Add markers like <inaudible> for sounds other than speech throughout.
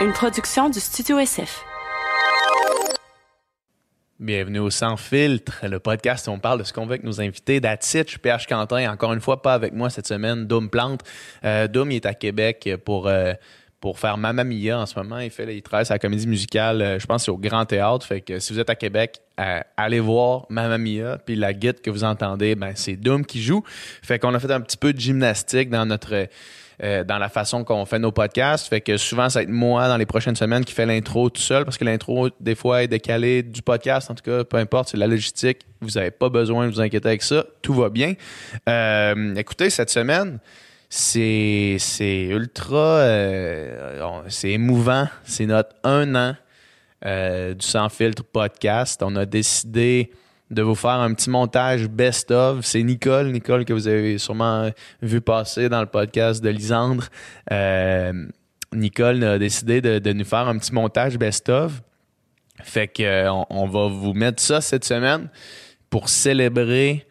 une production du Studio SF. Bienvenue au Sans Filtre, le podcast où on parle de ce qu'on veut avec nos invités. Suis PH Quentin, encore une fois pas avec moi cette semaine, Doom Plante. Euh, il est à Québec pour, euh, pour faire Mamma Mia en ce moment. Il, fait, il travaille la comédie musicale, euh, je pense, au Grand Théâtre. Fait que si vous êtes à Québec, euh, allez voir Mamma Mia. Puis la guide que vous entendez, ben, c'est Doom qui joue. Fait qu'on a fait un petit peu de gymnastique dans notre euh, dans la façon qu'on fait nos podcasts. Fait que souvent, ça va être moi dans les prochaines semaines qui fait l'intro tout seul parce que l'intro, des fois, est décalée du podcast. En tout cas, peu importe, c'est la logistique. Vous n'avez pas besoin de vous inquiéter avec ça. Tout va bien. Euh, écoutez, cette semaine, c'est, ultra. Euh, c'est émouvant. C'est notre un an du Sans Filtre podcast. On a décidé de vous faire un petit montage best-of. C'est Nicole, Nicole que vous avez sûrement vu passer dans le podcast de Lisandre. Euh, Nicole a décidé de, nous faire un petit montage best-of. Fait que euh, on, on, va vous mettre ça cette semaine pour célébrer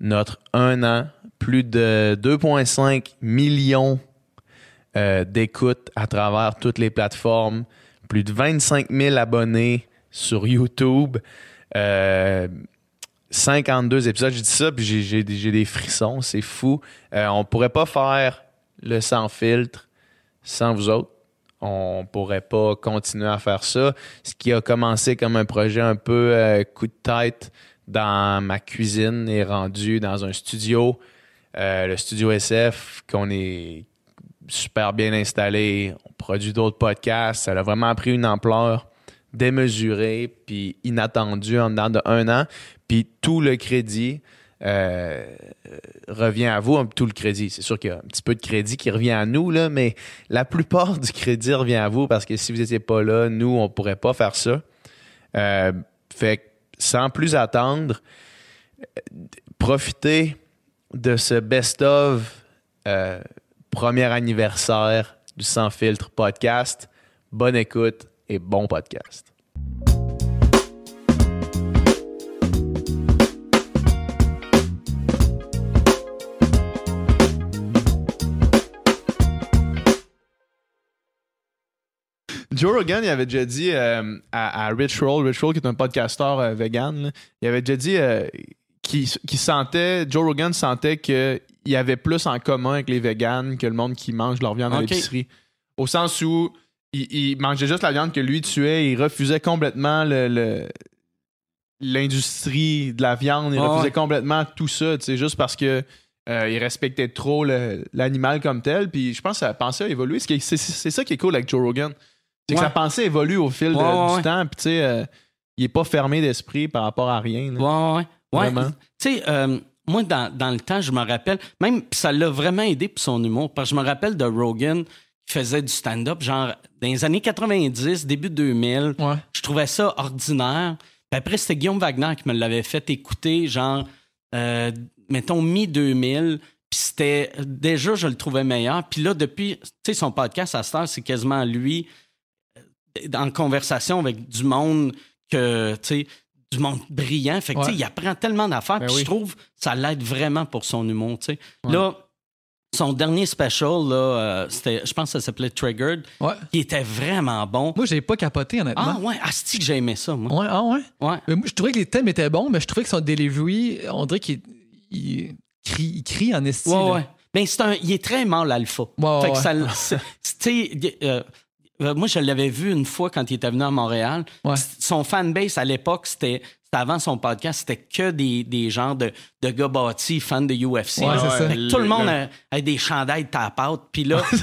notre un an. Plus de 2,5 millions euh, d'écoutes à travers toutes les plateformes. Plus de 25 000 abonnés sur YouTube. 52 épisodes. J'ai dit ça, puis j'ai des frissons. C'est fou. Euh, on pourrait pas faire le sans filtre sans vous autres. On pourrait pas continuer à faire ça. Ce qui a commencé comme un projet un peu euh, coup de tête dans ma cuisine est rendu dans un studio, euh, le studio SF, qu'on est super bien installé. On produit d'autres podcasts. Ça a vraiment pris une ampleur démesurée puis inattendue en dedans de un an. Puis tout le crédit euh, revient à vous, tout le crédit. C'est sûr qu'il y a un petit peu de crédit qui revient à nous, là, mais la plupart <laughs> du crédit revient à vous parce que si vous n'étiez pas là, nous, on ne pourrait pas faire ça. Euh, fait sans plus attendre, profitez de ce best-of euh, premier anniversaire du Sans Filtre podcast. Bonne écoute et bon podcast. Joe Rogan, il avait déjà dit euh, à, à, Rich Roll, Rich Roll qui est un podcasteur euh, vegan, là, il avait déjà dit euh, qu'il sentait, Joe Rogan sentait qu'il y avait plus en commun avec les vegans que le monde qui mange leur viande okay. à l'épicerie. Au sens où il, il, mangeait juste la viande que lui tuait, il refusait complètement le, l'industrie de la viande, il oh, refusait ouais. complètement tout ça, tu sais, juste parce que euh, il respectait trop l'animal comme tel. Puis je pense que sa pensée a évolué. C'est ça qui est cool avec Joe Rogan. C'est ouais. que sa pensée évolue au fil de, ouais, du temps. Puis tu sais, euh, il est pas fermé d'esprit par rapport à rien. Là. Ouais, ouais. Vraiment. Tu sais, euh, moi, dans, dans, le temps, je me rappelle, même ça l'a vraiment aidé pour son humour. Parce que je me rappelle de Rogan qui faisait du stand-up, genre dans les années 90, début 2000. Je trouvais ça ordinaire. Puis après, c'était Guillaume Wagner qui me l'avait fait écouter, genre, euh, mettons, mi-2000. Puis c'était. Déjà, je le trouvais meilleur. Puis là, depuis. Tu sais, son podcast à Star, c'est quasiment lui en conversation avec du monde que, tu sais, du monde brillant. Fait que, ouais. tu sais, il apprend tellement d'affaires. Ben puis oui. je trouve ça l'aide vraiment pour son humour, tu sais. Ouais. Là, son dernier special, là, euh, c'était, je pense que ça s'appelait Triggered, ouais. qui était vraiment bon. Moi, j'ai pas capoté, honnêtement. Ah ouais, asti que j'ai aimé ça, moi. Ouais, ah ouais? Ouais. Mais moi, je trouvais que les thèmes étaient bons, mais je trouvais que son delivery, on dirait qu'il il crie, il crie en estime. Ouais, ouais. Mais c'est un, il est très mal alpha. Ouais, fait que ça, c'est, euh, moi, je l'avais vu une fois quand il était venu à Montréal. Ouais. Son fanbase à l'époque, c'était avant son podcast, c'était que des, des gens de, de gars bâtis, fans de UFC. Ouais, ça. Tout le monde avait des chandails tap out. Puis là, <laughs> tu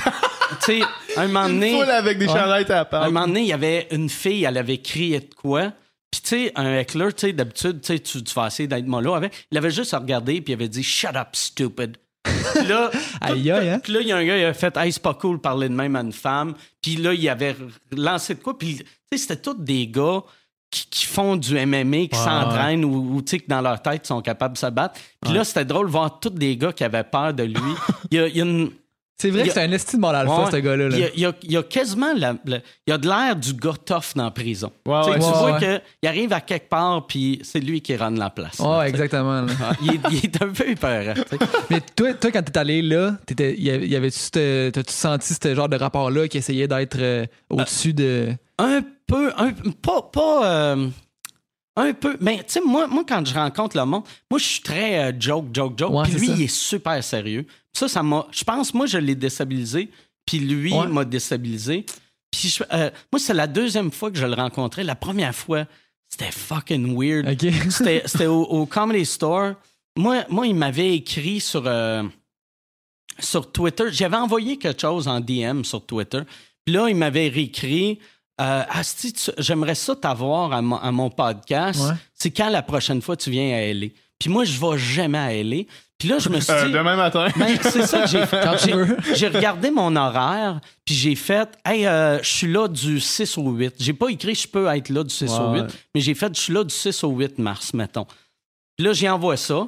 sais, un moment donné. Une avec des ouais, chandails tap Un moment donné, il y avait une fille, elle avait crié de quoi. Puis, tu sais, un heckler, tu sais, d'habitude, tu, tu vas essayer d'être mollo avec. Il avait juste regardé, puis il avait dit Shut up, stupid. Puis là, <laughs> hein? Puis là, il y a un gars, il a fait Hey, c'est pas cool parler de même à une femme. Puis là, il avait lancé de quoi. Puis, tu sais, c'était tous des gars qui, qui font du MMA, qui s'entraînent ou, ou tu sais, que dans leur tête, ils sont capables de se battre. Puis là, c'était drôle de voir tous des gars qui avaient peur de lui. <laughs> il, y a, il y a une C'est vrai que c'est un estime mal alpha, Ouais. ce gars-là. là. Il y a, il y a- il y a quasiment la- la- il y a de l'air du gars tough dans la prison. Ouais, Tu sais, ouais, tu ouais, vois ouais. qu'il arrive à quelque part, puis c'est lui qui rend la place. Ouais, exactement. là. Ah, il, est, il est un peu sais. <laughs> Mais toi, toi, quand t'es allé là, t'étais- y avait- t'as-tu senti ce genre de rapport-là qui essayait d'être euh, au-dessus de. Un peu, un, pas, pas euh, un peu, mais tu sais, moi, moi, quand je rencontre le monde, moi, je suis très euh, joke, joke, joke, Ouais, puis lui, ça. il est super sérieux. Ça, ça m'a, je pense, moi, je l'ai déstabilisé, puis lui Ouais. m'a déstabilisé. Puis je- euh, moi, c'est la deuxième fois que je le rencontrais. La première fois, c'était fucking weird. <laughs> C'était c'était au, au Comedy Store. Moi, moi il m'avait écrit sur, euh, sur Twitter. J'avais envoyé quelque chose en DM sur Twitter. Puis là, il m'avait réécrit euh, Asti, j'aimerais ça t'avoir à, mon- à mon podcast. Ouais. C'est quand la prochaine fois tu viens à LA. Puis moi, je vais jamais à LA. Puis là, je me <laughs> suis Euh, dit. demain matin. Ben, c'est ça que j'ai <laughs> fait. J'ai- regardé mon horaire, puis j'ai fait, hey, euh, je suis là du 6 au 8. J'ai pas écrit je peux être là du 6 au Ouais, 8, ouais. mais j'ai fait, je suis là du 6 au 8 mars, mettons. Puis là, j'y envoie ça,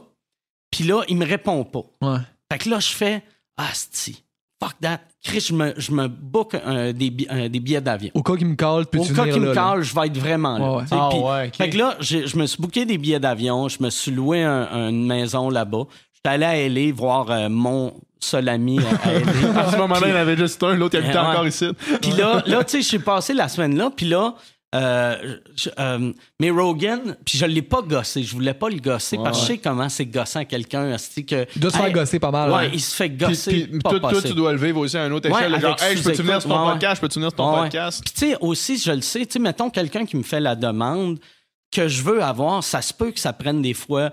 puis là, il me répond pas. Ouais. Fait que là, je fais, ah, sti, fuck that. Chris, je me, je me book un- des, des billets d'avion. Au cas qu'il me cale, peux Au cas qu'il me cale, je vais être vraiment là. Ouais. Ah puis- ouais, ok. Fait que là, je me suis booké des billets d'avion, je me suis loué un- une maison là-bas. J'étais allé à LA voir euh, mon seul ami à, LA. <laughs> À ce moment-là, il y en avait juste un, l'autre il habitait Ouais. encore ici. Puis là, là tu sais, je suis passé la semaine là, puis là, euh, je- euh, mais Rogan, puis je l'ai pas gossé, je voulais pas le gosser parce que je sais comment c'est gossant quelqu'un, que Il doit se faire Hey, gosser pas mal. Ouais, ouais. il se fait Puis, gosser. puis pas toi, toi, possible. tu dois le vivre aussi à une autre Ouais, échelle. genre, avec hey, je peux-tu venir sur ton ouais, podcast? Je peux-tu venir sur ton Ouais, ouais. podcast? Puis tu sais, aussi, je le sais, tu sais, mettons quelqu'un qui me fait la demande que je veux avoir, ça se peut que ça prenne des fois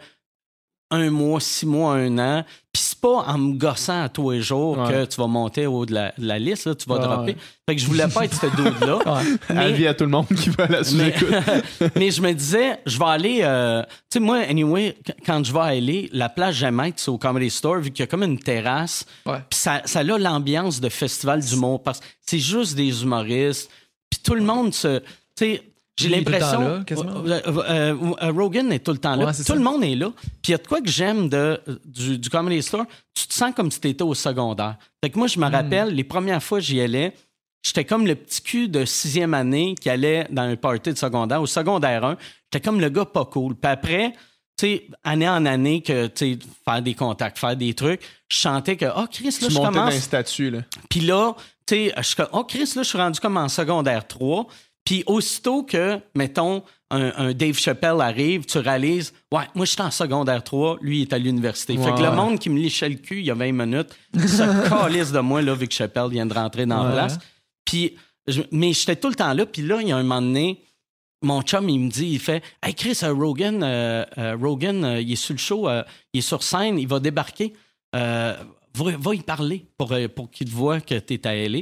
un mois, six mois, un an. Puis c'est pas en me gossant à tous les jours Ouais. que tu vas monter au haut de la, de la liste, là, tu vas Ouais, dropper. ouais. Fait que je voulais pas être ce dude-là. <laughs> Ouais. Avis à tout le monde qui va la mais, <laughs> mais je me disais, je vais aller. euh, tu sais, moi, anyway, qu- quand je vais aller, la place j'aime être, c'est au Comedy Store, vu qu'il y a comme une terrasse. Puis ça, ça a l'ambiance de festival d'humour, parce que c'est juste des humoristes. Puis tout le monde se. Tu sais, j'ai l'impression. temps là, quasiment. Euh, euh, euh, Rogan est tout le temps là. Ouais, tout ça. le monde est là. Puis il y a de quoi que j'aime de, du, du Comedy Store. Tu te sens comme si tu étais au secondaire. Fait que moi, je me Hmm. rappelle, les premières fois que j'y allais, j'étais comme le petit cul de sixième année qui allait dans un party de secondaire. Au secondaire 1, j'étais comme le gars pas cool. Puis après, tu sais, année en année, que, tu sais, faire des contacts, faire des trucs, je sentais que, oh, Chris, là, Tu je montais dans commence. un statut, là. Puis là, tu sais, je suis comme, oh Chris, là, je suis rendu comme en secondaire 3. Puis aussitôt que, mettons, un, un Dave Chappelle arrive, tu réalises, ouais, moi, je suis en secondaire 3, lui, il est à l'université. Fait que le monde qui me lichait le cul il y a 20 minutes se <laughs> calisse de moi, là, vu que Chappelle vient de rentrer dans la place. Puis, je- mais j'étais tout le temps là. Puis là, il y a un moment donné, mon chum, il me dit, il fait Hey Chris, euh, Rogan, euh, euh, Rogan euh, il est sur le show, il est sur scène, il va débarquer. Va, va y parler pour, pour qu'il te voit que tu es à LA.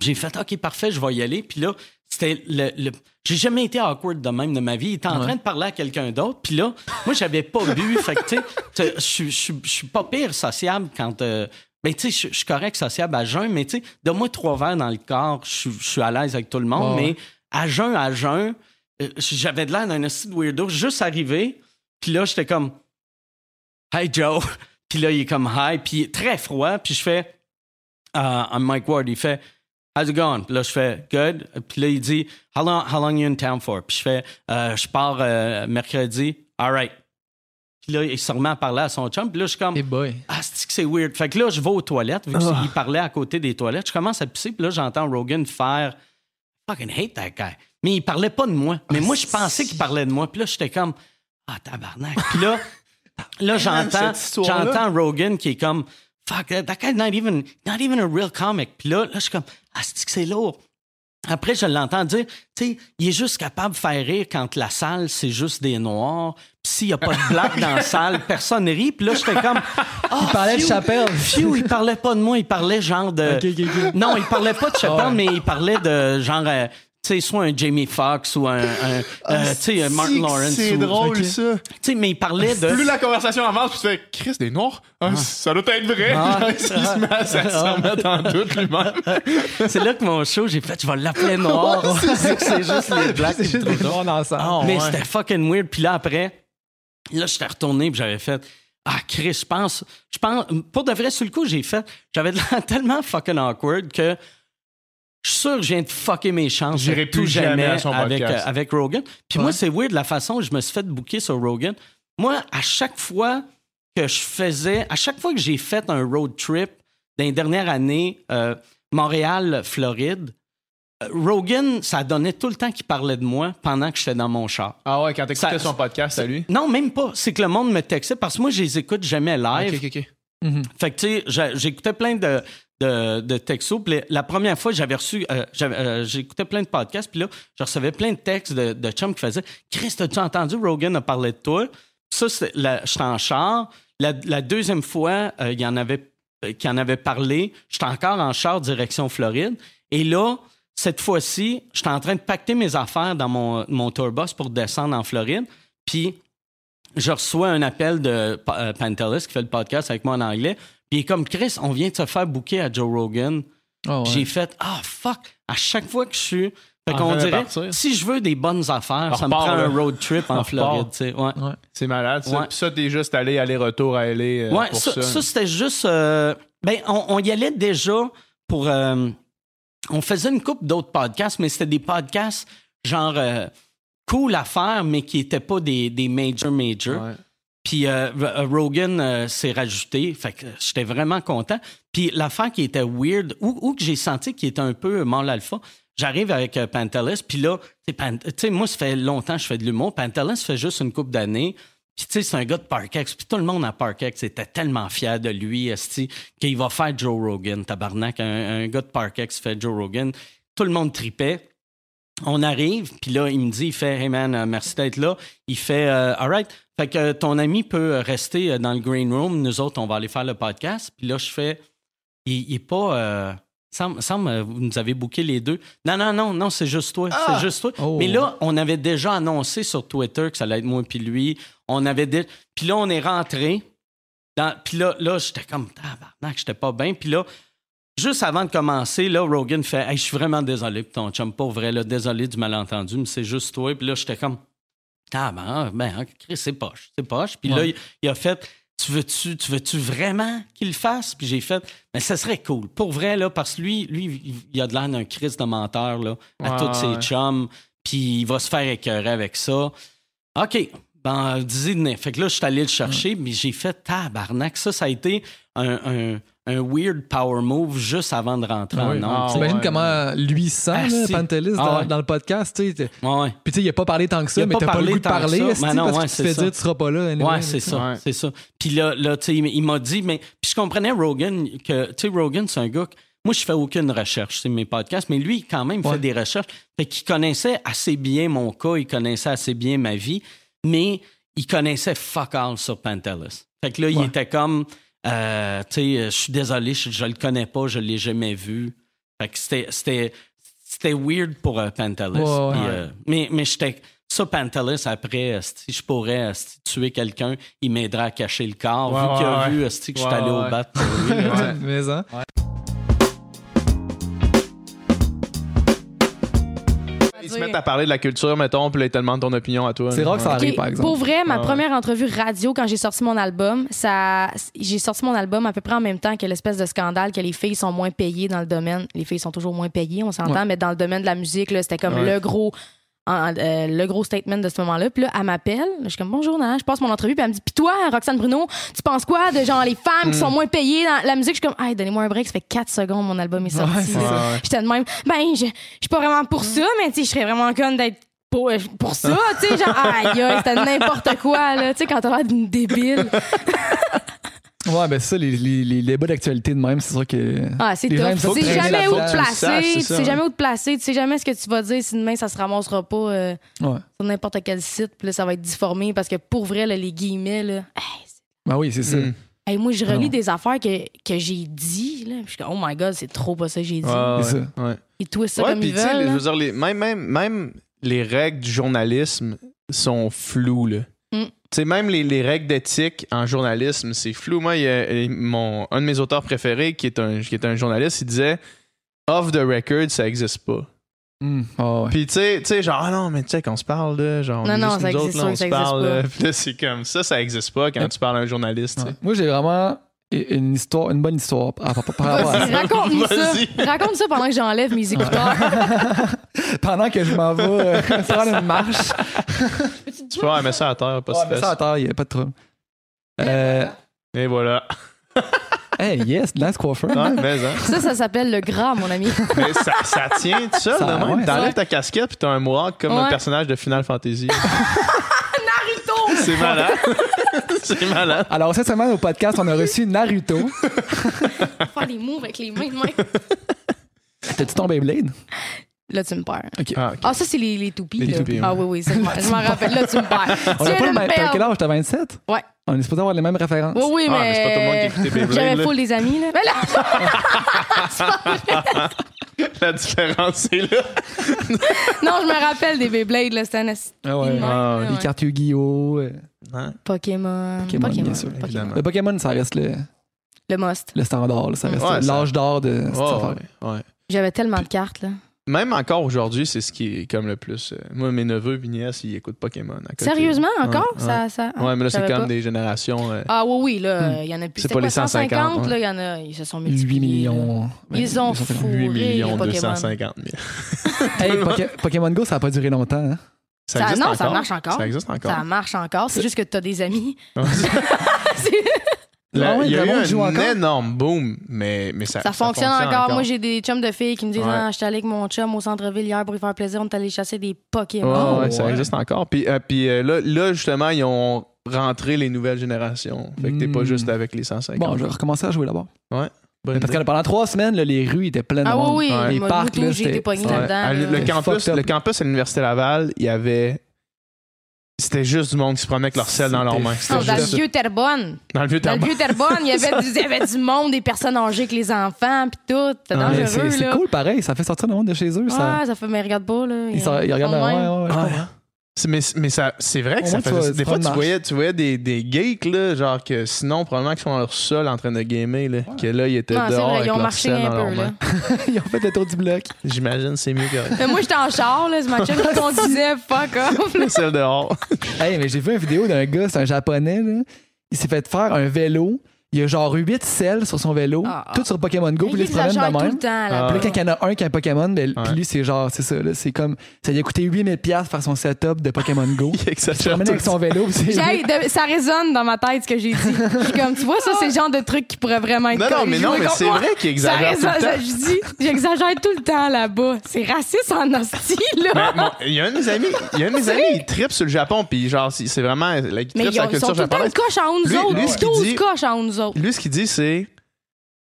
J'ai fait OK, parfait, je vais y aller. Puis là, c'était le. le- J'ai jamais été awkward de même de ma vie. Il était en Ouais. train de parler à quelqu'un d'autre. Puis là, moi, j'avais pas bu. <laughs> Fait que, tu sais, je suis- pas pire sociable quand. euh, ben, tu sais, je- suis correct sociable à jeun, mais tu sais, donne-moi trois verres dans le corps, je suis- à l'aise avec tout le monde. Mais ouais. à jeun, à jeun, euh, j'avais de l'air d'un de weirdo. Juste arrivé, puis là, j'étais comme Hey Joe. <laughs> Puis là, il est comme Hi. Puis très froid. Puis je fais uh, I'm Mike Ward. Il fait How's it going? Puis là, je fais Good. Puis là, il dit How long, how long you in town for? Puis je fais Euh, Je pars euh, mercredi. All right. Puis là, il se remet à parler à son chum. Puis là, je suis comme Hey boy. ah, c'est que c'est weird? Fait que là, je vais aux toilettes, vu qu'il parlait à côté des toilettes. Je commence à pisser, puis là, j'entends Rogan faire fucking hate that guy. Mais il parlait pas de moi. Mais moi, je pensais qu'il parlait de moi. Puis là, j'étais comme ah, tabarnak. Puis là, <laughs> là j'entends, j'entends Rogan qui est comme fuck, that guy's not even, not even a real comic. Puis là, là, je suis comme ah, c'est que c'est lourd? Après, je l'entends dire, tu sais, il est juste capable de faire rire quand la salle, c'est juste des noirs. Puis s'il n'y a pas de blague dans la salle, <laughs> personne rit. Puis là, j'étais comme. il parlait de Chappelle. il parlait pas de moi, il parlait genre de. Non, il parlait pas de Chappelle, Ouais. mais il parlait de genre. euh, sais, soit un Jamie Foxx ou un, un, euh, un Martin Lawrence. C'est drôle, ça. Tu sais, mais il parlait de. Plus la conversation avance, puis tu fais Chris, des noirs? Ah, Ça doit être vrai. Ah. <laughs> Genre, il se met à en doute lui-même. C'est là que mon show, j'ai fait, je vais l'appeler noir. c'est <laughs> c'est juste les blagues. C'est juste des noirs salle. Ah, Mais ouais. c'était fucking weird. Puis là, après, là, j'étais retourné puis j'avais fait Ah, Chris, je pense, je pense, pour de vrai, sur le coup, j'ai fait, j'avais de l'air <laughs> tellement fucking awkward que je suis sûr que je viens de fucker mes chances. J'irai tout plus jamais à son avec, podcast. euh, avec Rogan. Puis moi, c'est weird la façon où je me suis fait booker sur Rogan. Moi, à chaque fois que je faisais, à chaque fois que j'ai fait un road trip dans les dernières années, euh, Montréal, Floride, euh, Rogan, ça donnait tout le temps qu'il parlait de moi pendant que j'étais dans mon char. Ah ouais, quand t'écoutais son podcast, à lui? Non, même pas. C'est que le monde me textait parce que moi, je les écoute jamais live. Ok, ok, ok. Fait que, tu sais, j'écoutais plein de, de, de la première fois, j'avais reçu, euh, euh, j'écoutais plein de podcasts. Puis là, je recevais plein de textes de, de chums qui faisaient Chris, as-tu entendu Rogan a parlé de toi? Ça, j'étais en char. La, deuxième fois, euh, y en avait, euh, qui en avait parlé. J'étais encore en char direction Floride. Et là, cette fois-ci, j'étais en train de pacter mes affaires dans mon, mon tourbus pour descendre en Floride. Puis je reçois un appel de euh, Pantelis qui fait le podcast avec moi en anglais. Puis comme Chris, on vient de se faire booker à Joe Rogan. Ah ouais. J'ai fait ah fuck à chaque fois que je suis. Fait En qu'on dirait partir. si je veux des bonnes affaires, On ça me prend un road trip en On Floride. repart. tu sais. Ouais. C'est malade, ça. Ouais. Puis ça, t'es juste allé aller-retour à aller euh, Ouais, pour ça, ça. ça, c'était juste. euh, ben, on, on y allait déjà pour. euh, on faisait une couple d'autres podcasts, mais c'était des podcasts genre euh, cool à faire, mais qui n'étaient pas des, des major major. Puis euh, euh, Rogan euh, s'est rajouté. Fait que j'étais vraiment content. Puis l'affaire qui était weird, ou, ou que j'ai senti qui était un peu mal alpha, j'arrive avec euh, Pantelis, puis là, tu sais, moi, ça fait longtemps que je fais de l'humour. Pantelis fait juste une couple d'années. Puis tu sais, c'est un gars de Parkex. Puis tout le monde à Parkex était tellement fier de lui, esti, qu'il va faire Joe Rogan, tabarnak. Un, un gars de Parkex fait Joe Rogan. Tout le monde tripait. On arrive, puis là, il me dit, il fait, hey man, euh, merci d'être là. Il fait, euh, all right. Fait que ton ami peut rester euh, dans le green room. Nous autres, on va aller faire le podcast. Puis là, je fais, il, il est pas. Euh, euh, vous nous avez booké les deux. Non, non, non, non, c'est juste toi. C'est juste toi. Oh. Mais là, on avait déjà annoncé sur Twitter que ça allait être moi puis lui. On avait dit. Puis là, on est rentré. Dans- Puis là, là j'étais comme, tabarnak, j'étais pas bien. Puis là, juste avant de commencer, là, Rogan fait, hey, je suis vraiment désolé pour ton chum, pas vrai, là, désolé du malentendu, mais c'est juste toi. Puis là, j'étais comme, ah ben, ben, Chris, c'est poche, c'est poche. Puis là, il, il a fait, tu veux-tu, tu veux-tu vraiment qu'il le fasse? Puis j'ai fait, mais ça serait cool. Pour vrai, là, parce que lui, lui, il- a de l'air d'un Chris de menteur, là, à Ouais, tous ses chums. Puis il va se faire écœurer avec ça. OK. Ben, dis venez. Fait que là, je suis allé le chercher, mais j'ai fait tabarnak. Ça, ça a été un, un, un weird power move juste avant de rentrer Ah en Ah sais. T'imagines ouais, comment lui sent, Ah, là. Pantelis, Ah dans, ouais. dans le podcast. Puis tu sais, il a pas parlé tant que ça, mais t'as pas le goût de que parler. non, parce que tu te fais dire tu seras pas là. anyway, Ouais, là, c'est tu sais. ça, Ouais. c'est ça. Puis là, là tu sais, il m'a dit, mais puis je comprenais Rogan que, tu sais, Rogan, c'est un gars. que- moi, je fais aucune recherche, c'est mes podcasts, mais lui, quand même, il Ouais. fait des recherches. Fait qu'il connaissait assez bien mon cas, il connaissait assez bien ma vie, mais il connaissait fuck all sur Pantelis. Fait que là, il était comme, euh, tu sais, je suis désolé, je, je le connais pas, je l'ai jamais vu. Fait que c'était, c'était, c'était weird pour euh, Pantelis. Ouais, ouais. Puis, euh, mais, mais j'étais. Ça, Pantelis, après, euh, si je pourrais euh, tuer quelqu'un, il m'aiderait à cacher le corps. Ouais, vu qu'il a ouais, vu euh, que je suis allé au bat pour lui. <laughs> Mais hein. Ils se mettent à parler de la culture, mettons, puis là, ils te demandent ton opinion à toi. C'est rare que ça arrive, par exemple. Pour vrai, ma Ah ouais. première entrevue radio quand j'ai sorti mon album, ça, j'ai sorti mon album à peu près en même temps que l'espèce de scandale que les filles sont moins payées dans le domaine. Les filles sont toujours moins payées, on s'entend, Ouais. mais dans le domaine de la musique, là, c'était comme Ouais. le gros. En- euh, le gros statement de ce moment-là. Puis là, elle m'appelle. Je suis comme bonjour, Nana. Je passe mon entrevue. Puis elle me dit Puis toi, Roxane Bruno, tu penses quoi de genre les femmes qui sont moins payées dans la musique? Je suis comme Hey, donnez-moi un break. Ça fait 4 secondes, mon album est sorti. Ouais. J'étais de même. Ben, je je suis pas vraiment pour ça, mais tu sais, je serais vraiment conne d'être pour, euh, pour ça, tu sais, genre, aïe, aïe, c'était n'importe quoi, là, tu sais, quand t'as l'air d'une débile. <laughs> Ouais, ben ça, les, les, les débats d'actualité de même, c'est sûr que. Ah, c'est tough. Tu sais jamais où te place, placer, c'est tu sais jamais où te placer, tu sais jamais ce que tu vas dire si demain ça se ramassera pas euh, Ouais. sur n'importe quel site, puis là, ça va être difformé parce que pour vrai, là, les guillemets, là, hey, Ben oui, c'est ça. Mm. hey, moi, je Ah relis non. des affaires que, que j'ai dit, là, puis je suis comme, oh my god, c'est trop pas ça que j'ai dit. Ouais, C'est ça. ouais. Ils twistent ça Ouais, comme puis ils tu sais, veulent. les- je veux dire, les- même, même, même les règles du journalisme sont floues, là. Mm. Tu sais, même les, les règles d'éthique en journalisme, c'est flou. Moi, il y a- mon, un de mes auteurs préférés, qui est, un, qui est un journaliste, il disait Off the record, ça existe pas. Ouais. Puis tu sais, tu sais, genre, ah non, mais tu sais, qu'on se parle, là, genre, on Non, non, ça nous existe autres, là, on se ça existe parle, là. <laughs> Puis là, c'est comme ça, ça existe pas quand tu parles à un journaliste. Ouais. Moi, j'ai vraiment une histoire, une bonne histoire par, par- par rapport à Vas-y, ça. raconte-nous ça. Vas-y. Raconte ça pendant que j'enlève mes <laughs> écouteurs. Pendant que je m'en vais euh, <laughs> prendre une marche. Tu peux mettre ça à terre, pas Ouais, ça à terre, il n'y a pas de trouble. Euh, Et voilà. <laughs> hey, yes, nice coiffeur. Hein. Ça, ça s'appelle le gras, mon ami. Mais ça, ça tient tout seul, Ça, de même. ouais, T'enlèves ta casquette puis t'as un mohawk comme un personnage de Final Fantasy. <laughs> C'est malade. <laughs> c'est malade. Alors, cette semaine au podcast, on a reçu Naruto. Faire des moves avec les mains de même. <laughs> T'as-tu ton Beyblade? Là, tu me perds. Ah, ok. Ah, ça, c'est les, les toupies. Les là. toupies, Ah oui, oui, ça, je m'en- je m'en rappelle. Là, tu me perds. On tu a pas viens le de me même. T'as quel âge? T'as 27? Ouais. On est supposé avoir les mêmes références. Oui, oui, Ah, mais. mais c'est pas tout le monde qui écoutait Beyblade, J'avais là. full des amis, là. Mais là, <laughs> La différence, c'est là. <laughs> non, je me rappelle des Beyblades, là. C'était un Ah ouais. Ah, Les cartes Yu-Gi-Oh! euh, Hein? Pokémon. Pokémon, bien sûr. Pokémon. Évidemment. Le Pokémon, ça reste le, Le must. le standard. là. Ça reste Ouais, ça- l'âge d'or de cette Ouais, affaire. ouais, ouais. J'avais tellement de cartes, là. Même encore aujourd'hui, c'est ce qui est comme le plus. euh, moi, mes neveux et nièces, ils écoutent Pokémon. à côté. Sérieusement, encore? Ouais, Ça, ça... ah, Ouais, mais là, c'est comme pas. des générations. euh, Ah oui, oui, là, Hmm. il y en a plus. C'est C'était pas quoi, les 150, 150, ouais. là, il y en a, ils se sont 8 multipliés. là. millions. Ils ont 250. fou. 8 Fourré, millions Pokémon. 250 000. <laughs> Hey, Poké- Pokémon Go, ça n'a pas duré longtemps. Hein? Ça, non, encore? ça marche encore. Ça existe encore. Ça marche encore. C'est juste que t'as des amis. <laughs> <laughs> Là, Ah ouais, il y a eu un encore? énorme boom, mais, mais ça, Ça, fonctionne, encore. encore. Moi, j'ai des chums de filles qui me disent Ouais. Ah, j'étais allé avec mon chum au centre-ville hier pour lui faire plaisir. On est allé chasser des Ouais, Pokémon. ouais, ça ouais. existe encore. Puis, euh, puis euh, là, là, justement, ils ont rentré les nouvelles générations. Fait que t'es pas Hmm. juste avec les 150. Bon, je vais recommencer à jouer là-bas. Bonne Parce idée. que pendant trois semaines, là, les rues étaient pleines de Ah monde. oui, oui. Ouais. Les parcs, tout, là, Ouais. le, campus, le campus à l'Université Laval, il y avait. C'était juste du monde qui se promenait avec leur sel dans leurs C'était mains. Non, dans le vieux Terrebonne. dans le vieux Dans le vieux Terrebonne, il y avait du, <laughs> il y avait du monde, des personnes âgées avec les enfants, puis tout. C'était Ah, Mais dangereux, C'est cool, pareil. Ça fait sortir le monde de chez eux. Ça, Ouais, ça fait, mais regarde pas, là. ils, sont- ils regardent. Ouais, ouais, ouais. C'est- Mais, mais ça, c'est vrai que ça faisait. Des fois, tu voyais, tu voyais des, des geeks, là, genre que sinon, probablement qu'ils sont dans leur sol en train de gamer, là, que là, ils étaient Non, c'est dehors vrai, avec ils ont leur marché un dans peu, leurs là. mains. <laughs> <laughs> Ils ont fait le tour du bloc. J'imagine c'est mieux que Mais moi, j'étais en char, là. <laughs> C'est ma chum qui conduisait, fuck off. le sel dehors. Hey, mais j'ai vu une vidéo d'un gars, c'est un japonais, là. Il s'est fait faire un vélo. Il a genre 8 selles sur son vélo, Ah, ah. tout sur Pokémon Go, puis Il il se promène de tout même. le temps, là. Puis là, quand il y en a un qui a un Pokémon, ben, Ouais. puis lui, c'est genre, c'est ça, là, c'est comme, ça lui a coûté 8000$ piastres faire son setup de Pokémon Go. <laughs> Il se promène tout avec son vélo, <laughs> de- ça résonne dans ma tête ce que j'ai dit. Je suis comme, tu vois, ça, c'est le genre de truc qui pourrait vraiment être Non, non, mais non, mais c'est vrai qu'il Ça exagère tout résonne, le temps. ça, je dis, j'exagère tout le temps là-bas. C'est raciste en hostie, là. Mais Il y a un de mes amis, il y a un de mes amis, il tripe sur le Japon, puis genre, c'est vraiment, il Mais tripe sur la ont- ils sont culture tout le temps une coche en nous Lui- autres. lui, ce qu'il 12 dit- coches en nous autres. Lui, ce qu'il dit, c'est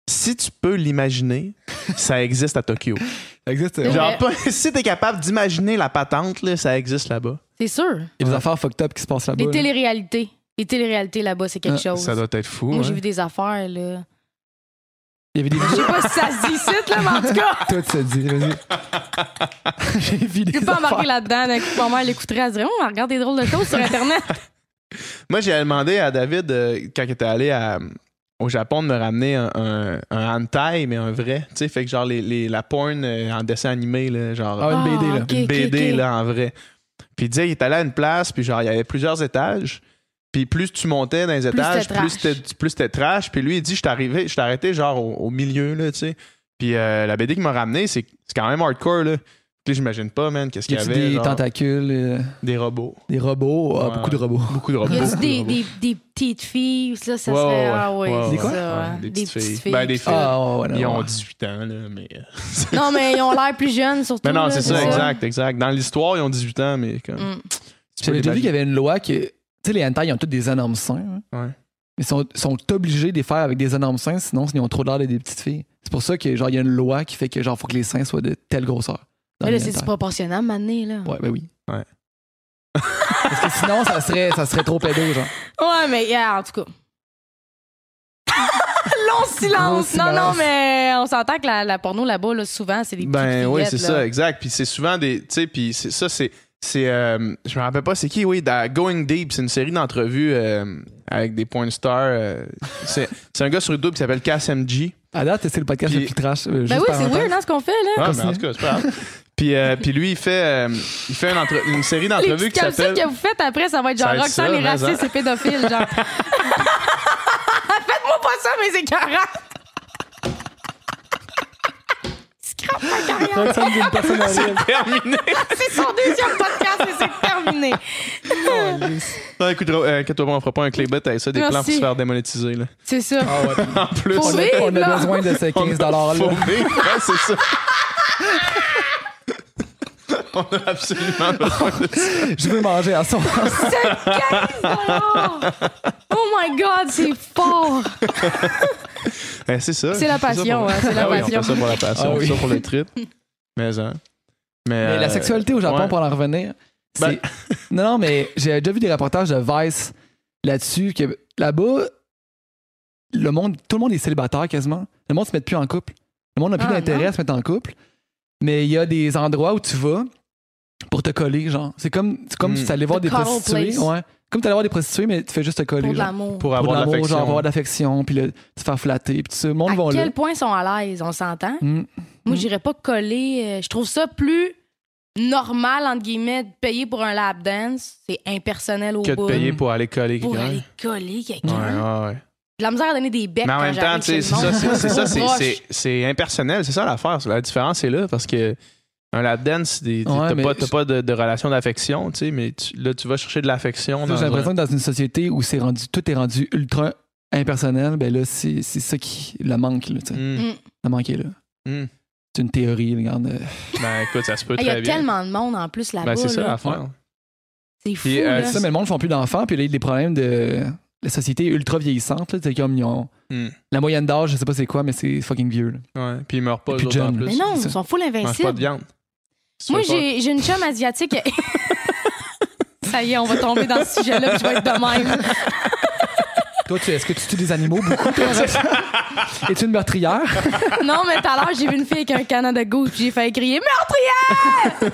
si tu peux l'imaginer, ça existe à Tokyo. <laughs> Ça existe. Ouais. Il Genre, pas- <laughs> si t'es capable d'imaginer la patente, là, ça existe là-bas. C'est sûr. y a des affaires fucked up qui se passent là-bas. Les là. téléréalités. Les téléréalités là-bas, c'est quelque Ah, chose. Ça doit être fou. Moi, j'ai vu des affaires, là. Il y avait des Je sais pas si ça se dit ici, là, mais en tout cas, <laughs> Tout se dit, vas-y. J'ai vu des je peux pas embarquer là-dedans. D'un coup, ma mère l'écouterait, elle se dirait, oh, on regarde des drôles de choses sur Internet. Moi, j'ai demandé à David, euh, quand il était allé à- au Japon, de me ramener un, un, un hentai, mais un vrai. Tu sais, fait que genre les, les- la porn euh, en dessin animé, là, genre Ah, une BD, là. ok, une BD là, en vrai. Puis il disait, il est allé à une place, puis genre, il y avait plusieurs étages. Puis plus tu montais dans les étages, plus trash. c'était plus c'était trash. Puis lui, il dit, je je t'ai arrêté genre au, au milieu, là, tu sais. Puis euh, la BD qui m'a ramené, c'est c'est quand même hardcore, là. Puis j'imagine pas, man, qu'est-ce qu'il y a avait. des genre, tentacules, euh, des robots. des robots, ah, Ouais. beaucoup de robots. Beaucoup de robots. Y a des, des, des petites filles, ça, ça Ouais, serait. ouais, Ah oui, ouais, c'est ouais, quoi? ça. des, Des petites filles. Ben, des filles. Ah, ouais, ouais, Ils ouais. ont 18 ans, là, mais. euh, <laughs> Non, mais ils ont l'air plus jeunes, surtout. Ben non, c'est ça, ça. exact, exact. Dans l'histoire, ils ont 18 ans, mais comme. Mm. J'avais déjà vu qu'il y avait une loi que. Tu sais, les hentai, ils ont tous des énormes seins. hein. Ouais. Ils sont, sont obligés de les faire avec des énormes seins, sinon ils ont trop l'air de des petites filles. C'est pour ça que genre il y a une loi qui fait que genre faut que les seins soient de telle grosseur. Dans Mais là, c'est hentai. proportionnel, maintenant, là. Ouais, ben oui. Ouais. <laughs> Parce que sinon, ça serait, ça serait trop pédo, genre. Ouais, mais yeah, en tout cas. <laughs> Long silence. Non, non, mais on s'entend que la, la porno là-bas, là, souvent, c'est des petites Ben oui, c'est ça, exact. Puis c'est souvent des. Tu sais, puis c'est- ça, c'est. c'est euh, je me rappelle pas c'est qui, oui, dans Going Deep, c'est une série d'entrevues euh, avec des porn stars. euh, c'est c'est un gars sur YouTube qui s'appelle KSMG. À date, c'est le podcast le plus trash. euh, Ben oui, c'est weird, hein, ce qu'on fait, là. Ah, mais en tout cas, c'est pas <laughs> grave. Puis, euh, puis lui, il fait, euh, il fait une, entre- une série Les d'entrevues qui s'appelle. que vous faites après, ça va être genre Roxane ça, est mais raciste ça. et pédophile, genre. <laughs> Faites-moi pas ça, mes écœurants! Scrap ma carrière! Roxane dit une personne horrible. Terminé. <laughs> C'est son deuxième podcast et c'est terminé. Non, écoute, euh, inquiète-toi pas, on fera pas un clickbait avec ça, des Merci. plans pour se faire démonétiser. Là. C'est ça. Ah ouais. <laughs> En plus, Faut On vivre, a, on a là. besoin de ces 15 Faut $-là. vivre. Ouais, c'est ça. On a absolument besoin de ça. Je veux manger à soir. <laughs> C'est 15 Oh my God, c'est fort! <laughs> Ben, c'est ça. C'est la ça passion, pour- hein, c'est la Ah oui, passion. on fait ça pour la passion, Ah oui. ça pour le trip. Mais, hein. mais, Mais la euh, sexualité au Japon, ouais. pour en revenir, c'est. Ben- <laughs> non, non, mais j'ai déjà vu des reportages de Vice là-dessus que là-bas, le monde, tout le monde est célibataire quasiment. Le monde se met plus en couple. Le monde n'a plus Ah, d'intérêt à se mettre en couple. Mais il y a des endroits où tu vas pour te coller, genre. C'est comme, c'est comme Mm. si tu allais voir The des prostituées. place. Ouais. Comme tu allais voir des prostituées, mais tu fais juste te coller. Pour de genre. l'amour. pour Pour avoir de de l'amour, genre avoir l'affection. d'affection, puis le- se faire flatter, puis tout ça. Le monde À là. quel point ils sont à l'aise, on s'entend? Mm. Moi, Mm. j'irais pas coller. euh, je trouve ça plus normal, entre guillemets, de payer pour un lap dance. C'est impersonnel au Que de bout. payer pour aller coller Pour quelqu'un. aller coller Ouais, quelqu'un. ouais, ouais. J'ai de la misère à donner des becs Mais en quand même temps, j'arrive tu sais, chez c'est le ça, monde. c'est c'est ça, <laughs> c'est- Proche. c'est- c'est impersonnel, c'est ça l'affaire. La différence est là parce que un lap dance, des- Ouais, t'as mais pas, t'as je- pas de, de relation d'affection, tu sais, mais tu- là, tu vas chercher de l'affection. J'ai l'impression un- que dans une société où c'est rendu, tout est rendu ultra impersonnel, ben là, c'est c'est ça qui le manque. Là, tu sais. Mm. Le manque est là. hmm. C'est une théorie, regarde. euh, Ben écoute, ça se peut Ah, Il y a très bien. tellement de monde en plus là-bas. Ben c'est ça là. l'affaire. C'est fou. Euh, là. C'est ça, mais le monde ne font plus d'enfants, puis là, il y a des problèmes de. La société est ultra vieillissante, là. C'est comme ils ont. Hmm. La moyenne d'âge, je sais pas c'est quoi, mais c'est fucking vieux. là. Ouais. Puis ils meurent pas, Plus eux autres, en plus. Mais non, ils sont full Ils mangent pas de invincibles. viande. Moi, j'ai j'ai une chum asiatique. <laughs> ça y est, on va tomber dans ce sujet-là, puis je vais être de même. Toi, tu- est-ce que tu tues des animaux beaucoup, toi? <laughs> Es-tu une meurtrière? <laughs> Non, mais tout à l'heure, j'ai vu une fille avec un Canada Goose, puis j'ai fait crier Meurtrière!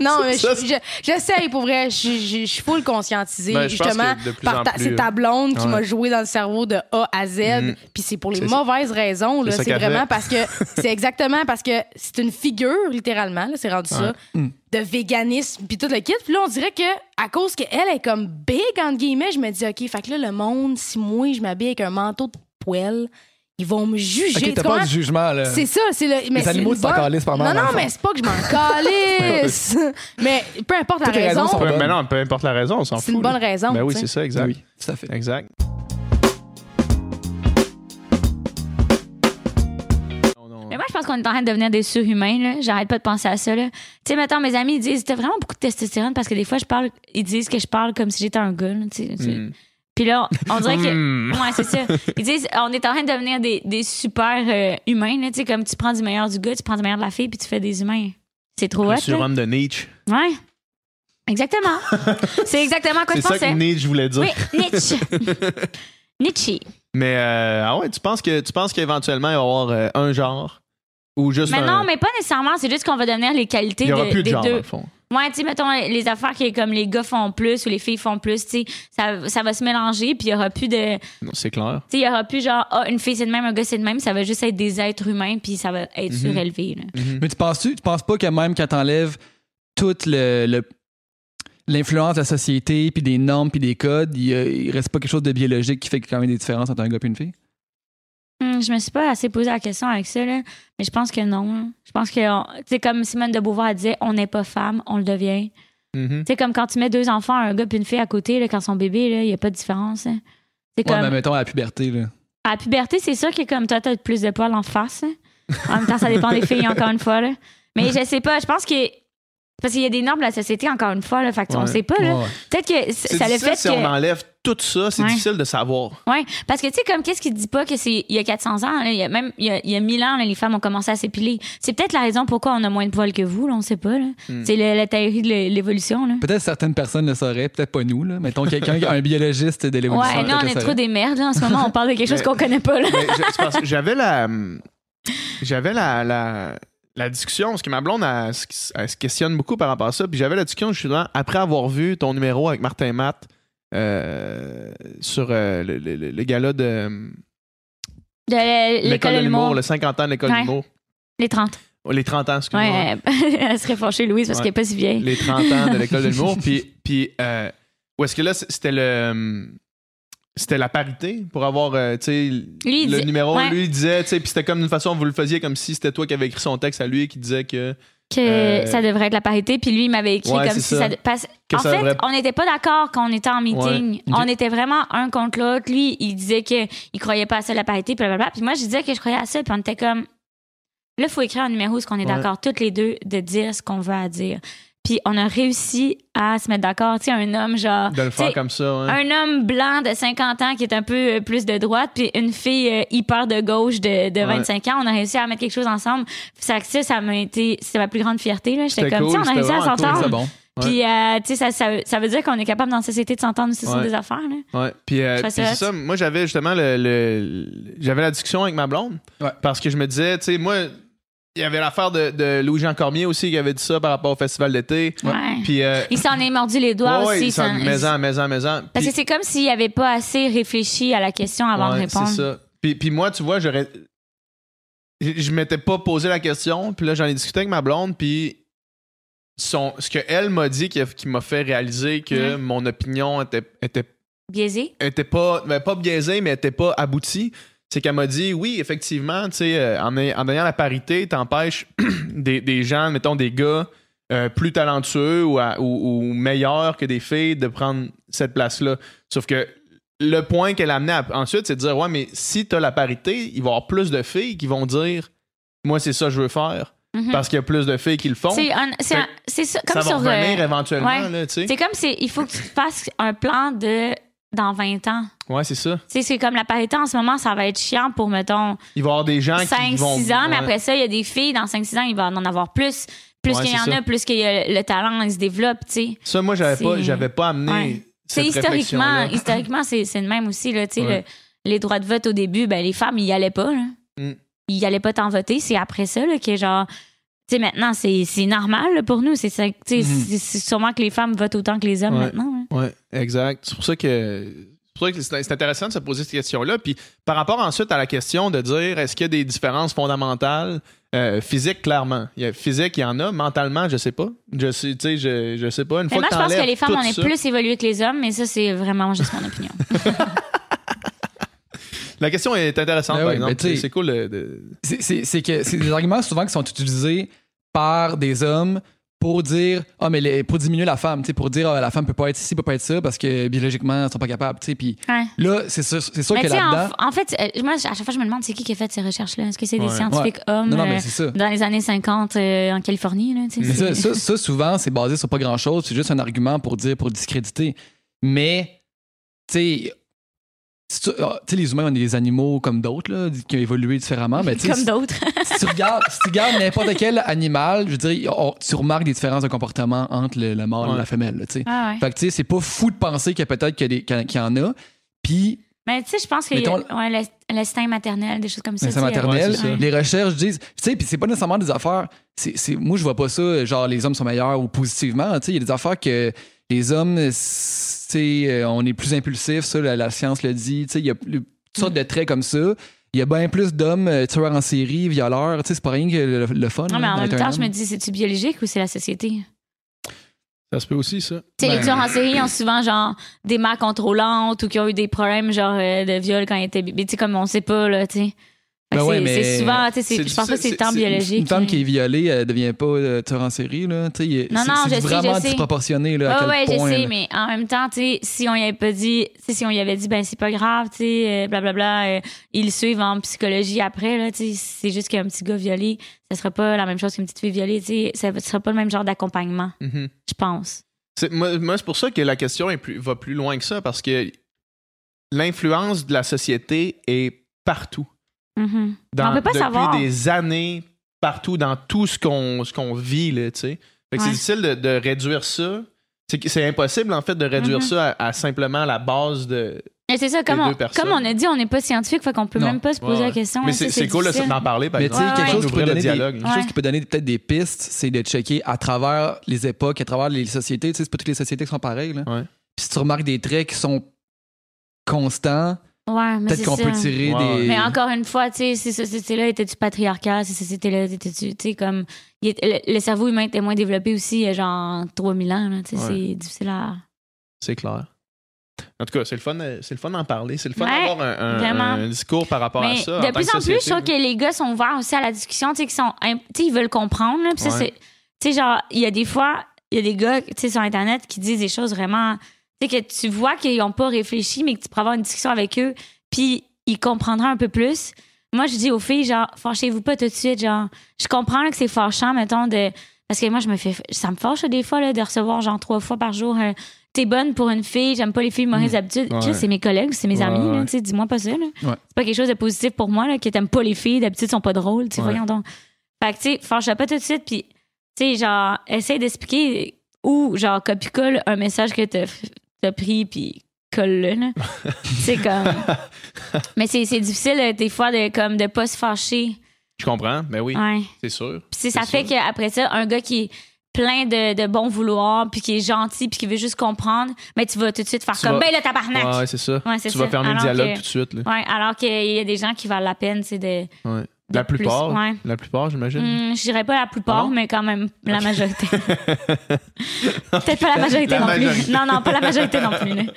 non, mais Ça, je- je- j'essaye pour vrai. Je suis full conscientisée. Ben, justement, de c'est ta blonde qui ouais. m'a joué dans le cerveau de A à Z. Mm. Puis c'est pour les C'est ça. mauvaises raisons. là. C'est vraiment fait. parce que. C'est exactement parce que c'est une figure, littéralement. là, C'est rendu ça. Mm. De véganisme, puis tout le kit. Puis là, on dirait que à cause qu'elle est comme big, entre guillemets, je me dis, OK, fait que là, le monde, si moi, je m'habille avec un manteau de poêle, ils vont me juger. Ok, Tu t'as pas du jugement, là. C'est ça, c'est le. Mais Les c'est animaux, t'en pas mal, Non, non, mais c'est pas que je m'en calisse. <laughs> <laughs> mais peu importe la Toutes raison, Peu- mais non, peu importe la raison, on s'en fout. c'est une bonne là. raison. Ben oui, c'est ça, exact. Oui, tout à fait. Exact. Mais moi, je pense qu'on est en train de devenir des surhumains. là. J'arrête pas de penser à ça. là. Tu sais, mettons, mes amis ils disent T'as vraiment beaucoup de testostérone parce que des fois, je parle, ils disent que je parle comme si j'étais un gars. là, tu sais, tu. Hmm. Puis là, on dirait que. Hmm. Ouais, c'est ça. Ils disent on est en train de devenir des, des super euh, humains. Là, tu sais, comme tu prends du meilleur du gars, tu prends du meilleur de la fille, puis tu fais des humains. C'est trop hot. surhomme de Nietzsche. Ouais. Exactement. <laughs> c'est exactement à quoi C'est je ça que pensais. Nietzsche voulait dire. Oui, Nietzsche. <laughs> Nietzsche. Mais euh, ah ouais, tu penses que tu penses qu'éventuellement il va y avoir euh, un genre? Ou juste Mais un non, mais pas nécessairement. C'est juste qu'on va devenir les qualités il y aura de- plus de des genre dans deux. le fond. Ouais, tu sais, mettons, les affaires qui comme les gars font plus ou les filles font plus, tu sais, ça, ça va se mélanger, puis il y aura plus de. Tu Non, c'est clair. sais, il y aura plus genre, ah, une fille c'est de même, un gars c'est de même, ça va juste être des êtres humains, puis ça va être Mhm. surélevé, là. Mais tu penses-tu, tu penses pas que même quand t'enlèves toute le, le- l'influence de la société, puis des normes, puis des codes, il, il reste pas quelque chose de biologique qui fait quand même des différences entre un gars et une fille? Je me suis pas assez posé la question avec ça, là, mais je pense que non. Je pense que, on- tu sais, comme Simone de Beauvoir disait, on n'est pas femme, on le devient. Mhm. Tu sais, comme quand tu mets deux enfants, un gars puis une fille à côté, là, quand ils sont bébés, là, il y a pas de différence. hein. C'est Ouais, comme. mais mettons à la puberté, là. À la puberté, c'est sûr que comme toi, t'as plus de poils en face. hein. En même temps, ça dépend des filles, encore une fois. Là. Mais je sais pas, je pense que. Parce qu'il y a des normes de la société, encore une fois. Là, fait que on Ouais. sait pas. Là. Ouais. Peut-être que C'est ça le fait si que. on enlève tout ça, c'est Ouais. difficile de savoir. Ouais, parce que tu sais, comme qu'est-ce qui dit pas que c'est il y a 400 ans, là, il y a même il y a, il y a 1000 ans, là, les femmes ont commencé à s'épiler. C'est peut-être la raison pourquoi on a moins de poils que vous, là, on sait pas. là. Hmm. C'est le- la théorie de l'é- l'évolution. Là. Peut-être certaines personnes le sauraient, peut-être pas nous, là. Mettons quelqu'un, <laughs> un biologiste de l'évolution. Ouais, non, on est trop des merdes. là. En ce moment, on parle de quelque chose Mais- qu'on connaît pas. J'avais la <laughs> j'avais la, la la discussion parce que ma blonde elle, se- elle se questionne beaucoup par rapport à ça puis j'avais la discussion justement après avoir vu ton numéro avec Martin Matt euh, sur euh, le, le, le- gala de De l'école de l'humour, le 50 ans de l'école Ouais. de l'humour les 30. Les 30 ans, excuse-moi. Ouais, <laughs> elle serait fâchée, Louise, parce Ouais. qu'elle est pas si vieille. Les 30 ans de l'école de l'humour. <laughs> Puis, puis euh, où est-ce que là, c'était le. C'était la parité pour avoir, euh, tu sais, le dit- numéro. Lui, il disait, tu sais, puis c'était comme d'une façon, vous le faisiez comme si c'était toi qui avais écrit son texte à lui qui disait que. Que Euh, ça devrait être la parité. Puis lui, il m'avait écrit Ouais, comme si ça. ça. parce- en ça fait, devrait- on n'était pas d'accord quand on était en meeting. Ouais. On était vraiment un contre l'autre. Lui, il disait qu'il croyait pas à ça, la parité, puis blablabla. Puis moi, je disais que je croyais à ça. Puis on était comme. Là, il faut écrire un numéro où est-ce qu'on est Ouais. d'accord, toutes les deux, de dire ce qu'on veut à dire. Puis on a réussi à se mettre d'accord. Tu sais, un homme genre. De le faire comme ça, ouais. un homme blanc de 50 ans qui est un peu euh, plus de droite, puis une fille euh, hyper de gauche de, de Ouais. 25 ans. On a réussi à mettre quelque chose ensemble. Ça, ça, ça m'a été, c'était ma plus grande fierté. là. J'étais comme, cool, tu sais, on a réussi à cool, s'entendre. C'est bon. Puis, euh, tu sais, ça, ça, ça veut dire qu'on est capable dans la société de s'entendre aussi sur des affaires. Là. Ouais. Puis, euh, c'est ça. Moi, j'avais justement le, le- j'avais la discussion avec ma blonde. Ouais. Parce que je me disais, tu sais, moi, il y avait l'affaire de, de Louis-Jean Cormier aussi qui avait dit ça par rapport au festival d'été. Ouais. Puis, euh, Il s'en est mordu les doigts ouais, aussi. il s'en- maison, maison, maison. Parce Puis- que c'est comme s'il avait pas assez réfléchi à la question avant de répondre. C'est ça. Puis, puis moi, tu vois, j'aurais. Je, m'étais pas posé la question, puis là, j'en ai discuté avec ma blonde, puis son, ce qu'elle m'a dit qui, m'a fait réaliser que mon opinion était, était, Biaisé. était pas, ben, pas biaisée, mais était pas aboutie. C'est qu'elle m'a dit, oui, effectivement, tu sais, euh, en, en ayant la parité, t'empêches <clears throat> des, des gens, mettons des gars euh, plus talentueux ou, à- ou- ou meilleurs que des filles de prendre cette place-là. Sauf que le point qu'elle a amené à- ensuite, c'est de dire, ouais, mais si t'as la parité, il va y avoir plus de filles qui vont dire, moi, c'est ça que je veux faire. Mhm. Parce qu'il y a plus de filles qui le font. C'est ça, ça comme va sur. revenir euh, éventuellement, ouais. C'est comme si il faut que tu fasses un plan de dans 20 ans. Ouais, c'est ça. Tu sais, c'est comme la parité en ce moment, ça va être chiant pour, mettons, Il va y avoir des gens qui 5-6 vont... ans, mais après ça, il y a des filles, dans 5-6 ans, il va en avoir plus. Plus Ouais, qu'il y en a, plus que le, le talent, il se développe, tu sais. Ça, moi, j'avais pas, j'avais pas amené Ouais. C'est historiquement, historiquement, c'est le même aussi, là, tu sais, Ouais. le- les droits de vote au début, ben, les femmes, ils y allaient pas, là. Mm. Ils y allaient pas tant voter, c'est après ça, là, que genre, sais, maintenant, c'est c'est normal, là, pour nous, c'est Mm-hmm. c'est- sûrement que les femmes votent autant que les hommes Ouais. maintenant, hein. Ouais, exact. C'est pour ça que c'est pour ça que c'est c'est intéressant de se poser cette question-là. Puis par rapport ensuite à la question de dire est-ce qu'il y a des différences fondamentales euh, physiques, clairement? Il y a, physique, il y en a. Mentalement, je sais pas. Je sais, tu sais, je, je sais pas. Une Mais fois moi, que je pense que les femmes, on est ça- plus évolués que les hommes, mais ça, c'est vraiment juste mon opinion. <laughs> La question est intéressante, Ben par oui, exemple. mais C'est cool de. que c'est des arguments souvent qui sont utilisés par des hommes pour dire ah mais les- pour diminuer la femme, tu sais pour dire ah, la femme peut pas être ici, peut pas être ça parce que biologiquement elles sont pas capables, tu sais puis Ouais. là c'est sûr, c'est sûr Mais que tu sais, là-dedans en, en fait, euh, moi, à chaque fois, je me demande c'est qui qui a fait ces recherches-là? Est-ce que c'est des Ouais. scientifiques hommes non non euh, mais dans les années 50 euh, en Californie? Là, tu sais, Mais ça, c'est- ça, ça, souvent, c'est basé sur pas grand-chose. C'est juste un argument pour dire, pour discréditer. Mais, tu sais, si tu ah, les humains, on est des animaux comme d'autres, là, qui ont évolué différemment. Mais, comme si, d'autres. <laughs> si tu regardes, si tu regardes n'importe quel animal, je veux dire, on- tu remarques des différences de comportement entre le, le mâle Ouais. et la femelle, là, tu sais. Ah ouais. Fait que, tu sais, c'est pas fou de penser peut-être qu'il y, a des- qu'il y en- qu'il y en a. Puis, Mais tu sais, je pense que Mettons- ouais, l'instinct maternel, des choses comme ça. l'instinct sais, maternel, ouais, c'est ça. les recherches disent, tu sais, puis c'est pas nécessairement des affaires, c'est, c'est- moi je vois pas ça, genre les hommes sont meilleurs ou positivement, tu sais, il y a des affaires que les hommes, euh, on est plus impulsifs, ça, la, la science le dit, tu sais, il y a plus- toutes sortes de traits comme ça. Il y a bien plus d'hommes euh, tueurs en série, violeurs, tu sais, c'est pas rien que le, le fun. Non, mais là, en même temps, je me dis, c'est-tu biologique ou c'est la société? Ça se peut aussi, ça. Tu sais, les Ben- tueurs en série ont souvent, genre, des mères contrôlantes ou qui ont eu des problèmes, genre, euh, de viol quand ils étaient bébés. Tu sais, comme on sait pas, là, tu sais. Ben ouais, c'est- mais c'est souvent, tu sais, je pense pas que c'est le temps biologique. Une femme qui est violée, elle devient pas euh, tueur en série, là. Tu sais, Non, c'est- non, je sais, vraiment je sais. disproportionné, là, à quel ouais, je point, sais, là. mais en même temps, tu sais, si on y avait pas dit, tu sais, si on y avait dit, ben, c'est pas grave, tu sais, euh, blablabla, euh, ils le suivent en psychologie après, là, tu sais, c'est juste qu'un petit gars violé, ça serait pas la même chose qu'une petite fille violée, tu sais, ça serait pas le même genre d'accompagnement, Mhm. je pense. C'est- moi, moi, c'est pour ça que la question est plus- va plus loin que ça, parce que l'influence de la société est partout. Mhm. Dans, on peut pas depuis savoir. des années, partout, dans tout ce qu'on ce qu'on vit, là, tu sais. Fait que c'est Ouais. difficile de, de réduire ça. C'est impossible, en fait, de réduire Mhm. ça à, à simplement la base de... Mais c'est ça, comme les on, deux personnes. comme on a dit, on n'est pas scientifique, fait qu'on peut Non. même pas se poser Ouais, la ouais. question. Mais hein, c'est cool d'en parler, par Mais tu exemple. sais, quelque Ouais, chose qui peut le donner des, chose Ouais. qui peut donner peut-être des pistes, c'est de checker à travers les époques, à travers les sociétés. Tu sais, c'est pas toutes les sociétés qui sont pareilles. Là. Ouais. Puis si tu remarques des traits qui sont constants, Ouais, mais Peut-être qu'on peut tirer Ouais, des. Mais encore une fois, tu sais, ces sociétés-là étaient-tu patriarcales? Ces sociétés-là étaient-tu, tu sais, comme. il est- le, le cerveau humain était moins développé aussi, il y a genre 3000 ans, là, tu sais, Ouais. c'est difficile à. C'est clair. En tout cas, c'est le fun, euh, c'est le fun d'en parler. C'est le fun Ouais, d'avoir un, un- discours par rapport à ça. de plus en plus, je trouve que les gars sont ouverts aussi à la discussion, tu sais, sont. imp- Tu sais, ils veulent comprendre. Puis ça, c'est. Tu sais, genre, il y a des fois, il y a des gars, tu sais, sur Internet qui disent des choses vraiment. Sais, que tu vois qu'ils n'ont pas réfléchi, mais que tu pourras avoir une discussion avec eux, puis ils comprendraient un peu plus. Moi, je dis aux filles, genre, fâchez-vous pas tout de suite, genre. Je comprends là, que c'est fâchant, mettons, de. Parce que moi, je me fais. Ça me fâche des fois, là, de recevoir, genre, trois fois par jour. un, T'es bonne pour une fille, j'aime pas les filles mauvaises habitudes. Ouais. C'est mes collègues, c'est mes Ouais, amis, là, ouais. tu sais, dis-moi pas ça, là. C'est pas quelque chose de positif pour moi, là, que t'aimes pas les filles, d'habitude, sont pas drôles, tu sais, voyons donc. Fait que, tu sais, fâche pas tout de suite, puis, tu sais, genre, essaye d'expliquer ou, genre, copie-colle un message que t'as t'as pris, puis colle-le, là. <laughs> c'est comme. Mais c'est c'est difficile, euh, des fois, de, comme, de pas se fâcher. Je comprends, mais oui, Ouais. c'est sûr. Puis c'est- ça C'est fait qu'après ça, un gars qui est plein de, de bon vouloir, puis qui est gentil, puis qui veut juste comprendre, mais tu vas tout de suite faire Tu comme, vas- ben le tabarnak! Ouais, ouais, c'est ça. Ouais, c'est tu ça. vas fermer le Alors dialogue que- tout de suite. Là. Ouais, alors qu'il y a des gens qui valent la peine, c'est de. Ouais. La plupart, plus, ouais. la plupart, j'imagine. Hmm, je dirais pas la plupart, Ah mais quand même la majorité. <laughs> Peut-être pas la majorité La non majorité. plus. Non, non, pas la majorité non plus.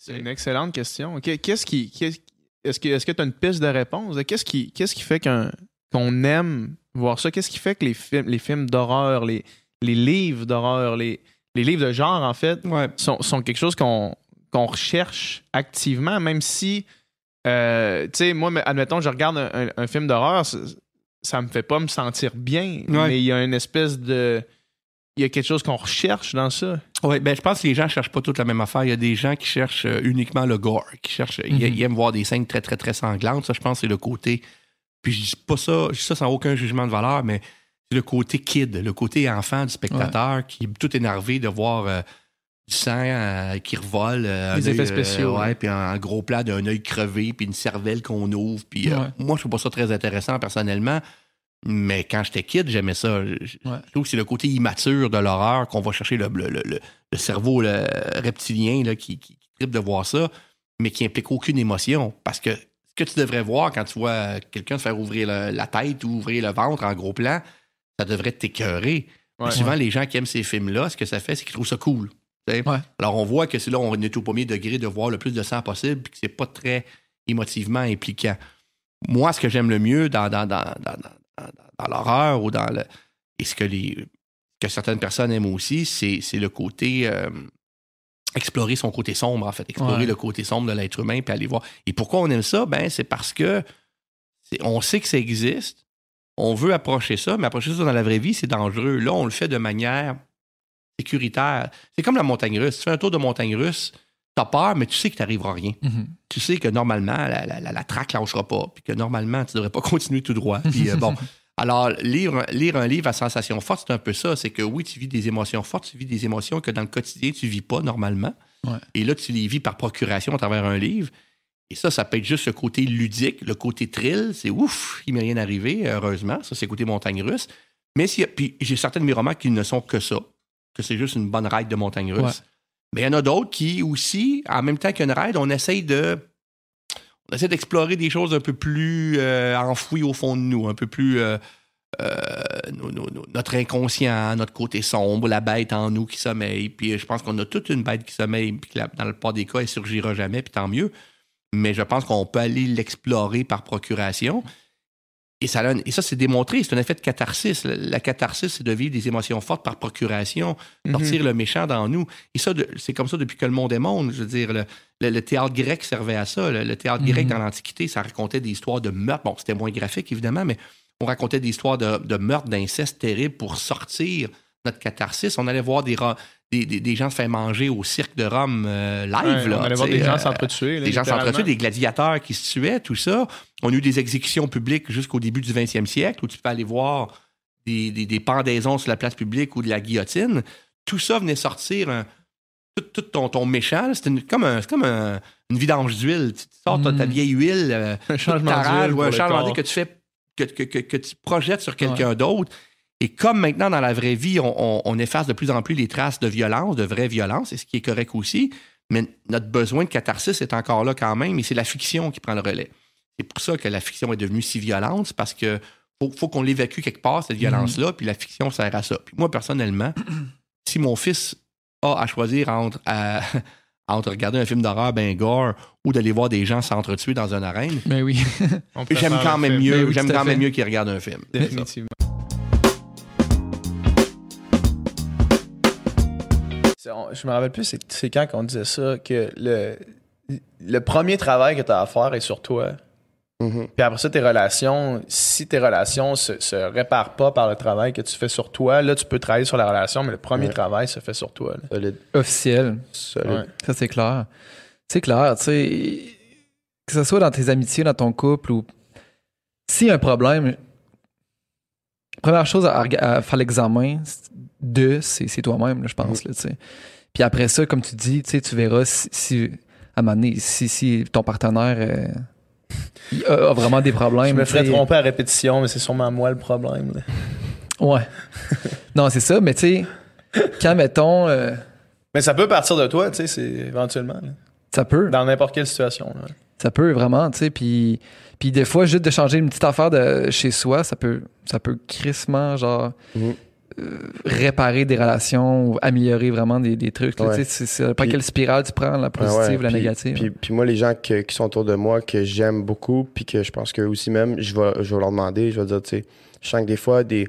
C'est une excellente question. Ok, Qu'est-ce qui, est-ce que, est-ce que tu as une piste de réponse? Qu'est-ce qui, qu'est-ce qui fait qu'on aime voir ça? Qu'est-ce qui fait que les films, les films d'horreur, les, les livres d'horreur, les, les livres de genre en fait, Ouais. sont, sont quelque chose qu'on, qu'on recherche activement, même si, euh, tu sais, moi, admettons, je regarde un, film d'horreur, ça, me fait pas me sentir bien, Ouais. mais il y a une espèce de, il y a quelque chose qu'on recherche dans ça. Oui, ben je pense que les gens cherchent pas toute la même affaire. Il y a des gens qui cherchent euh, uniquement le gore, qui cherchent, ils- Mhm. ils, aiment voir des scènes très, très, très sanglantes. Ça, je pense, c'est le côté. Puis je dis pas ça, je dis ça sans aucun jugement de valeur, mais c'est le côté kid, le côté enfant du spectateur qui est tout énervé de voir euh, du sang euh, qui revole. euh, Les effets spéciaux, ouais. puis un gros plan d'un œil crevé, puis une cervelle qu'on ouvre. Puis euh, Ouais. moi, je trouve pas ça très intéressant personnellement. Mais quand j'étais kid, j'aimais ça. Je, trouve que c'est le côté immature de l'horreur qu'on va chercher le, le- le- cerveau reptilien là, qui, qui, qui tripe de voir ça, mais qui implique aucune émotion. Parce que ce que tu devrais voir quand tu vois quelqu'un se faire ouvrir la tête ou ouvrir le ventre en gros plan, ça devrait t'écœurer. Ouais. Souvent, les gens qui aiment ces films-là, ce que ça fait, c'est qu'ils trouvent ça cool. Ouais. Alors, on voit que c'est là, on est au premier degré de voir le plus de sang possible, puis que c'est pas très émotivement impliquant. Moi, ce que j'aime le mieux dans, dans, dans, dans, dans- dans- dans l'horreur ou dans le. Et ce que, les, que certaines personnes aiment aussi, c'est, le côté. euh, explorer son côté sombre, en fait. Explorer Ouais. le côté sombre de l'être humain, puis aller voir. Et pourquoi on aime ça? Ben, c'est parce que on sait que ça existe. On veut approcher ça, mais approcher ça dans la vraie vie, c'est dangereux. Là, on le fait de manière sécuritaire. C'est comme la montagne russe. Tu fais un tour de montagne russe, t'as peur, mais tu sais que t'arriveras rien. Mhm. Tu sais que normalement, la, la, la, la traque lâchera pas, puis que normalement, tu devrais pas <laughs> continuer tout droit. Puis euh, bon. <laughs> Alors, lire, lire un livre à sensation forte, c'est un peu ça. C'est que oui, tu vis des émotions fortes, tu vis des émotions que dans le quotidien, tu vis pas normalement. Ouais. Et là, tu les vis par procuration à travers un livre. Et ça, ça peut être juste le côté ludique, le côté thrill. C'est ouf, il m'est rien arrivé, heureusement. Ça, c'est côté montagne russe. Mais a- puis j'ai certains de mes romans qui ne sont que ça, que c'est juste une bonne ride de montagne russe. Ouais. Mais il y en a d'autres qui aussi, en même temps qu'une ride, on essaye de. On essaie d'explorer des choses un peu plus euh, enfouies au fond de nous, un peu plus. euh, euh, nos- nos- nos- notre inconscient, notre côté sombre, la bête en nous qui sommeille. Puis je pense qu'on a toute une bête qui sommeille, puis que la- dans le plupart des cas, elle surgira jamais, puis tant mieux. Mais je pense qu'on peut aller l'explorer par procuration. Et ça, et ça c'est démontré, c'est un effet de catharsis. La, la catharsis, c'est de vivre des émotions fortes par procuration, sortir le méchant dans nous. Et ça, c'est comme ça depuis que le monde est monde. Je veux dire, le, le- le théâtre grec servait à ça. Le, le théâtre grec Mhm. dans l'Antiquité, ça racontait des histoires de meurtres. Bon, c'était moins graphique, évidemment, mais on racontait des histoires de, de meurtres, d'inceste terribles pour sortir notre catharsis. On allait voir des, des, des- des gens se faire manger au cirque de Rome euh, live. Ouais, là, on allait voir des gens euh, s'entretuer. des gens s'entretuent, des gladiateurs qui se tuaient, tout ça. On a eu des exécutions publiques jusqu'au début du 20e siècle où tu peux aller voir des, des- pendaisons sur la place publique ou de la guillotine. Tout ça venait sortir un- tout, tout ton, ton méchant. C'était comme, un, c'est comme un- une vidange d'huile. Tu sors ta, ta Mm. vieille huile, euh, Un changement d'huile ou un changement d'huile que tu fais, que, que- que- que tu projettes sur quelqu'un d'autre. Et comme maintenant, dans la vraie vie, on, on- on efface de plus en plus les traces de violence, de vraie violence, et ce qui est correct aussi, mais notre besoin de catharsis est encore là quand même, et c'est la fiction qui prend le relais. C'est pour ça que la fiction est devenue si violente, c'est parce que faut, faut qu'on l'évacue quelque part, cette violence-là, puis la fiction sert à ça. Puis moi, personnellement, <clears throat> si mon fils a à choisir entre, à- <laughs> entre regarder un film d'horreur ben gore ou d'aller voir des gens s'entretuer dans une arène, Mais oui. <laughs> On préfère j'aime quand même film. mieux, Ben oui, j'aime quand même mieux qu'il regarde un film. Définitivement. Je me rappelle plus, c'est- quand qu'on disait ça, que le, le premier travail que tu as à faire est sur toi. Mhm. Puis après ça, tes relations, si tes relations se, se réparent pas par le travail que tu fais sur toi, là, tu peux travailler sur la relation, mais le premier Ouais. travail se fait sur toi. là. Solide. Officiel. Solide. Ouais. Ça, c'est clair. C'est clair, tu sais, que ce soit dans tes amitiés, dans ton couple ou s'il y a un problème, première chose à, faire l'examen de, c'est toi-même, je pense, là. Puis après ça, comme tu dis, tu verras si, si- à un moment donné, si, si ton partenaire euh, il a, a vraiment des problèmes. Je me ferais tromper à répétition, mais c'est sûrement moi le problème. là. Ouais. <laughs> non, c'est ça, mais tu sais, quand, mettons, euh, Mais ça peut partir de toi, tu sais, c'est éventuellement. là. ça peut. Dans n'importe quelle situation. là. Ça peut vraiment, tu sais, puis puis des fois juste de changer une petite affaire de chez soi, ça peut ça peut crissement genre Mhm. euh, réparer des relations ou améliorer vraiment des, des trucs. Ouais. tu sais, c'est- pas quelle spirale tu prends, la Ah positive ouais, ou la puis- négative. Puis, puis moi, les gens que- qui sont autour de moi, que j'aime beaucoup, puis que je pense qu'eux aussi même, je vais, je vais leur demander, je vais dire, tu sais, je sens que des fois, des,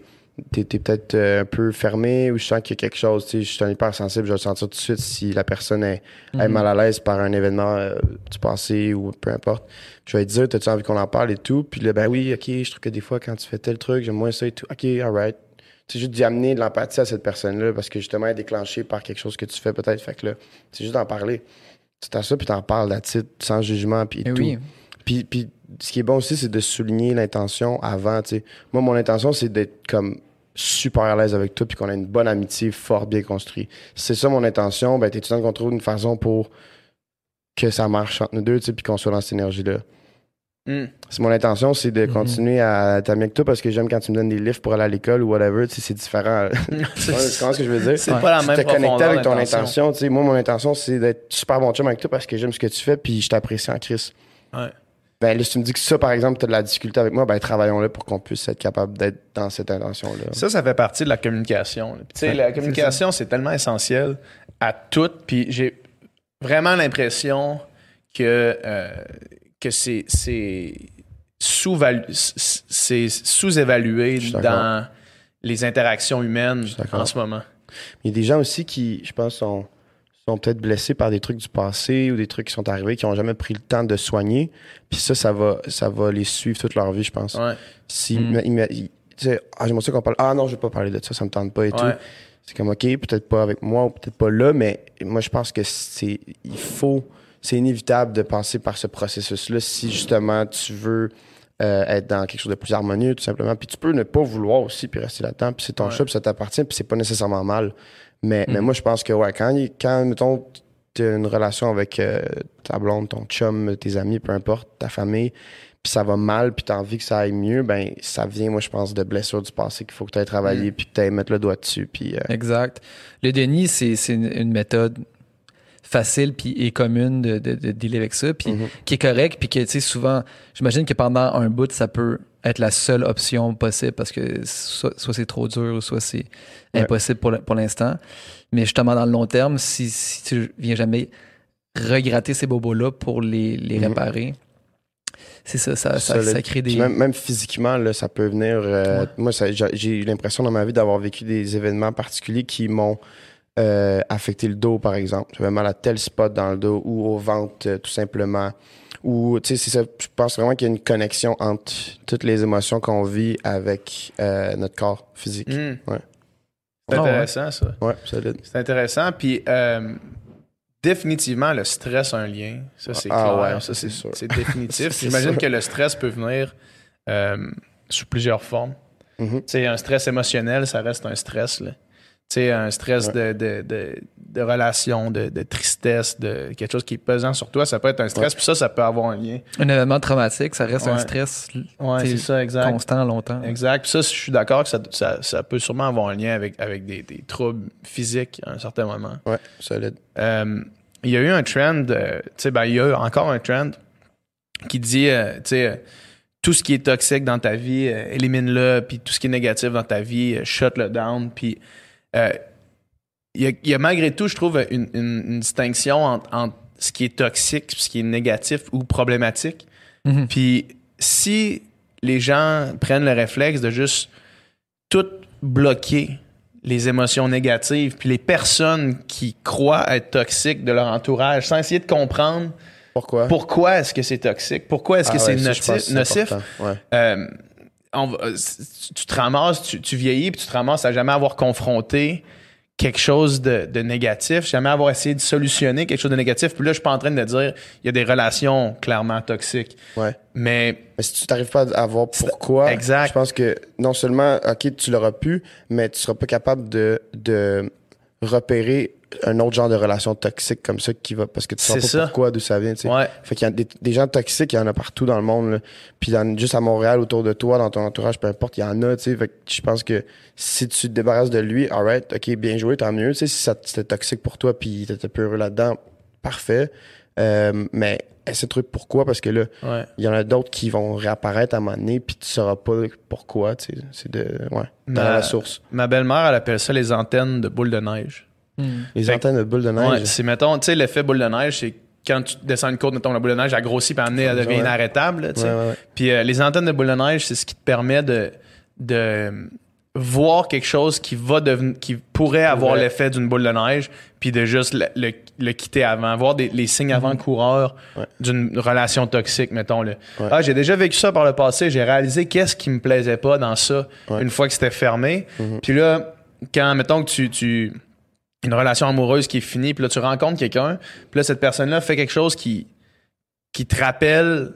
t'es, t'es peut-être euh, un peu fermé ou je sens qu'il y a quelque chose, tu sais, je suis un hyper sensible, je vais le sentir tout de suite si la personne est, est Mhm. mal à l'aise par un événement euh, du passé ou peu importe. Je vais te dire, t'as-tu envie qu'on en parle et tout? Puis là, ben oui, ok, je trouve que des fois, quand tu fais tel truc, j'aime moins ça et tout. Ok, alright. C'est juste d'y amener de l'empathie à cette personne-là parce que justement, elle est déclenchée par quelque chose que tu fais peut-être. Fait que là, c'est juste d'en parler. Tu t'as ça, puis t'en parles là sans jugement, puis Eh tout. oui. Puis, puis ce qui est bon aussi, c'est de souligner l'intention avant, tu sais. Moi, mon intention, c'est d'être comme super à l'aise avec toi, puis qu'on a une bonne amitié forte, bien construite. Si c'est ça mon intention, ben, t'es tout le temps qu'on trouve une façon pour que ça marche entre nous deux, tu puis qu'on soit dans cette énergie-là? Hmm. Si mon intention, c'est de Mhm. continuer à t'amener avec toi parce que j'aime quand tu me donnes des livres pour aller à l'école ou whatever, tu sais, c'est différent. <laughs> <laughs> tu comprends ce que je veux dire? C'est Ouais. pas la tu même te connecter profondeur avec ton intention. Tu sais, moi, mon intention, c'est d'être super bon chum avec toi parce que j'aime ce que tu fais puis je t'apprécie en Chris. Ouais. Ben là, si tu me dis que ça, par exemple, tu as de la difficulté avec moi, ben travaillons là pour qu'on puisse être capable d'être dans cette intention-là. Ça, ça fait partie de la communication. là. Puis, tu sais, Ouais, la communication, c'est tellement essentiel à tout. Puis j'ai vraiment l'impression que, euh, que c'est, sous-évalué dans les interactions humaines en ce moment. Il y a des gens aussi qui, je pense, sont, sont peut-être blessés par des trucs du passé ou des trucs qui sont arrivés qui n'ont jamais pris le temps de soigner. Puis ça, ça va, ça va les suivre toute leur vie, je pense. Ouais. Si, Mm. il ah, j'aimerais ça qu'on parle. Ah non, je vais pas parler de ça, ça me tente pas et tout. C'est comme, OK, peut-être pas avec moi ou peut-être pas là, mais moi, je pense que c'est, il faut, c'est inévitable de passer par ce processus-là si justement tu veux euh, être dans quelque chose de plus harmonieux, tout simplement. Puis tu peux ne pas vouloir aussi, puis rester là-dedans, puis c'est ton Ouais. choix, puis ça t'appartient, puis c'est pas nécessairement mal. Mais, mais Mhm. moi, je pense que, ouais, quand, quand mettons, tu as une relation avec euh, ta blonde, ton chum, tes amis, peu importe, ta famille, puis ça va mal, puis tu as envie que ça aille mieux, ben ça vient, moi, je pense, de blessures du passé qu'il faut que tu aies travaillé, puis que tu ailles mettre le doigt dessus, puis... euh, Exact. Le déni, c'est une méthode facile puis et commune de, de, de dealer avec ça, puis mhm. qui est correct, puis que, tu sais, souvent, j'imagine que pendant un bout, ça peut être la seule option possible parce que soit, soit c'est trop dur ou soit c'est Ouais. impossible pour, pour l'instant. Mais justement, dans le long terme, si, si tu viens jamais regratter ces bobos-là pour les, les Mhm. réparer, c'est ça, ça, ça, crée des... Même, même physiquement, là, ça peut venir. euh, Ouais. Moi, j'ai eu l'impression dans ma vie d'avoir vécu des événements particuliers qui m'ont euh, affecté le dos, par exemple. J'avais mal à tel spot dans le dos ou au ventre, euh, tout simplement. Ou, tu sais, c'est ça. Je pense vraiment qu'il y a une connexion entre toutes les émotions qu'on vit avec euh, notre corps physique. Hmm. Ouais. C'est Ah ouais. intéressant, ça. Ouais, solide. C'est intéressant. Puis, euh, définitivement, le stress a un lien. Ça, c'est Ah clair. ouais, ça, c'est c'est sûr. C'est définitif. <laughs> C'est J'imagine que le stress peut venir euh, sous plusieurs formes. Tu sais, un stress émotionnel, ça reste un stress. là. Sais, un stress Ouais. de, de, de, de relation, de, de tristesse, de quelque chose qui est pesant sur toi, ça peut être un stress, puis ça, ça peut avoir un lien. Un événement traumatique, ça reste un stress Ouais, T'sais, c'est ça, exact. constant longtemps. Exact. Puis ça, je suis d'accord que ça, ça, ça peut sûrement avoir un lien avec, avec des, des troubles physiques à un certain moment. Ouais, solide. Euh, il y a eu un trend, euh, tu sais, ben, il y a eu encore un trend qui dit, euh, tu sais, euh, tout ce qui est toxique dans ta vie, euh, élimine-le, puis tout ce qui est négatif dans ta vie, euh, shut-le down. Puis euh, il y, a, il y a malgré tout, je trouve, une, une- une distinction entre, entre ce qui est toxique, ce qui est négatif ou problématique. Mhm. Puis si les gens prennent le réflexe de juste tout bloquer les émotions négatives, puis les personnes qui croient être toxiques de leur entourage, sans essayer de comprendre Pourquoi? pourquoi est-ce que c'est toxique, pourquoi est-ce Ah que ouais, c'est nocif. Ouais. euh, on euh, tu te ramasses, tu, tu vieillis, puis tu te ramasses à jamais avoir confronté quelque chose de, de négatif, jamais avoir essayé de solutionner quelque chose de négatif. Puis là, je suis pas en train de dire il y a des relations clairement toxiques. Ouais. Mais Mais si tu n'arrives pas à voir pourquoi, Exact. je pense que non seulement, OK, tu l'auras pu, mais tu seras pas capable de, de repérer un autre genre de relation toxique comme ça qui va, parce que tu sais pas ça. pourquoi, d'où ça vient, tu sais. ouais, Fait qu'il y a des, des gens toxiques, il y en a partout dans le monde. là. Puis dans- juste à Montréal, autour de toi, dans ton entourage, peu importe, il y en a. tu sais. Fait que je pense que si tu te débarrasses de lui, alright, ok, bien joué, tant mieux. Tu sais, si ça- c'était toxique pour toi, puis t'étais peu heureux là-dedans, parfait. Euh, mais essaie de trouver pourquoi, parce que là, ouais. il y en a d'autres qui vont réapparaître à un moment donné, puis tu sauras pas pourquoi. tu sais. C'est de. Ouais. Dans Ma- la source. Ma belle-mère, elle appelle ça les antennes de boule de neige. Hmm. Les Fait- antennes de bulles de neige? Ouais, c'est, mettons, tu sais, l'effet boule de neige, c'est quand tu descends une côte, mettons, la boule de neige, elle grossit, puis elle, elle devient Ouais. inarrêtable, là, tu sais. Ouais, ouais, ouais. Puis euh, les antennes de boule de neige, c'est ce qui te permet de, de voir quelque chose qui va devenir, qui pourrait avoir Ouais. l'effet d'une boule de neige, puis de juste le, le- le quitter avant, voir des, les signes avant-coureurs Mhm. Ouais. d'une relation toxique, mettons. Ouais. Ah, j'ai déjà vécu ça par le passé, j'ai réalisé qu'est-ce qui me plaisait pas dans ça une fois que c'était fermé. Mhm. Puis là, quand, mettons que tu, tu une relation amoureuse qui est finie, puis là, tu rencontres quelqu'un, puis là, cette personne-là fait quelque chose qui, qui te rappelle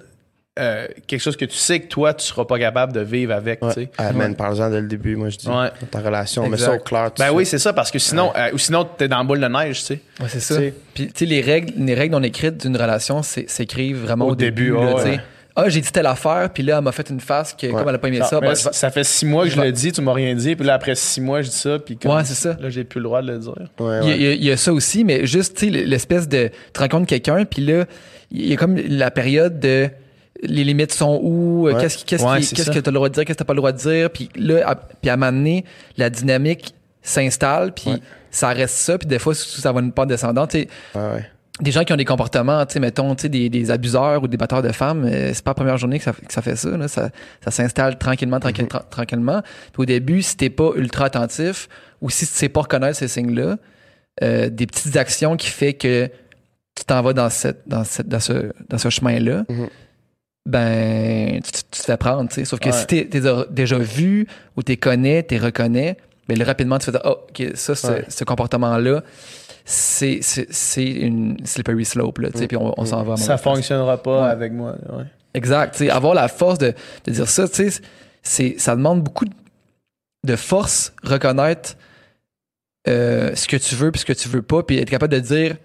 euh, quelque chose que tu sais que toi, tu seras pas capable de vivre avec, Ouais. tu sais. Ah, man, parle-en dès le début, moi, je dis. Ouais. Ta relation, mais ça au clair. Ben oui, c'est ça, parce que sinon, euh, ou sinon, t'es dans la boule de neige, tu sais. Ouais, c'est ça. Tu sais. Puis, tu sais, les règles, les règles non écrites d'une relation c'est- s'écrivent vraiment au, Au début, début. là, ouais, ouais. Ah, j'ai dit telle affaire, puis là, elle m'a fait une face que, Ouais. comme elle a pas aimé Ça, ça, mais ben, ça, ça fait six mois que je je vais- le dis, tu m'as rien dit, puis là, après six mois, je dis ça, puis comme- Ouais, c'est ça. Là, j'ai plus le droit de le dire. Ouais, Il y, a, ouais. il y a- il y a ça aussi, mais juste, tu sais, l'espèce de. Tu rencontres quelqu'un, puis là, il y a comme la période de. Les limites sont où? euh, Ouais. Qu'est-ce qui- qu'est-ce Ouais, que tu as le droit de dire? Qu'est-ce que tu pas le droit de dire? Puis là, à, puis à un moment donné, la dynamique s'installe, puis Ouais. ça reste ça, puis des fois, ça va une pente descendante. Des gens qui ont des comportements, tu sais, mettons, tu sais, des, des abuseurs ou des batteurs de femmes, euh, c'est pas la première journée que ça, que ça fait ça. Là. Ça, ça s'installe tranquillement, tranquille- tra- tranquillement. Puis au début, si t'es pas ultra attentif ou si tu sais pas reconnaître ces signes-là, euh, des petites actions qui fait que tu t'en vas dans, cette, dans, cette, dans ce, dans ce chemin-là, Mhm. Ben, tu, tu- tu te fais prendre, tu sais. Sauf que Ouais. si t'es t'es déjà vu ou t'es connais, t'es reconnais, ben là, rapidement, tu fais oh, OK, ça, ce, Ouais. ce comportement-là, c'est c'est- c'est une slippery slope, là, tu sais, Mm. puis on, on s'en va. Ça place. fonctionnera pas Ouais. avec moi. Exact. tu sais, avoir la force de, de dire ça, tu sais, c'est, ça demande beaucoup de, de force, reconnaître euh, ce que tu veux puis ce que tu veux pas, puis être capable de dire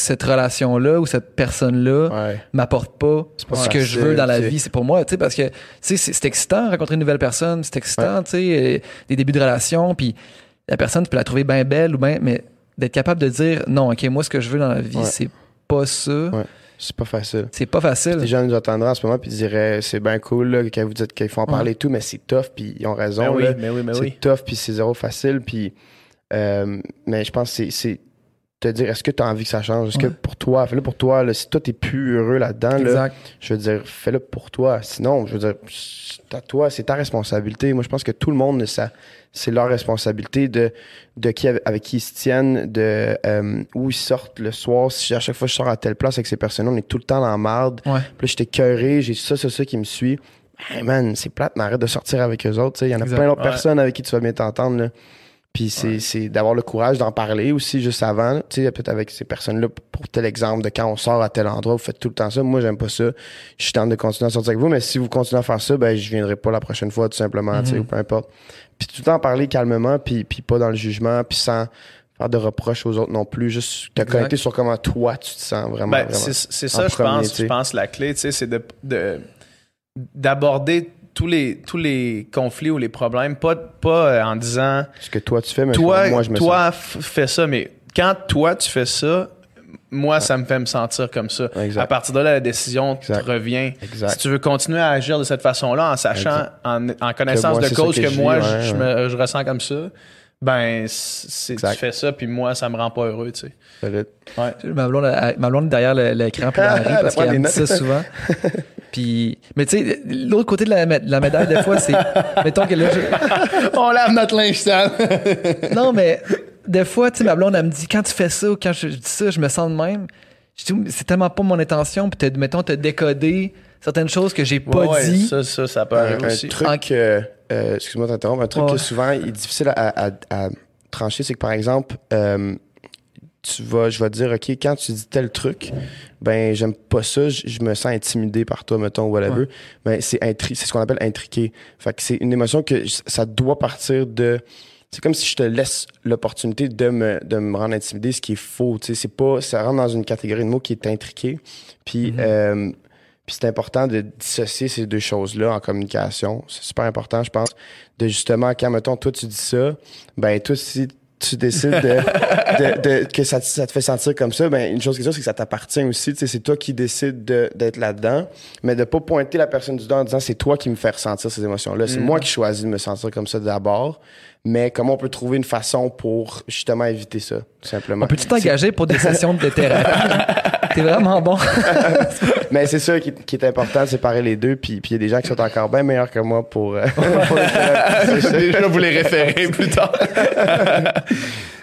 cette relation-là ou cette personne-là Ouais. m'apporte pas, pas ce que je veux dans la vie, c'est pour moi, tu sais, parce que tu sais, c'est, excitant rencontrer une nouvelle personne, c'est excitant, tu sais, euh, des débuts de relation, puis la personne, tu peux la trouver bien belle ou bien, mais d'être capable de dire non, ok, moi ce que je veux dans la vie, Ouais. c'est pas ça, Ouais. C'est pas facile. c'est pas facile. Les gens nous attendraient en ce moment puis ils diraient c'est bien cool là, quand vous dites qu'il faut en parler et tout, mais c'est tough puis ils ont raison. Ben oui, là. mais oui, mais c'est oui. tough puis c'est zéro facile puis euh, mais je pense que c'est te dire est-ce que tu as envie que ça change? Est-ce que pour toi fais-le pour toi là, si toi t'es plus heureux là-dedans là, Exact. je veux dire fais-le pour toi sinon je veux dire c'est à toi c'est ta responsabilité moi je pense que tout le monde ça c'est leur responsabilité de de qui avec, qui ils se tiennent de euh, où ils sortent le soir si à chaque fois je sors à telle place avec ces personnes on est tout le temps dans la marde Ouais. puis là, j'étais cœuré, j'ai ça, ça, ça qui me suit. Hey man, c'est plate, mais arrête de sortir avec eux autres. tu sais. Il y en a Exact. plein d'autres Ouais. personnes avec qui tu vas bien t'entendre. Puis c'est c'est d'avoir le courage d'en parler aussi juste avant. Tu sais, peut-être avec ces personnes-là, pour tel exemple de quand on sort à tel endroit, vous faites tout le temps ça. Moi, j'aime pas ça. Je suis tente de continuer à sortir avec vous, mais si vous continuez à faire ça, ben je viendrai pas la prochaine fois, tout simplement, tu sais, ou peu importe. Puis tout le temps parler calmement, puis, puis pas dans le jugement, puis sans faire de reproches aux autres non plus. Juste te Exact. connecter sur comment toi, tu te sens vraiment. Ben, vraiment. c'est ça, je pense. Je pense la clé, tu sais, c'est de de- d'aborder tous les tous les conflits ou les problèmes, pas pas euh, en disant Ce que toi, tu fais, mais toi moi, je me sens. toi fais ça, mais quand toi tu fais ça, moi ça me fait me sentir comme ça. Exact. À partir de là, la décision te revient. Exact. Si tu veux continuer à agir de cette façon-là, en sachant, en, en connaissance moi, de cause que moi je, ouais, je me- je ressens comme ça, ben c'est tu fais ça, puis moi ça me rend pas heureux, tu sais. Solide. Ma blonde, ma blonde est derrière l'écran puis elle rit parce qu'elle me dit ça souvent. <laughs> puis, mais tu sais, l'autre côté de la, de la médaille, des fois, c'est. <laughs> Mettons que là, je- On lave notre linge sale. <laughs> Non, mais des fois, tu sais, ma blonde, elle me dit quand tu fais ça ou quand je, je dis ça, je me sens de même. Je dis, c'est tellement pas mon intention. Puis, mettons, te décoder certaines choses que j'ai pas Ouais, dit. Ça, ça, ça peut un, arriver un aussi. truc, euh, euh, excuse-moi de t'interrompre, un truc que souvent il est difficile à, à- à trancher, c'est que par exemple, euh, tu vas, je vais te dire, OK, quand tu dis tel truc, ben, j'aime pas ça, je, je me sens intimidé par toi, mettons, whatever. Ben, c'est intri- c'est ce qu'on appelle intriqué. Fait que c'est une émotion que ça doit partir de. C'est comme si je te laisse l'opportunité de me, de me rendre intimidé, ce qui est faux. Tu sais, c'est pas. Ça rentre dans une catégorie de mots qui est intriqué. Puis, euh, puis c'est important de dissocier ces deux choses-là en communication. C'est super important, je pense, de justement, quand, mettons, toi, tu dis ça, ben, toi, si tu décides de, de- de- que ça, te- ça te fait sentir comme ça, ben, une chose qui est sûre, c'est que ça t'appartient aussi. Tu sais, c'est toi qui décides de- d'être là-dedans, mais de pas pointer la personne du doigt en disant c'est toi qui me fais ressentir ces émotions-là. C'est moi qui choisis de me sentir comme ça d'abord, mais comment on peut trouver une façon pour justement éviter ça, tout simplement? On peut-tu t'engager pour des sessions de thérapie? <laughs> T'es vraiment bon. <laughs> Mais c'est ça qui, qui est important de séparer les deux. Puis puis il y a des gens qui sont encore bien meilleurs que moi pour. euh, pour les. <laughs> Déjà vous les référer plus tard.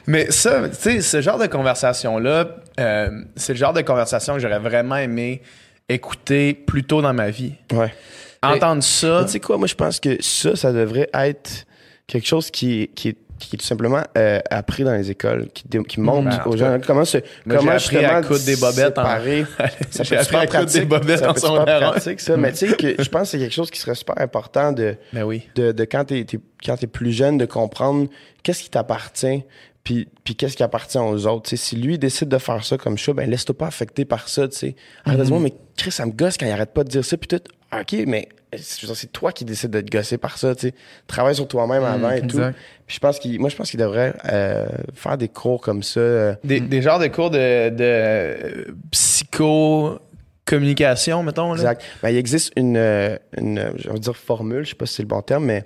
Mais ça, tu sais, ce genre de conversation-là, euh, c'est le genre de conversation que j'aurais vraiment aimé écouter plus tôt dans ma vie. Ouais. Entendre ça. Tu sais quoi, moi je pense que ça, ça devrait être quelque chose qui, est- qui, qui est tout simplement euh, appris dans les écoles, qui, qui montre Ben, en aux gens comment se. Moi, comment appris à justement coudre des bobettes en-. <laughs> Ça peut appris à coudre des bobettes ça en un. pratique, ça. Mais <laughs> tu sais, que je pense que c'est quelque chose qui serait super important de, Ben oui. de, de quand t'es es, quand t'es plus jeune, de comprendre qu'est-ce qui t'appartient, puis, puis qu'est-ce qui appartient aux autres. Tu sais, si lui décide de faire ça comme ça, ben laisse-toi pas affecter par ça. Tu sais, dire, mais Chris, ça me gosse quand il arrête pas de dire ça, puis tout. Ok, mais veux dire, c'est toi qui décides de te gosser par ça. Tu sais, travaille sur toi-même avant et tout. Puis je pense qu'il, moi, je pense qu'il devrait euh, faire des cours comme ça. euh, Des, des genres de cours de, de euh, psycho-communication, mettons. Là? Exact. Ben, il existe une, euh, une, euh, je vais dire formule, je sais pas si c'est le bon terme, mais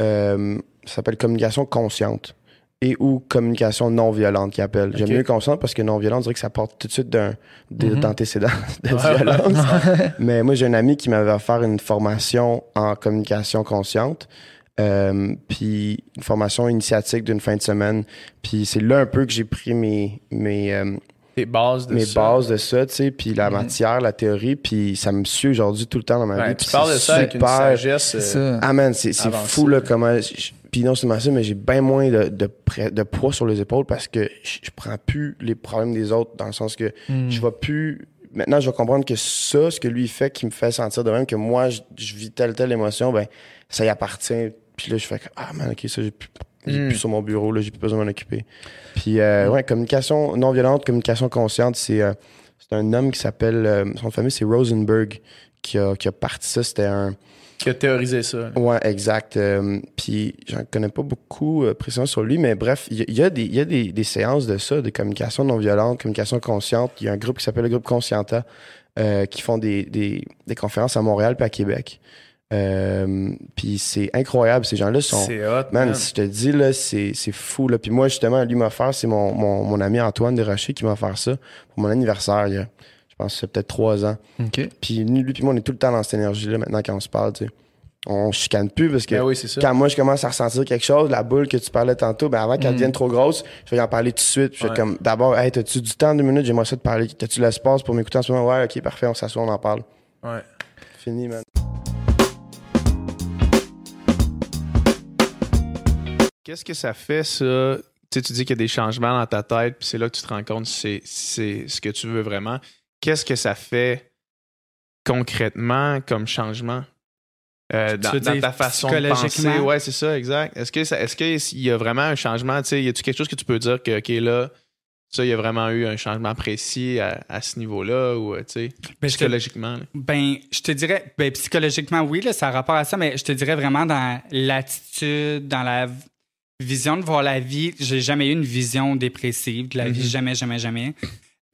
euh, ça s'appelle communication consciente et ou communication non violente qui appelle. J'aime Ok. mieux consciente parce que non violente, on dirait que ça porte tout de suite d'un <laughs> de- Mhm. d'antécédents de violence. <laughs> mais moi, j'ai un ami qui m'avait offert une formation en communication consciente. euh, puis une formation initiatique d'une fin de semaine. Puis c'est là un peu que j'ai pris mes, mes, euh, Des bases de mes ça. bases de ça, tu sais, puis la matière, la théorie, puis ça me suit aujourd'hui tout le temps dans ma Ouais, vie. tu parles de ça avec une super- sagesse. euh. Ah man, c'est fou là comment. je- Puis non seulement ça, mais j'ai bien moins de, de, de poids sur les épaules parce que je, je prends plus les problèmes des autres dans le sens que Hmm. je vais plus. Maintenant, je vais comprendre que ça, ce que lui fait, qui me fait sentir de même que moi, je, je vis telle telle émotion, ben ça y appartient. Puis là, je fais que, ah man, ok, ça j'ai plus, j'ai Mm. plus sur mon bureau là, j'ai plus besoin de m'en occuper. Puis euh, ouais, communication non violente, communication consciente, c'est euh, c'est un homme qui s'appelle, euh, son famille c'est Rosenberg qui a, qui a parti ça. C'était un qui a théorisé ça. là. Ouais, exact. Euh, puis j'en connais pas beaucoup euh, précisément sur lui, mais bref, il y, a- il y a, des, il y a des, des séances de ça, de communication non violente, communication consciente. Il y a un groupe qui s'appelle le groupe Conscienta euh, qui font des, des, des conférences à Montréal puis à Québec. Euh, puis c'est incroyable, ces gens-là sont. C'est hot. Man, man. si je te dis, là, c'est, c'est fou. Là. Puis moi, justement, lui m'a offert, c'est mon, mon, mon ami Antoine Desrochers qui m'a offert ça pour mon anniversaire, il y a, je pense c'est peut-être trois ans. OK. Puis lui, lui puis moi, on est tout le temps dans cette énergie-là maintenant quand on se parle, tu sais. On chicane plus parce que Ben oui, quand moi je commence à ressentir quelque chose, la boule que tu parlais tantôt, ben avant qu'elle Mm. devienne trop grosse, je vais en parler tout de suite. Puis Je vais Ouais. comme d'abord, hey, t'as-tu du temps, deux minutes, j'aimerais ça te parler. T'as-tu l'espace pour m'écouter en ce moment? Ouais, ok, parfait, on s'assoit, on en parle. Ouais. Fini, man. Qu'est-ce que ça fait, ça? Tu sais, tu dis qu'il y a des changements dans ta tête, puis c'est là que tu te rends compte si c'est, si c'est ce que tu veux vraiment. Qu'est-ce que ça fait concrètement comme changement? Euh, dans, ta façon de penser? psychologiquement? Ouais, c'est ça, exact. Est-ce que ça, est-ce qu'il y a vraiment un changement? Tu sais, y a-tu quelque chose que tu peux dire que, OK, là, ça, il y a vraiment eu un changement précis à, à ce niveau-là ou, euh, tu sais, Ben, je te- psychologiquement? Ben, je te dirais, ben, psychologiquement, oui, là, ça a rapport à ça, mais je te dirais vraiment dans l'attitude, dans la vision de voir la vie. J'ai jamais eu une vision dépressive de la vie, Mhm. jamais, jamais, jamais.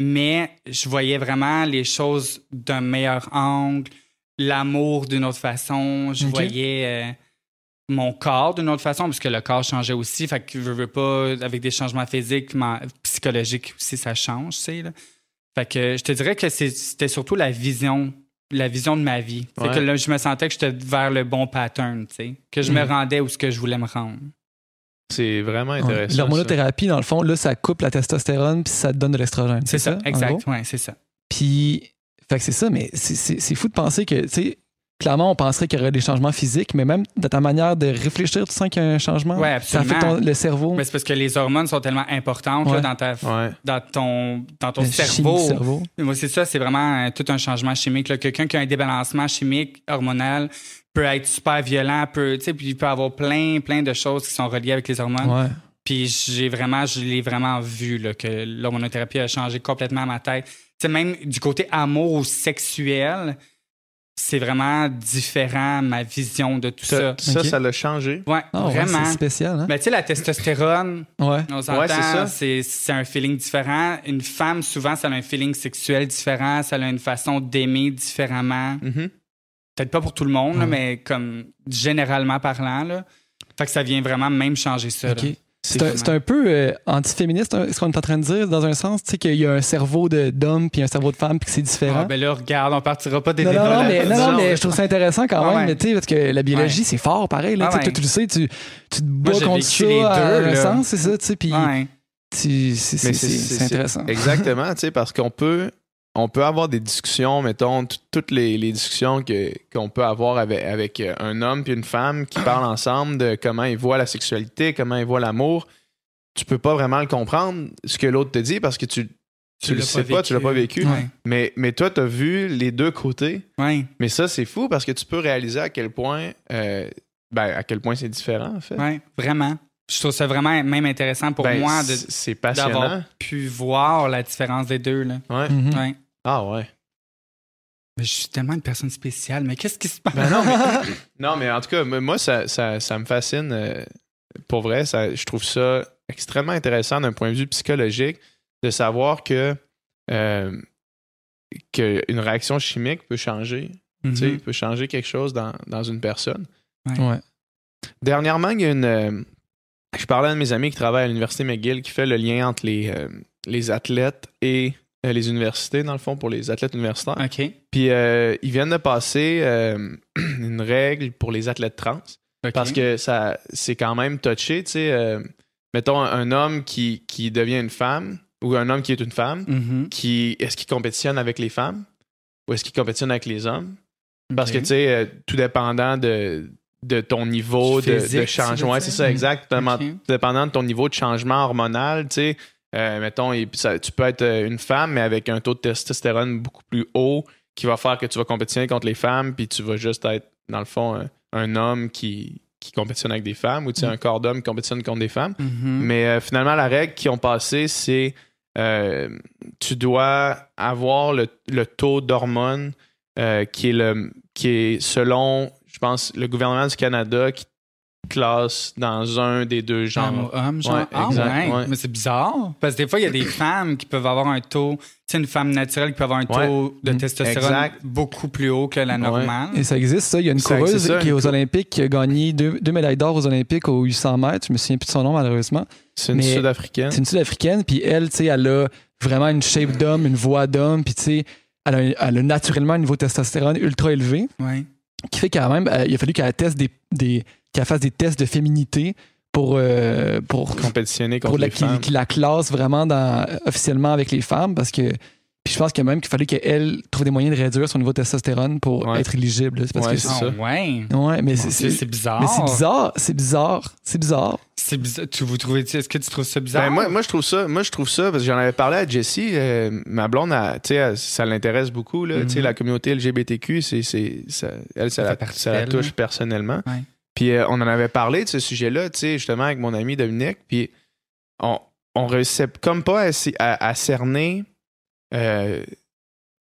Mais je voyais vraiment les choses d'un meilleur angle, l'amour d'une autre façon. Je voyais euh, mon corps d'une autre façon, parce que le corps changeait aussi. Fait que je veux pas, avec des changements physiques, psychologiques aussi, ça change, tu sais. là. Fait que je te dirais que c'était surtout la vision, la vision de ma vie. Fait Ouais. que là, je me sentais que j'étais vers le bon pattern, tu sais. Que je me Mhm. rendais où ce que je voulais me rendre. C'est vraiment intéressant. ça. L'hormonothérapie, dans le fond, là, ça coupe la testostérone puis ça te donne de l'estrogène. C'est ça, en exact. Ouais, c'est ça. Puis, fait que c'est ça, mais c'est- c'est c'est fou de penser que, tu sais, clairement, on penserait qu'il y aurait des changements physiques, mais même dans ta manière de réfléchir, tu sens qu'il y a un changement. Ouais, Ça fait absolument. ton- le cerveau. Mais c'est parce que les hormones sont tellement importantes là, dans, ta, Ouais. dans ton, dans ton cerveau. cerveau. Moi, c'est ça, c'est vraiment euh, tout un changement chimique. Quelqu'un qui a un débalancement chimique, hormonal, peut être super violent, peut, tu sais, puis il peut avoir plein, plein de choses qui sont reliées avec les hormones. Ouais. Puis j'ai vraiment, je l'ai vraiment vu là, que l'hormonothérapie a changé complètement ma tête. Tu sais, même du côté amour ou sexuel, c'est vraiment différent ma vision de tout ça. Ça, ça, l'a changé? Ouais, Ah, ouais, vraiment. c'est spécial, hein? Mais tu sais, la testostérone, Ouais. on s'entend, Ouais, c'est c'est un feeling différent. Une femme, souvent, ça a un feeling sexuel différent, ça a une façon d'aimer différemment. Mhm. Peut-être pas pour tout le monde, là, mais comme généralement parlant. Là. Fait que ça vient vraiment même changer ça. C'est un, peu euh, antiféministe, hein, ce qu'on est en train de dire, dans un sens, tu sais, qu'il y a un cerveau de- d'homme puis un cerveau de femme puis que c'est différent. Ah, ben là, regarde, on partira pas des non, non, débats non, mais, non, non, mais je trouve ça intéressant quand Ouais, même, ouais. tu sais, parce que la biologie, c'est fort, pareil. Là, Ouais, tu ouais. le sais, tu, tu te bats contre ça les à deux, un là. sens, c'est ça, tu sais, puis c'est intéressant. Exactement, tu sais, parce qu'on peut, on peut avoir des discussions, mettons, toutes les, les discussions qu'on peut avoir avec, avec euh, un homme puis une femme qui parlent <coughs> ensemble de comment ils voient la sexualité, comment ils voient l'amour. Tu peux pas vraiment le comprendre, ce que l'autre te dit, parce que tu, tu, le sais pas, tu l'as pas vécu. Ouais. Mais, mais toi, tu as vu les deux côtés. Ouais. Mais ça, c'est fou parce que tu peux réaliser à quel point, euh, ben, à quel point c'est différent, en fait. Ouais, vraiment. Je trouve ça vraiment même intéressant pour Ben, moi de- d'avoir pu voir la différence des deux. Là. Ouais. Mhm. Ouais. Ah ouais. Mais je suis tellement une personne spéciale, mais qu'est-ce qui se passe? Ben non, mais, <laughs> non, mais en tout cas, moi, ça, ça, ça me fascine. euh, pour vrai, ça, je trouve ça extrêmement intéressant d'un point de vue psychologique de savoir que, euh, que une réaction chimique peut changer. Tu sais, peut changer quelque chose dans, dans une personne. Ouais. Dernièrement, il y a une. Je parlais à un de mes amis qui travaille à l'Université McGill qui fait le lien entre les, euh, les athlètes et euh, les universités, dans le fond, pour les athlètes universitaires. OK. Puis euh, ils viennent de passer <clears throat> une règle pour les athlètes trans. Parce que ça c'est quand même touché, tu sais. mettons un, un homme qui, qui devient une femme ou un homme qui est une femme, Mhm. qui est-ce qu'il compétitionne avec les femmes ou est-ce qu'il compétitionne avec les hommes? Parce que, tu sais, tout dépendant de, de ton niveau de, Physique, de tu changement. Ouais, c'est ça, exact. Dépendant de ton niveau de changement hormonal, tu sais. euh, mettons, et puis ça- tu peux être euh, une femme, mais avec un taux de testostérone beaucoup plus haut qui va faire que tu vas compétitionner contre les femmes, puis tu vas juste être, dans le fond, un, un homme qui, qui compétitionne avec des femmes, ou tu sais, Mm. un corps d'homme qui compétitionne contre des femmes. Mhm. Mais euh, finalement, la règle qu'ils ont passée, c'est euh, tu dois avoir le, le taux d'hormones euh, qui est le qui est selon, je pense, le gouvernement du Canada qui classe dans un des deux Femme genres. ou homme, genre. Ouais, ah exact, ouais. ouais. Mais c'est bizarre. Parce que des fois, il y a des <clears throat> femmes qui peuvent avoir un taux. Tu sais, une femme naturelle qui peut avoir un Ouais. taux de testostérone Exact. beaucoup plus haut que la normale. Et ça existe, ça. Il y a une Ça coureuse ça, qui est aux Olympiques qui a gagné deux, deux médailles d'or aux Olympiques aux 800 mètres. Je me souviens plus de son nom, malheureusement. C'est une sud-africaine. C'est une Sud-Africaine, puis elle, tu sais, elle a vraiment une shape d'homme, une voix d'homme, puis tu sais, elle a, elle a naturellement un niveau de testostérone ultra élevé, Ouais. Qui fait quand même, euh, il a fallu qu'elle teste des, des qu'elle fasse des tests de féminité pour, euh, pour, compétitionner contre pour la, les qu'il- femmes. la classe vraiment dans, officiellement avec les femmes, parce que puis je pense que même qu'il fallait qu'elle trouve des moyens de réduire son niveau de testostérone pour Ouais. être éligible. là. C'est parce Ouais, que c'est Ah ça. ouais. Ouais, mais c'est, bizarre. mais c'est bizarre, c'est bizarre, c'est bizarre. C'est bizarre. Tu, vous trouvez, est-ce que tu trouves ça bizarre? Ben, moi, moi, je trouve ça, moi, je trouve ça, parce que j'en avais parlé à Jessie, euh, ma blonde, tu sais, ça l'intéresse beaucoup, là, tu sais, Mhm. la communauté LGBTQ, c'est, c'est, ça, elle, ça, Ça la, ça la touche personnellement. Ouais. Puis euh, on en avait parlé de ce sujet-là, tu sais, justement, avec mon ami Dominique, puis on, on réussissait comme pas à, à- à cerner euh,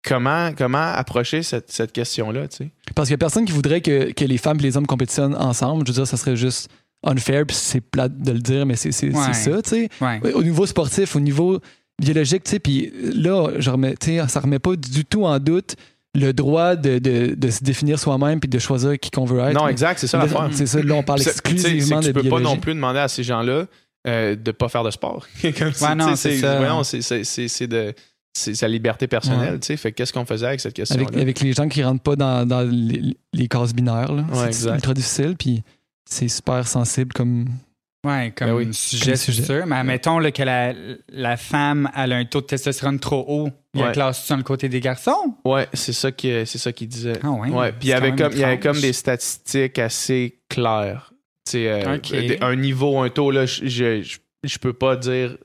comment, comment approcher cette, cette question-là, tu sais? Parce qu'il y a personne qui voudrait que, que les femmes et les hommes compétitionnent ensemble. Je veux dire, ça serait juste unfair, puis c'est plate de le dire, mais c'est Ouais. ça, tu sais. Ouais. Au niveau sportif, au niveau biologique, tu sais, puis là, je remets, tu sais, ça remet pas du tout en doute le droit de, de, de se définir soi-même puis de choisir qui qu'on veut être. non, exact, c'est ça l'affaire. C'est ça, là, on parle exclusivement de que Tu peux pas biologie. non plus demander à ces gens-là euh, de pas faire de sport. <laughs> Comme Ouais, non, c'est ça. c'est de c'est sa liberté personnelle, tu sais. Fait que qu'est-ce qu'on faisait avec cette question-là? avec, avec les gens qui rentrent pas dans, dans les, les cases binaires. là. Ouais, c'est ultra difficile, puis c'est super sensible comme. Ouais, comme Ben oui. sujet, Comme c'est sujet. sûr. Mais admettons là, que la, la femme elle a un taux de testostérone trop haut. Il y a Ouais. classe sur le côté des garçons. Ouais, c'est ça qui c'est ça qu'il disait. Ah ouais. Ouais, puis il y avait comme il y avait comme des statistiques assez claires. Tu sais, euh, Ok. des- un niveau, un taux là, je je, je- je peux pas dire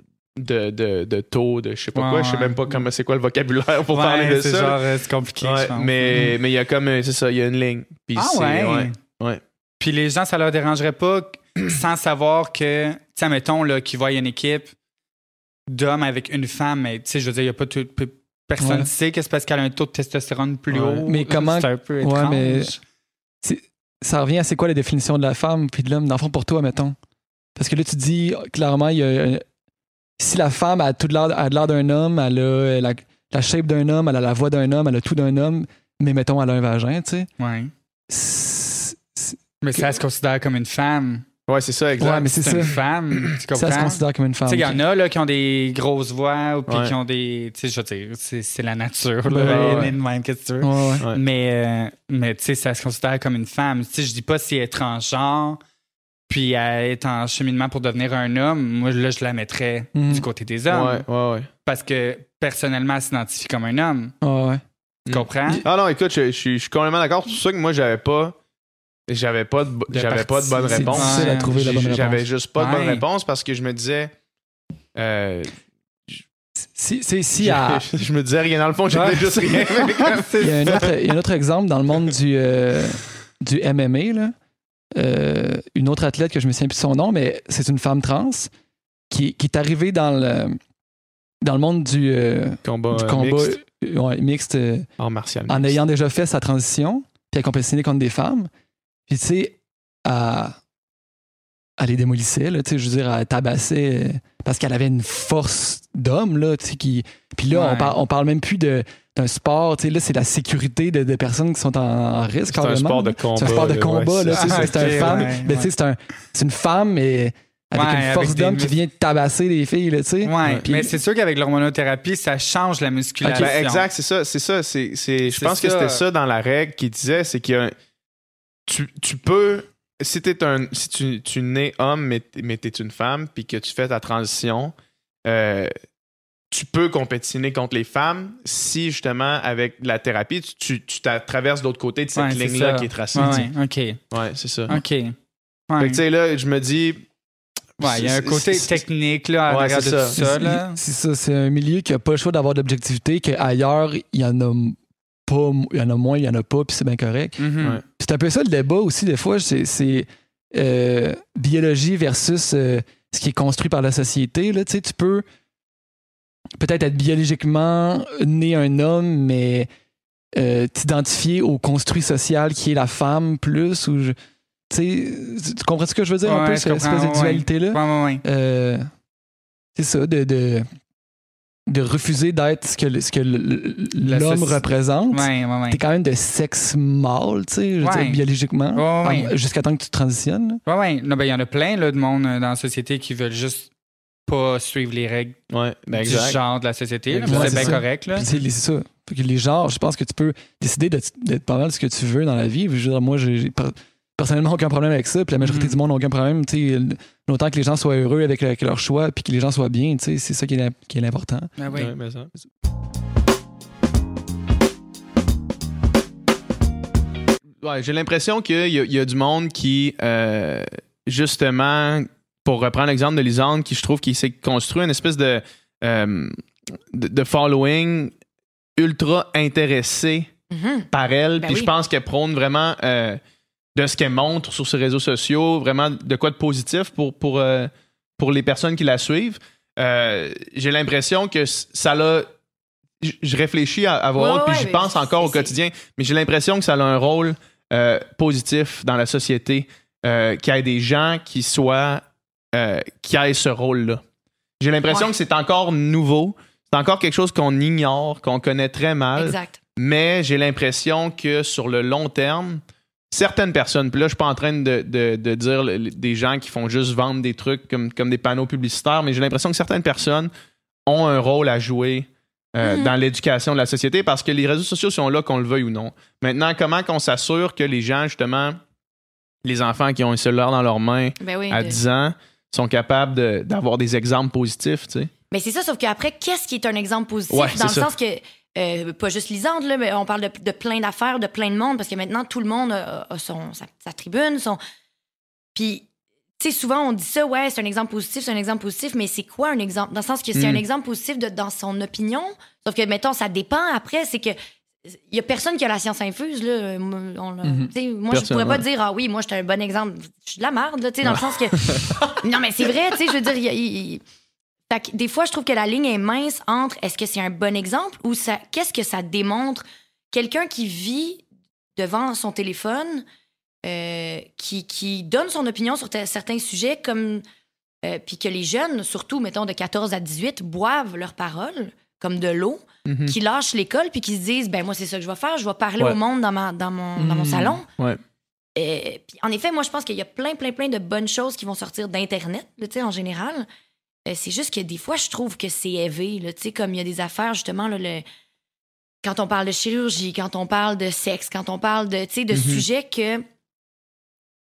de, de, de taux, de je sais pas Ouais, quoi, je sais même pas comment c'est quoi le vocabulaire pour Ouais, parler de c'est ça. genre, euh, c'est compliqué. Ouais, je pense. mais mais il y a comme euh, c'est ça, il y a une ligne. Puis Ah ouais. ouais. Puis les gens, ça leur dérangerait pas sans savoir que, tu sais, mettons, là, qu'ils voient une équipe d'hommes avec une femme, mais tu sais, je veux dire, il y a pas tout. pe- Personne Ouais. sait que c'est parce qu'elle a un taux de testostérone plus Ouais. haut. Mais <laughs> comment- C'est un peu Ouais, étrange. mais- Ça revient à c'est quoi la définition de la femme puis de l'homme, dans le fond, pour toi, mettons? Parce que là, tu dis clairement, il y a, euh, si la femme a tout de l'air a de l'air d'un homme, elle a euh, la, la shape d'un homme, elle a la voix d'un homme, elle a tout d'un homme, mais mettons, elle a un vagin, tu sais. Ouais. Mais ça se considère comme une femme. Ouais, c'est ça exact. Ouais, mais c'est une femme. Tu Ça se considère comme une femme. Tu sais, il y en a là, qui ont des grosses voix ou puis Ouais. qui ont des. Tu sais, je veux dire, c'est c'est la nature. Là, ouais, Elle ouais. est de même, qu'est-ce que tu veux? Ouais, ouais. Ouais. Mais, euh, mais tu sais, ça se considère comme une femme. Tu sais, je dis pas si elle est transgenre, puis elle est en cheminement pour devenir un homme. Moi, là, je la mettrais Mhm. du côté des hommes. Ouais, ouais, ouais. Parce que personnellement, elle s'identifie comme un homme. Ouais, ouais. Tu comprends? Ah non, écoute, je, je suis- je suis complètement d'accord. C'est ça que moi, j'avais pas. J'avais pas de, j'avais pas de bonne C'est réponse. difficile à trouver la bonne J'ai- J'avais réponse. juste pas de bonne réponse parce que je me disais. euh, Si, si, si je, à- <laughs> je me disais rien dans le fond, j'étais Ouais. juste rien. mais <laughs> comme- Il y, a un autre, il y a un autre exemple dans le monde du, euh, du MMA. Là. Euh, une autre athlète que je me souviens plus de son nom, mais c'est une femme trans qui, qui est arrivée dans le, dans le monde du, euh, combat, du euh, combat mixte, ouais, mixte art martial. en mixte. ayant déjà fait sa transition, puis elle compétitionné contre des femmes. Puis tu sais, elle, elle les démolissait, là, je veux dire, elle tabassait euh, parce qu'elle avait une force d'homme, là, qui... Puis là, on, par- on parle même plus de d'un sport, tu sais, là, c'est la sécurité de, de personnes qui sont en, en risque, C'est un sport de combat. C'est un sport de combat, ouais, là, c'est tu sais, ça. c'est un Ok, femme, ouais, mais tu sais, c'est un- c'est une femme, mais avec Ouais, une force des d'homme qui vient tabasser les filles, là, tu sais. Ouais, Puis- mais c'est sûr qu'avec l'hormonothérapie, ça change la musculation. Ben, exact, c'est ça, c'est ça. C'est, c'est, je pense que ça. c'était ça dans la règle qu'il disait, c'est qu'il y a un- tu, tu peux, si t'es un, si tu, tu nais homme mais, mais t'es une femme, puis que tu fais ta transition, euh, tu peux compétitionner contre les femmes si justement avec la thérapie, tu, tu, tu traverses de l'autre côté de cette Ouais, ligne-là ça. qui est tracée. Ouais, sais. ouais, Ouais, c'est ça. OK. OK. Fait Ouais. que tu sais, là, je me dis. Ouais, il y a un côté technique là, Ouais, à c'est de ça. tout ça. là. C'est ça, c'est un milieu qui a pas le choix d'avoir de l'objectivité, qu'ailleurs, il y en a pas, il y en a moins, il y en a pas, puis c'est bien correct. Ouais. Puis c'est un peu ça le débat aussi, des fois, c'est, euh, biologie versus euh, ce qui est construit par la société. Là. Tu sais, tu peux peut-être être biologiquement né un homme, mais euh, t'identifier au construit social qui est la femme plus, ou je- tu sais, tu comprends ce que je veux dire un peu, cette espèce de ouais. dualité-là? Ouais, ouais, ouais. Euh, c'est ça, de, de, de refuser d'être ce que, ce l'homme représente. Ouais, ouais, ouais. T'es quand même de sexe mâle, tu sais, je veux Ouais. dire, biologiquement, jusqu'à temps que tu transitionnes. là. Ouais, ouais. Ben, il y en a plein là, de monde euh, dans la société qui veulent juste pas suivre les règles Ouais, ben du exact. genre de la société. C'est bien ça. correct. Là. Puis c'est ça. Que les genres, je pense que tu peux décider d'être pas mal ce que tu veux dans la vie. Je veux dire, moi, j'ai j'ai per- personnellement aucun problème avec ça, puis la majorité Mhm. du monde n'a aucun problème. tu sais, Autant que les gens soient heureux avec, avec leur choix, puis que les gens soient bien, c'est ça qui est, qui est l'important. Ah oui. Ouais, mais ça. Ouais, j'ai l'impression qu'il y, a- il y a du monde qui, euh, justement, pour reprendre l'exemple de Lisande, qui je trouve qu'il s'est construit une espèce de, euh, de, de following ultra intéressé Mhm. par elle. Ben Puis oui. je pense qu'elle prône vraiment euh, de ce qu'elle montre sur ses réseaux sociaux, vraiment de quoi de positif pour, pour, euh, pour les personnes qui la suivent. J'ai l'impression que ça l'a. Je réfléchis à, à voix Ouais, haute, puis ouais, j'y pense encore au quotidien, mais j'ai l'impression que ça a un rôle euh, positif dans la société, euh, qu'il y ait des gens qui soient. Euh, qui aient ce rôle-là. J'ai l'impression Ouais. que c'est encore nouveau, c'est encore quelque chose qu'on ignore, qu'on connaît très mal. Exact. Mais j'ai l'impression que sur le long terme, certaines personnes, puis là, je suis pas en train de, de- de dire le- des gens qui font juste vendre des trucs comme, comme des panneaux publicitaires, mais j'ai l'impression que certaines personnes ont un rôle à jouer euh, Mhm. dans l'éducation de la société parce que les réseaux sociaux sont là, qu'on le veuille ou non. Maintenant, comment qu'on s'assure que les gens, justement, les enfants qui ont un cellulaire dans leurs mains Ben oui. à de- 10 ans, sont capables de- d'avoir des exemples positifs, tu sais? Mais c'est ça, sauf qu'après, qu'est-ce qui est un exemple positif? Ouais, dans le ça. sens que, euh, pas juste Lisande, là, mais on parle de, de plein d'affaires, de plein de monde, parce que maintenant, tout le monde a, a son, sa, sa tribune. Son... Puis, tu sais, souvent, on dit ça, ouais, c'est un exemple positif, c'est un exemple positif, mais c'est quoi un exemple? Dans le sens que c'est Mm. un exemple positif de, dans son opinion, sauf que, mettons, ça dépend après, c'est que. Il y a personne qui a la science infuse, là. Moi, on l'a- Mhm. je pourrais pas ouais. dire, ah oui, moi, j'étais un bon exemple. Je suis de la merde, là, tu sais, dans le sens que. <laughs> non, mais c'est vrai, tu sais, je veux dire, y a- que des fois, je trouve que la ligne est mince entre est-ce que c'est un bon exemple ou ça, qu'est-ce que ça démontre? Quelqu'un qui vit devant son téléphone, euh, qui, qui donne son opinion sur certains sujets, comme. euh, puis que les jeunes, surtout, mettons, de 14 à 18, boivent leurs paroles comme de l'eau, Mhm. qui lâchent l'école puis qui se disent, ben moi, c'est ça que je vais faire, je vais parler Ouais. au monde dans, ma, dans, mon, dans mon Mhm. salon. Ouais. Euh, puis en effet, moi, je pense qu'il y a plein, plein, plein de bonnes choses qui vont sortir d'Internet, tu sais, en général. Euh, c'est juste que des fois, je trouve que c'est élevé, tu sais, comme il y a des affaires, justement, là, le... quand on parle de chirurgie, quand on parle de sexe, quand on parle de, tu sais, de Mhm. sujets que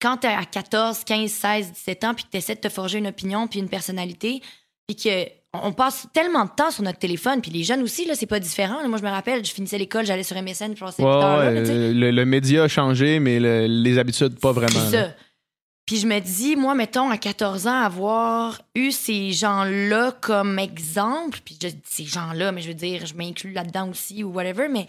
quand t'es à 14, 15, 16, 17 ans, puis que t'essaies de te forger une opinion puis une personnalité, puis que on passe tellement de temps sur notre téléphone, puis les jeunes aussi, là, c'est pas différent. Moi, je me rappelle, je finissais l'école, j'allais sur MSN, puis je passais Ouais, 8 heures là, le, le média a changé, mais le- les habitudes, pas vraiment. C'est ça. Puis je me dis, moi, mettons, à 14 ans, avoir eu ces gens-là comme exemple, puis je dis ces gens-là, mais je veux dire, je m'inclus là-dedans aussi ou whatever, mais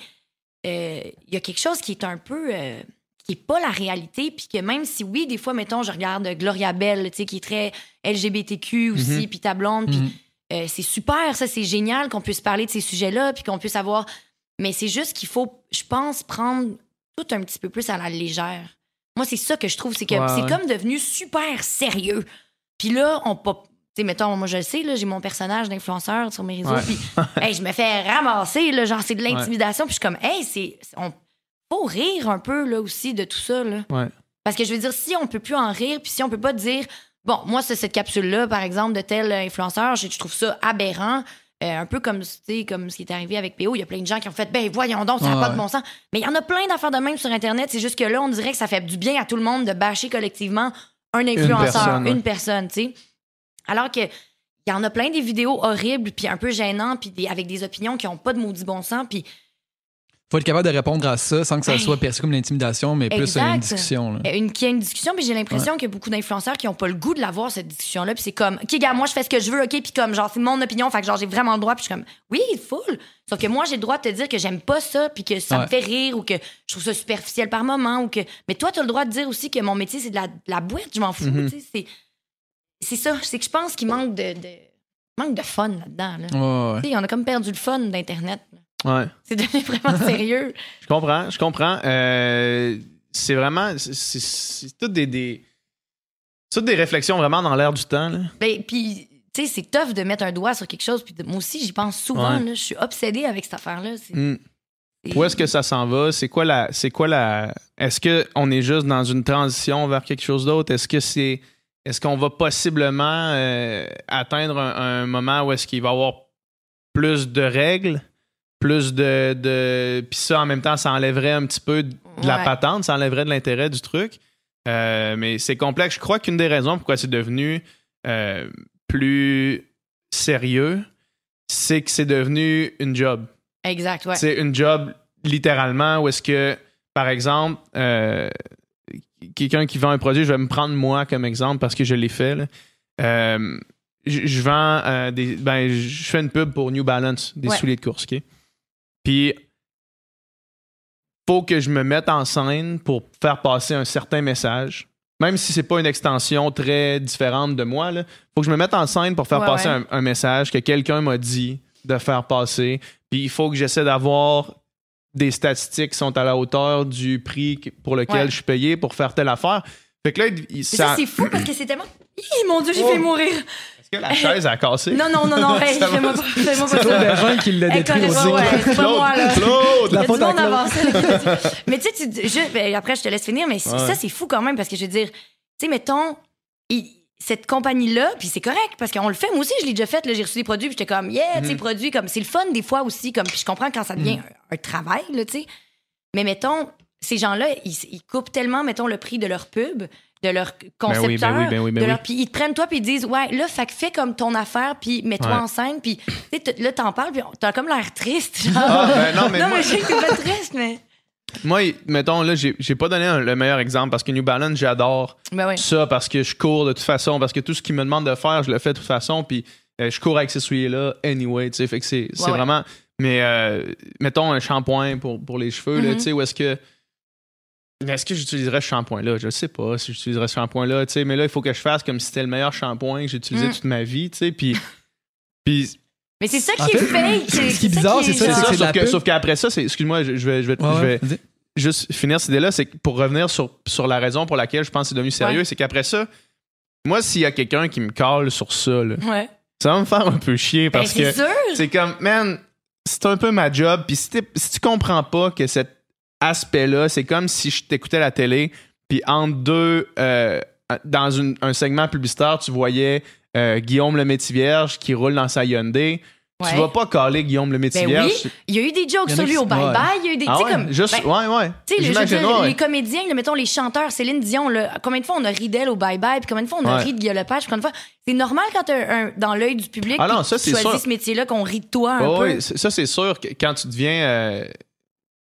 euh, il y a quelque chose qui est un peu. euh, qui est pas la réalité, puis que même si, oui, des fois, mettons, je regarde Gloria Bell, tu sais, qui est très LGBTQ aussi, Mhm. puis ta blonde, puis Mhm. Euh, c'est super, ça, c'est génial qu'on puisse parler de ces sujets-là, puis qu'on puisse avoir. Mais c'est juste qu'il faut, je pense, prendre tout un petit peu plus à la légère. Moi, c'est ça que je trouve, c'est que Ouais, c'est ouais. comme devenu super sérieux. Puis là, on pas. Tu sais, mettons, moi, je le sais, là, j'ai mon personnage d'influenceur sur mes réseaux, puis <laughs> hey, je me fais ramasser, là, genre, c'est de l'intimidation, puis je suis comme, hey, c'est. On faut rire un peu, là, aussi, de tout ça, là. Ouais. Parce que je veux dire, si on peut plus en rire, puis si on peut pas dire, bon, moi, c'est cette capsule-là, par exemple, de tel influenceur, je, je trouve ça aberrant. Euh, un peu comme, comme ce qui est arrivé avec PO, il y a plein de gens qui ont fait, ben voyons donc, ça n'a pas de bon sens. Mais il y en a plein d'affaires de même sur Internet. C'est juste que là, on dirait que ça fait du bien à tout le monde de bâcher collectivement un influenceur, une personne, tu sais. Alors que il y en a plein des vidéos horribles, puis un peu gênantes, puis des- avec des opinions qui n'ont pas de maudit bon sens, puis Faut être capable de répondre à ça sans que ça soit perçu comme l'intimidation, mais plus une discussion. là. Euh, une, qu'il y a une discussion, puis j'ai l'impression qu'il y a beaucoup d'influenceurs qui n'ont pas le goût de l'avoir, cette discussion-là. Puis c'est comme, OK, gars, moi, je fais ce que je veux, OK, puis comme, genre, c'est mon opinion, fait que, genre, j'ai vraiment le droit, puis je suis comme, oui, full. Sauf que moi, j'ai le droit de te dire que j'aime pas ça, puis que ça me Ouais. fait rire, ou que je trouve ça superficiel par moment, ou que. Mais toi, tu as le droit de dire aussi que mon métier, c'est de la, de la boîte, je m'en fous, Mhm. tu sais. C'est, c'est ça, c'est que je pense qu'il manque de, de- manque de fun là-dedans, là. Ouais, ouais. On a comme perdu le fun d'Internet. là. Ouais. C'est devenu vraiment <laughs> sérieux. Je comprends, je comprends. Euh, c'est vraiment. c'est- toutes des, toutes des réflexions vraiment dans l'air du temps. Là. Ben, puis, tu sais, c'est tough de mettre un doigt sur quelque chose. Puis de- moi aussi, j'y pense souvent. Ouais. là. Je suis obsédée avec cette affaire-là. Mm. c'est- Où est-ce que ça s'en va? C'est quoi la. C'est quoi la. Est-ce qu'on est juste dans une transition vers quelque chose d'autre? Est-ce que c'est. Est-ce qu'on va possiblement euh, atteindre un, un moment où est-ce qu'il va y avoir plus de règles? Plus de. de... Puis ça, en même temps, ça enlèverait un petit peu de la Ouais. patente, ça enlèverait de l'intérêt du truc. Euh, mais c'est complexe. Je crois qu'une des raisons pourquoi c'est devenu euh, plus sérieux, c'est que c'est devenu une job. Exact, ouais. C'est une job littéralement où est-ce que, par exemple, euh, quelqu'un qui vend un produit, je vais me prendre moi comme exemple parce que je l'ai fait. là. euh, je je vends euh, des. Ben, je fais une pub pour New Balance, des Ouais. souliers de course, OK? Puis, faut que je me mette en scène pour faire passer un certain message. Même si c'est pas une extension très différente de moi, là, faut que je me mette en scène pour faire Ouais, passer ouais. Un, un message que quelqu'un m'a dit de faire passer. Puis il faut que j'essaie d'avoir des statistiques qui sont à la hauteur du prix pour lequel Ouais. je suis payé pour faire telle affaire. Fait que là, il- Mais ça, ça. c'est fou parce que c'est tellement. Hi, mon Dieu, j'ai fait mourir. Que la chaise a cassé? Non, non, non, non, <laughs> hey, fais-moi pas, fais-moi pas ça. Bergeron qui l'a détruit aussi. ouais, c'est pas moi, là. Claude! La faute à Claude. avancé. <laughs> mais tu sais, je- ben, après, je te laisse finir, mais Ouais. ça, c'est fou quand même parce que je veux dire, tu sais, mettons, il- cette compagnie-là, puis c'est correct parce qu'on le fait. Moi aussi, je l'ai déjà fait. là, J'ai reçu des produits, puis j'étais comme, yeah, Mhm. tu sais, produits comme. C'est le fun des fois aussi, comme. Puis je comprends quand ça devient un, un travail, là, tu sais. Mais mettons, ces gens-là, ils, ils coupent tellement, mettons, le prix de leur pub, de leur concepteur. oui, ben oui, ben oui, ben de oui. leur- Puis ils te prennent toi, puis ils disent, ouais, là, fait fais comme ton affaire, puis mets-toi Ouais. en scène, puis tu sais, t- là, t'en parles, puis t'as comme l'air triste. genre. Ah, ben non, mais non, moi- mais je sais que t'es pas triste, mais. Moi, mettons, là, j'ai j'ai pas donné un- le meilleur exemple parce que New Balance, j'adore Ben ça parce que je cours de toute façon, parce que tout ce qu'ils me demandent de faire, je le fais de toute façon, puis euh, je cours avec ces souliers-là anyway, tu sais, fait que c'est c'est Ouais, ouais. vraiment... Mais euh, mettons un shampoing pour, pour les cheveux, là, Mhm. tu sais, où est-ce que... Est-ce que j'utiliserais ce shampoing-là? Je sais pas si j'utiliserais ce shampoing-là, tu sais, mais là, il faut que je fasse comme si c'était le meilleur shampoing que j'ai utilisé Mhm. toute ma vie, tu sais, puis... puis Mais c'est ça qui En est fait, fake. ce qui est bizarre, c'est ça, c'est ça, sauf sauf qu'après ça. Excuse-moi, je, je vais... Je vais, Ouais, je vais juste finir cette idée-là, c'est pour revenir sur, sur la raison pour laquelle je pense que c'est devenu sérieux, Ouais. c'est qu'après ça, moi, s'il y a quelqu'un qui me colle sur ça, là, Ouais. ça va me faire un peu chier Ben, parce c'est que sûr. c'est comme, man, c'est un peu ma job. Puis si, si tu comprends pas que cet aspect-là, c'est comme si je t'écoutais la télé, puis entre deux, euh, dans une- un segment publicitaire, tu voyais euh, Guillaume le Métivierge qui roule dans sa Hyundai. Tu Ouais. vas pas caler Guillaume le Ben Métivierge. oui, il y a eu des jokes sur lui au bye-bye. ouais. Il y a eu des. Ah tu ouais? comme. Juste, ben, ouais, ouais. Tu sais, le- les comédiens, mettons les chanteurs, Céline Dion, là, combien de fois on a ri d'elle au bye-bye, puis combien de fois on a ri de Guy Lepage, combien de fois. C'est normal quand un, dans l'œil du public, Ah non, ça, tu choisis sûr. ce métier-là, qu'on rit de toi un Oh, peu? oui, ça, c'est sûr que quand tu deviens. euh,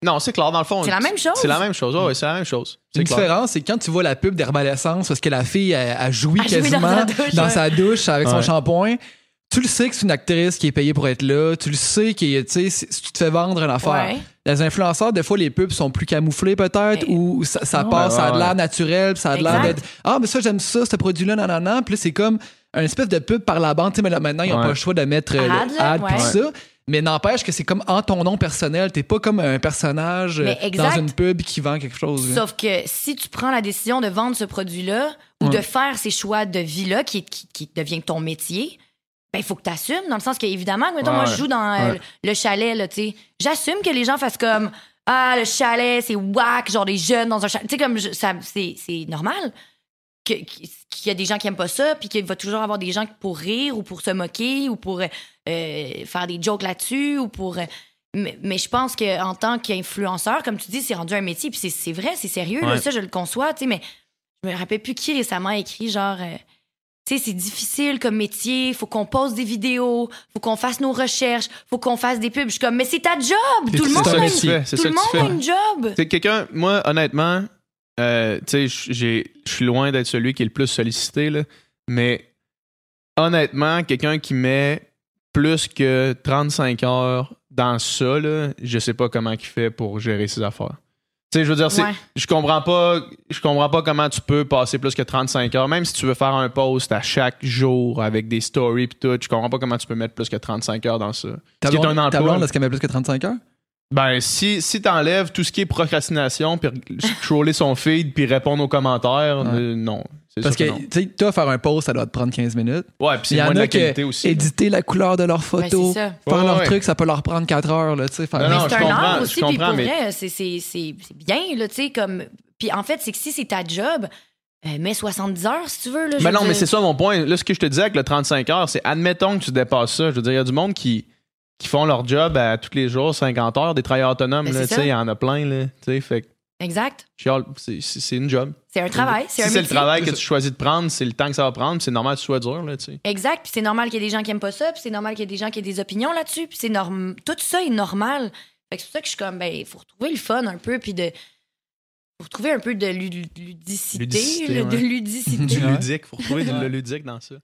Non, c'est clair, dans le fond. C'est la même chose. C'est la même chose. ouais, c'est la même chose. C'est Une clair. différence, c'est quand tu vois la pub d'Herbalescence, parce que la fille a, a joui quasiment dans sa douche, dans ouais. sa douche avec son shampoing. Tu le sais que c'est une actrice qui est payée pour être là. Tu le sais que tu sais, si tu te fais vendre une affaire. Ouais. Les influenceurs, des fois, les pubs sont plus camouflés peut-être, ou ça, passe, ça a de l'air naturel, puis ça a de l'air d'être Ah, mais ça, j'aime ça, ce produit-là, non, non, non. Puis là, c'est comme un espèce de pub par la bande. Tu sais, mais là, maintenant, ils n'ont Ouais. pas le choix de mettre euh, Ad, le là, ad puis ouais. ça. Mais n'empêche que c'est comme en ton nom personnel. T'es pas comme un personnage euh, dans une pub qui vend quelque chose. Sauf que si tu prends la décision de vendre ce produit-là ou Ouais. de faire ces choix de vie-là qui, qui, qui devient ton métier, ben il faut que tu assumes, dans le sens qu'évidemment, mettons, Ouais, moi, je joue dans euh, Ouais. le chalet, là, tu sais. J'assume que les gens fassent comme Ah, le chalet, c'est whack, genre des jeunes dans un chalet. Tu sais, comme je- ça, c'est normal qu'il y a des gens qui aiment pas ça, puis qu'il va toujours avoir des gens pour rire ou pour se moquer ou pour euh, faire des jokes là-dessus ou pour. euh, mais, mais je pense qu'en tant qu'influenceur, comme tu dis, c'est rendu un métier, puis c'est, c'est vrai, c'est sérieux, là, ça, je le conçois, tu sais, mais je me rappelle plus qui récemment a écrit genre. euh, tu sais, c'est difficile comme métier, faut qu'on pose des vidéos, faut qu'on fasse nos recherches, faut qu'on fasse des pubs. Je suis comme, mais c'est ta job! Tout le monde a une, tout le monde a une job! C'est quelqu'un, moi, honnêtement, euh, tu sais, j'ai- je suis loin d'être celui qui est le plus sollicité, là, mais honnêtement, quelqu'un qui met plus que 35 heures dans ça, là, je sais pas comment il fait pour gérer ses affaires. Tu sais, je veux dire, Ouais. je comprends pas, je comprends pas comment tu peux passer plus que 35 heures, même si tu veux faire un post à chaque jour avec des stories pis tout, je comprends pas comment tu peux mettre plus que 35 heures dans ça. Ta Ce qui est blonde, un ta emploi. blonde, est-ce qu'elle met plus que 35 heures? Ben, si, si t'enlèves tout ce qui est procrastination, puis <laughs> scroller son feed, puis répondre aux commentaires, Ouais. euh, non. Parce que, tu sais, toi, faire un post, ça doit te prendre 15 minutes. Ouais, puis Il y c'est en moins de a la qualité aussi. éditer la couleur de leur photo, faire Ouais, leur ouais. truc, ça peut leur prendre 4 heures, là, tu sais. faire- Non, Mais non, c'est je un comprends, art je aussi, puis comprends, pour mais- vrai, c'est, c'est, c'est, c'est bien, là, tu sais, comme... Puis en fait, c'est que si c'est ta job, euh, mets 70 heures, si tu veux, là. Mais non, mais c'est ça mon point. Là, ce que je te disais avec le 35 heures, c'est admettons que tu dépasses ça. Je veux dire, il y a du monde qui, qui font leur job à tous les jours, 50 heures, des travailleurs autonomes, Ben, il y en a plein, là. Tu sais, fait Exact. c'est une job. C'est un travail, c'est si c'est le travail que tu choisis de prendre, c'est le temps que ça va prendre, c'est normal que ce soit dur, là, tu sais. Exact. Puis c'est normal qu'il y ait des gens qui aiment pas ça, puis c'est normal qu'il y ait des gens qui aient des opinions là-dessus, puis c'est norm... tout ça est normal. Fait que c'est pour ça que je suis comme, ben, il faut retrouver le fun un peu, puis de. faut trouver un peu de lu- ludicité, Ludicité, là, de ludicité. <laughs> Du ludique. Faut retrouver du ludique dans ça.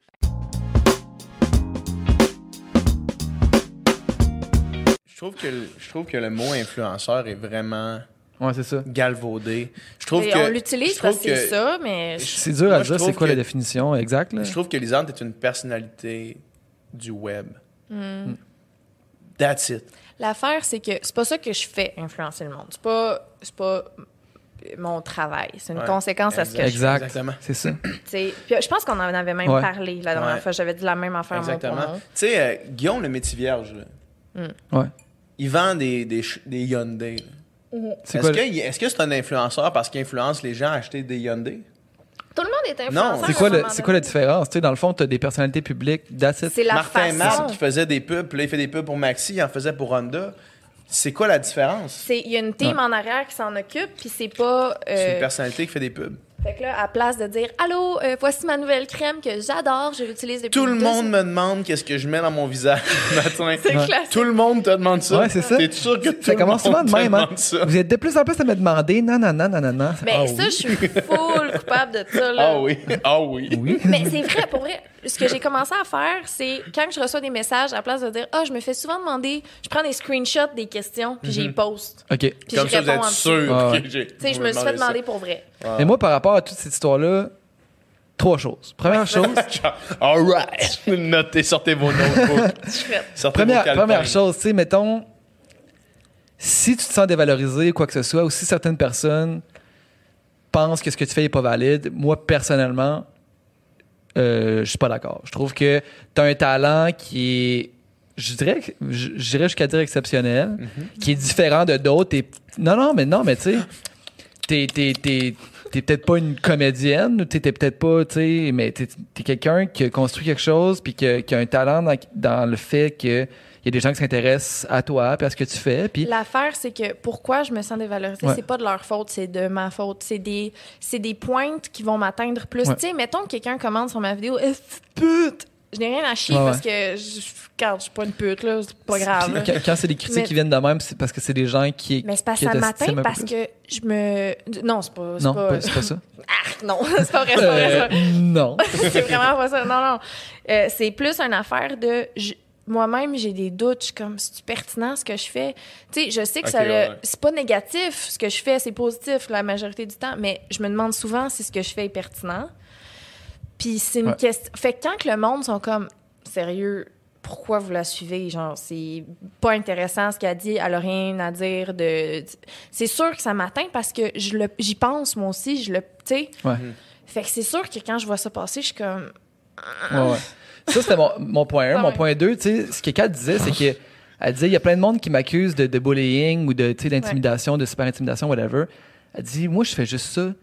Trouve que, le- je trouve que le mot influenceur est vraiment Ouais, c'est ça. galvaudé. Je trouve que on je l'utilise trouve parce que c'est ça, mais C'est dur Moi, à dire c'est quoi que- la définition exacte. Là. Je trouve que Lisande est une personnalité du web. Hmm. That's it. l'affaire, c'est que c'est pas ça que je fais, influencer le monde. C'est pas, c'est pas mon travail. C'est une Ouais. conséquence à ce que je fais. Exact. Exactement. C'est ça. Puis je pense qu'on en avait même Ouais. parlé la dernière Ouais. fois. J'avais dit la même affaire Exactement. Tu sais, euh, Guillaume le métier vierge, là, Ouais. Il vend des, des, des Hyundai. C'est Est-ce quoi, que, est-ce que c'est un influenceur parce qu'il influence les gens à acheter des Hyundai? Tout le monde est influenceur. c'est à quoi, le- c'est quoi la différence? Tu sais, dans le fond, tu as des personnalités publiques, it. C'est la Martin façon. Matt qui faisait des pubs, puis là, il fait des pubs pour Maxi, il en faisait pour Honda. C'est quoi la différence? C'est- Il y a une team en arrière qui s'en occupe, puis c'est pas. euh, C'est une personnalité qui fait des pubs. Fait que là, à place de dire Allô, euh, voici ma nouvelle crème que j'adore, je l'utilise depuis Tout le deux monde ans. me demande qu'est-ce que je mets dans mon visage le <laughs> matin. C'est classique. Tout le monde te demande ça. Ouais, c'est ça. T'es sûr que tout Ça le commence monde souvent de te même, hein? demande ça? Vous êtes de plus en plus à me demander, non, non, non, non, non, non. Mais Ah ça, oui. je suis full coupable de ça. Là. Ah oui, ah oui. Oui. <laughs> Mais c'est vrai, pour vrai. Ce que j'ai commencé à faire, c'est quand je reçois des messages, à la place de dire Ah, je me fais souvent demander, je prends des screenshots des questions, puis j'y poste. OK. Puis Comme je ça, vous réponds êtes en sûr. Ah ouais. Tu sais, je me suis fait demander pour vrai. Mais moi, par rapport à toute cette histoire-là, trois choses. Première chose, <laughs> All right. Notez, sortez vos notebooks. <laughs> Sortez vos première, calepins. première chose, tu sais, mettons, si tu te sens dévalorisé ou quoi que ce soit, ou si certaines personnes pensent que ce que tu fais n'est pas valide, moi, personnellement, euh, je suis pas d'accord. Je trouve que tu as un talent qui est, je dirais, dirais jusqu'à dire exceptionnel, qui est différent de d'autres. Non, non, mais non, mais tu sais, t'es, t'es, peut-être pas une comédienne, ou t'es peut-être pas, tu sais, mais t'es, t'es quelqu'un qui a construit quelque chose, puis qui a, qui a un talent dans, dans le fait que il y a des gens qui s'intéressent à toi, puis à ce que tu fais, puis L'affaire, c'est que pourquoi je me sens dévalorisée, Ouais. c'est pas de leur faute, c'est de ma faute. C'est des, c'est des pointes qui vont m'atteindre plus. Ouais. Tu sais, mettons que quelqu'un commande sur ma vidéo, pute! Je n'ai rien à chier Ouais, parce que je, regarde, je suis pas une pute, là, c'est pas grave. Là. quand, quand c'est des critiques Mais- qui viennent de même, c'est parce que c'est des gens qui. Mais c'est que ça peu parce plus. que je me. Non, c'est pas. Non, pas- pas- c'est pas ça. Arc, <laughs> non, <laughs> c'est pas vrai, c'est pas vrai. pas vrai. Euh, non. <laughs> c'est vraiment pas ça. Non, non. Euh, c'est plus une affaire de. je- Moi-même, j'ai des doutes. Je suis comme, c'est pertinent ce que je fais? Tu sais, je sais que Ok, ça. le- ouais, ouais. C'est pas négatif ce que je fais, c'est positif la majorité du temps, mais je me demande souvent si ce que je fais est pertinent. Puis c'est une Ouais. question. Fait que quand que le monde sont comme, sérieux, pourquoi vous la suivez? Genre, c'est pas intéressant ce qu'elle dit, elle a rien à dire de. C'est sûr que ça m'atteint parce que je le- j'y pense, moi aussi, je le. Tu sais. Ouais. Fait que c'est sûr que quand je vois ça passer, je suis comme. Ouais, ouais. Ça, c'était mon, mon point 1. Ah mon point 2, tu sais, ce que Kat disait, c'est que elle disait il y a plein de monde qui m'accuse de, de bullying ou de, tu sais, d'intimidation, de super intimidation, whatever. Elle dit moi, je fais juste ça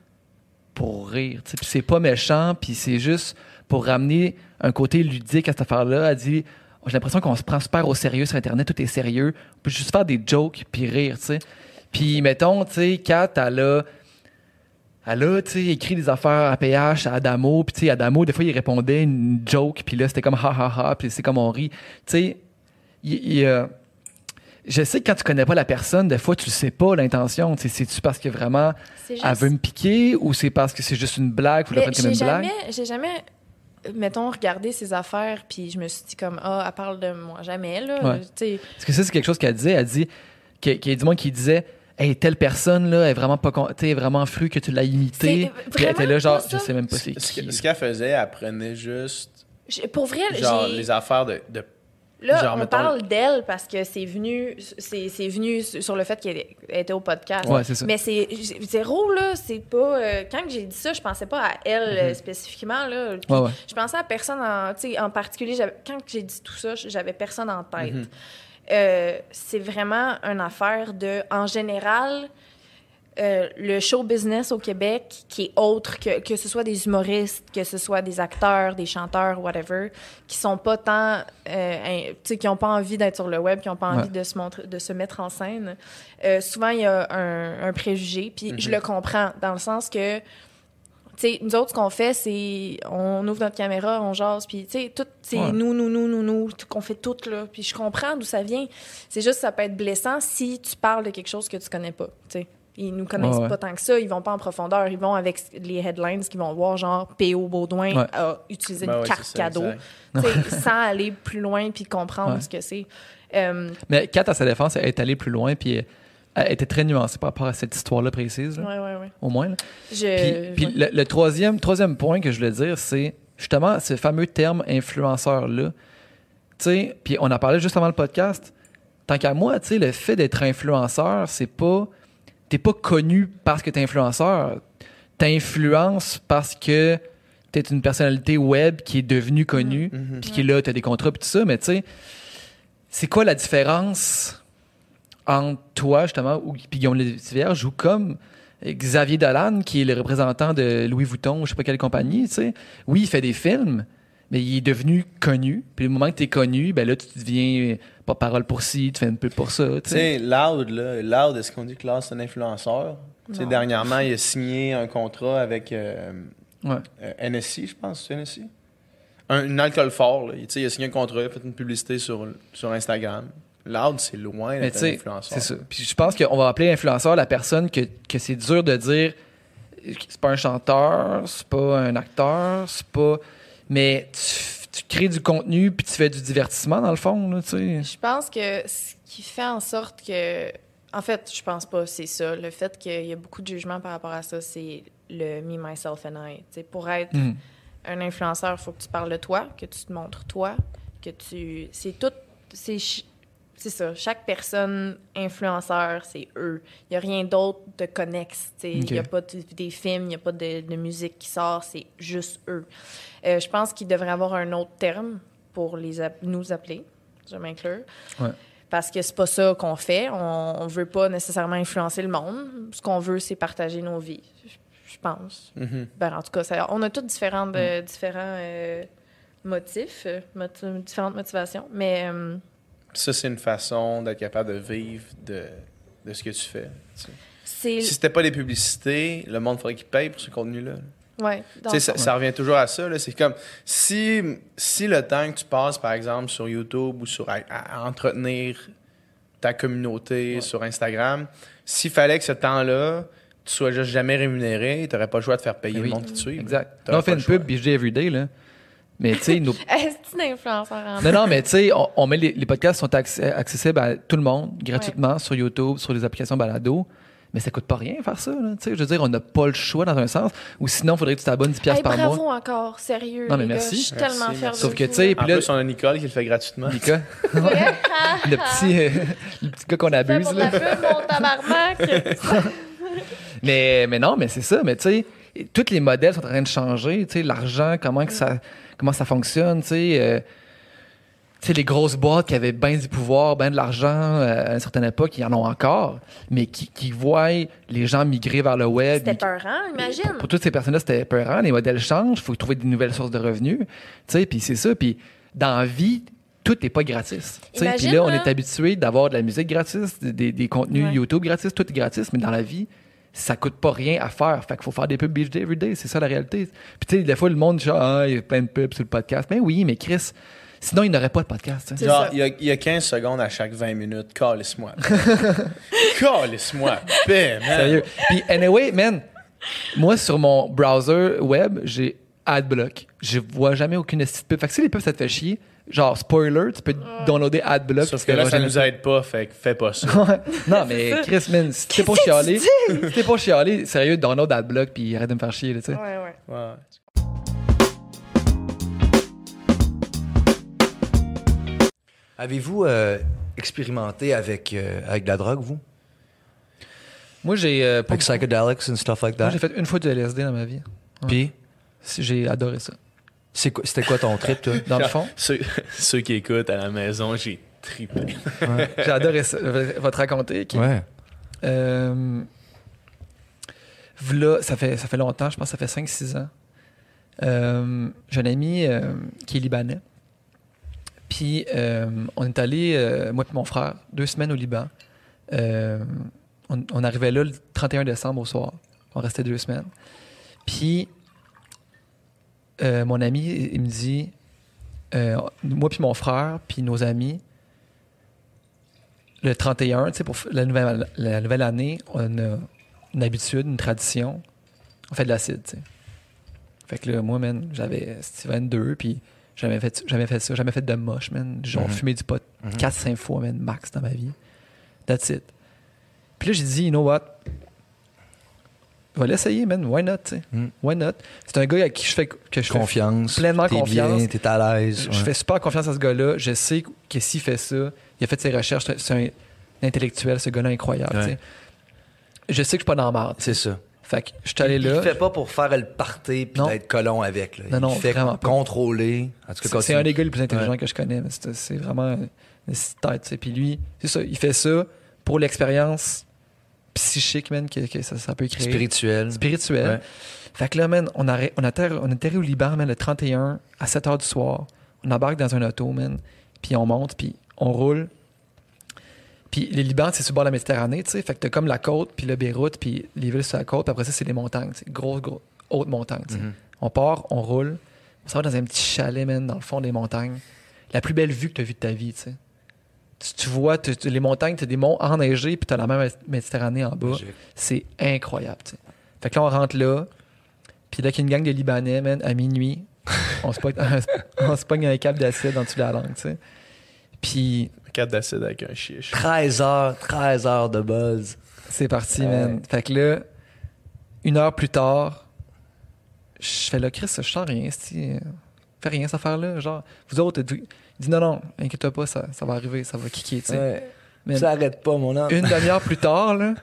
pour rire. Puis c'est pas méchant, puis c'est juste pour ramener un côté ludique à cette affaire-là. Elle dit j'ai l'impression qu'on se prend super au sérieux sur Internet, tout est sérieux. On peut juste faire des jokes puis rire, tu sais. Puis mettons, tu sais, Kat, elle a elle a, tu sais, écrit des affaires à PH à Adamo, puis Adamo, des fois, il répondait une joke, puis là, c'était comme ha ha ha, puis c'est comme on rit. Tu sais, il, il, euh, je sais que quand tu connais pas la personne, des fois, tu le sais pas l'intention. C'est-tu parce que vraiment, juste. elle veut me piquer, ou c'est parce que c'est juste une blague, ou la comme j'ai une blague? jamais, j'ai jamais, euh, mettons, regardé ses affaires, puis je me suis dit comme, ah, elle parle de moi. Jamais, là. Ouais. Parce que ça, c'est quelque chose qu'elle disait. Elle dit qu'il y a du monde qui disait Hey, telle personne là est vraiment pas est vraiment fru que tu l'as imité. C'est Puis elle était là, genre, je sais même pas c'est Ce qui. ce qu'elle faisait, elle prenait juste j'ai- pour vrai, genre j'ai. les affaires de, de Là, genre, on mettons- parle d'elle parce que c'est venu, c'est, c'est venu sur le fait qu'elle était au podcast. Ouais, c'est ça. Mais c'est zéro, là, c'est pas. euh, quand que j'ai dit ça, je pensais pas à elle euh, spécifiquement, là. Puis Ouais, ouais. Je pensais à personne en, en particulier. j'avais- Quand j'ai dit tout ça, j'avais personne en tête. Mhm. Euh, c'est vraiment une affaire de. En général, euh, le show business au Québec, qui est autre que, que ce soit des humoristes, que ce soit des acteurs, des chanteurs, whatever, qui sont pas tant. euh, in- tu sais, qui n'ont pas envie d'être sur le web, qui n'ont pas envie de, se montrer, de se mettre en scène. Euh, souvent, il y a un, un préjugé. Puis je le comprends, dans le sens que. Tu sais, nous autres, ce qu'on fait, c'est on ouvre notre caméra, on jase, puis tu sais, tout, c'est Ouais. nous, nous, nous, nous, nous, qu'on fait tout, là. Puis je comprends d'où ça vient. C'est juste que ça peut être blessant si tu parles de quelque chose que tu connais pas, tu sais. Ils nous connaissent Ouais, ouais. pas tant que ça. Ils vont pas en profondeur. Ils vont avec les headlines qu'ils vont voir, genre P.O. Baudouin Ouais. a utilisé Ben une ouais, carte ça, cadeau. exact. Tu sais, <laughs> sans aller plus loin puis comprendre Ouais. ce que c'est. Euh, Mais Kat, à sa défense, elle est allée plus loin, puis elle était très nuancée par rapport à cette histoire-là précise, là, ouais, ouais, ouais. au moins. là. Je, Puis, puis ouais. le, le troisième, troisième point que je voulais dire, c'est justement ce fameux terme influenceur-là. Tu sais, puis on en parlait juste avant le podcast. Tant qu'à moi, tu sais, le fait d'être influenceur, c'est pas. T'es pas connu parce que t'es influenceur. T'influences parce que t'es une personnalité web qui est devenue connue, Mhm. puis qui là, t'as des contrats, puis tout ça. Mais tu sais, c'est quoi la différence entre toi, justement, ou puis Guillaume Lévierge, ou comme Xavier Dolan, qui est le représentant de Louis Vuitton, je sais pas quelle compagnie, tu sais? Oui, il fait des films, mais il est devenu connu. Puis le moment que tu es connu, ben là, tu deviens pas parole pour ci, tu fais un peu pour ça, tu sais. Loud, là, Loud, est-ce qu'on dit que Loud, c'est un influenceur? Tu sais, Non. dernièrement, il a signé un contrat avec euh, Ouais. euh, NSI, je pense, c'est NSI? Un, une alcool fort, là. Il, tu sais, il a signé un contrat, il a fait une publicité sur, sur Instagram. Loud, c'est loin d'être un influenceur. c'est ça. Puis je pense qu'on va appeler influenceur la personne que, que c'est dur de dire c'est pas un chanteur, c'est pas un acteur, c'est pas. Mais tu, tu crées du contenu puis tu fais du divertissement dans le fond, là, tu sais. Je pense que ce qui fait en sorte que. En fait, je pense pas, c'est ça. Le fait qu'il y a beaucoup de jugement par rapport à ça, c'est le me, myself and I. Pour être Mhm. un influenceur, il faut que tu parles de toi, que tu te montres toi, que tu. C'est tout. C'est c'est ça. Chaque personne influenceur, c'est eux. Il n'y a rien d'autre de connexe. Il n'y a pas de- des films, il n'y a pas de, de musique qui sort, c'est juste eux. Euh, je pense qu'il devrait avoir un autre terme pour les nous appeler. Je m'inclure. Ouais. Parce que c'est pas ça qu'on fait. On, on veut pas nécessairement influencer le monde. Ce qu'on veut, c'est partager nos vies. Je, je pense. Mhm. Ben, en tout cas, ça- on a tous différents, de- différents euh, motifs, euh, moti- différentes motivations. Mais euh, Ça, c'est une façon d'être capable de vivre de, de ce que tu fais. tu sais. Si c'était pas des publicités, le monde faudrait qu'il paye pour ce contenu-là. Ouais, ça, ça revient toujours à ça. là. C'est comme si, si le temps que tu passes, par exemple, sur YouTube ou sur à, à entretenir ta communauté sur Instagram, s'il fallait que ce temps-là, tu sois juste jamais rémunéré, tu n'aurais pas le choix de faire payer Ben oui. le monde qui te suit. Exact. On fait une pub, puis je dis everyday, là. Mais tu sais, <laughs> nos- Est-ce influenceur en Non, non, mais tu sais, on, on met les, les podcasts sont acc- accessibles à tout le monde gratuitement sur YouTube, sur les applications balado. Mais ça coûte pas rien faire ça. Là, tu sais. je veux dire, on n'a pas le choix dans un sens. Ou sinon, il faudrait que tu t'abonnes 10$ Hey, par bravo mois. encore, sérieux. Non, mais merci. Je suis tellement fière Sauf que, tu sais, là. En là, plus, on a Nicole qui le fait gratuitement. Mika, <laughs> le petit, euh, le petit gars qu'on abuse. pour là. la pub, mon tabarnak? <laughs> Mais, mais non, mais c'est ça. Mais tu sais, tous les modèles sont en train de changer. Tu sais, l'argent, comment, que ça, comment ça fonctionne. Tu sais, euh, sais, les grosses boîtes qui avaient bien du pouvoir, bien de l'argent euh, à une certaine époque, ils en ont encore, mais qui, qui voient les gens migrer vers le web. C'était peurant, imagine. Pour, pour toutes ces personnes-là, c'était peurant. Les modèles changent. Il faut trouver de nouvelles sources de revenus. Puis c'est ça. Puis dans la vie, tout n'est pas gratis. Puis là, on est habitué d'avoir de la musique gratis, des, des- des contenus Ouais. YouTube gratis, tout est gratis. Mais dans la vie, ça coûte pas rien à faire. Fait qu'il faut faire des pubs every day, every day. C'est ça la réalité. Puis tu sais, des fois, le monde dit genre, ah, il y a plein de pubs sur le podcast. Mais oui, mais Chris, sinon, il n'aurait pas de podcast. Genre, il y, a, il y a 15 secondes à chaque 20 minutes. Calisse-moi. <laughs> Calisse-moi. Man. Sérieux. Puis, anyway, man, moi, sur mon browser web, j'ai AdBlock. Je vois jamais aucune pub. Fait que si les pubs, ça te fait chier, genre, spoiler, tu peux downloader AdBlock. Sauf que là, ça nous aide pas, fait que fais pas ça. <laughs> Ouais. non, mais Chris, man, si t'es pas chialé, si t'es pas chialé, sérieux, download AdBlock puis arrête de me faire chier, tu sais. Ouais, ouais. Ouais. Avez-vous euh, expérimenté avec, euh, avec de la drogue, vous? Moi, j'ai euh, psychedelics and stuff like Moi, that? j'ai fait une fois du LSD dans ma vie. Puis, J'ai adoré ça. C'est quoi- c'était quoi ton trip, toi? Dans le fond, Ceux, ceux qui écoutent à la maison, j'ai trippé. <laughs> j'ai adoré ça. Je vais te raconter. Ouais. Euh, v'là, ça fait, ça fait longtemps, je pense que ça fait 5-6 ans. Euh, j'ai un ami euh, qui est libanais. Puis euh, on est allé, euh, moi et mon frère, deux semaines au Liban. Euh, on, on arrivait là le 31 décembre au soir. On restait deux semaines. Puis euh, mon ami, il me dit, euh, moi puis mon frère, puis nos amis, le 31, tu sais, pour la nouvelle, la nouvelle année, on a, une habitude, une tradition. On fait de l'acide, tu sais. Fait que là, moi, man, j'avais c'était 22, puis j'avais fait, jamais fait ça. Jamais fait de moche, man. Genre, Mhm. fumé du pot Mhm. 4-5 fois, man, max dans ma vie. That's it. Puis là, j'ai dit, you know what? Je vais l'essayer, man. Why not? Mhm. Why not? C'est un gars à qui je fais, que je fais Confiance. pleinement t'es confiance. bien, t'es à l'aise. je fais super confiance à ce gars-là. Je sais que s'il fait ça, il a fait ses recherches. C'est un intellectuel, ce gars-là incroyable. Ouais. Je sais que je suis pas dans la merde. C'est ça. Fait que je suis allé Il là. le fait pas pour faire le party puis Non. d'être colon avec. Là. Non, non, il fait vraiment pas. contrôler. En tout cas, C'est- un des gars les plus intelligents Ouais. que je connais. mais C'est vraiment une tête. Puis lui, c'est ça. Il fait ça pour l'expérience psychique, man, que, que ça, ça peut créer. spirituel. Spirituel. Ouais. Fait que là, man, on, arrête, on, on atterrit au Liban, man, le 31 à 7 h du soir. On embarque dans un auto, man. Puis on monte, puis on roule. Puis le Liban, c'est sur le bord de la Méditerranée, tu sais. Fait que t'as comme la côte, puis le Beyrouth, puis les villes sur la côte. Puis après ça, c'est les montagnes, tu sais. Grosses, grosses, hautes montagnes, tu sais. Mhm. On part, on roule. On s'en va dans un petit chalet, man, dans le fond des montagnes. La plus belle vue que tu as vue de ta vie, tu sais. Tu, tu vois, tu- tu- les montagnes, tu as des monts enneigés, puis tu as la même Méditerranée en bas. Magique. C'est incroyable, tu sais. Fait que là, on rentre là, puis là, qu'il y a une gang de Libanais, man, à minuit, <laughs> on se pogne, on se pogne un câble d'acide en dessous de la langue, tu sais. Puis Quatre d'acide avec un chiche. 13 heures, 13 heures de buzz. c'est parti, Ouais. man. Fait que là, une heure plus tard, je fais là, Chris, je sens rien, c'est Fais rien, cette affaire-là. Genre, vous autres, dit non, non, inquiète pas, ça, ça va arriver, ça va kicker, tu sais. Ouais. Man, Ça arrête pas, mon homme. une demi-heure plus tard, là,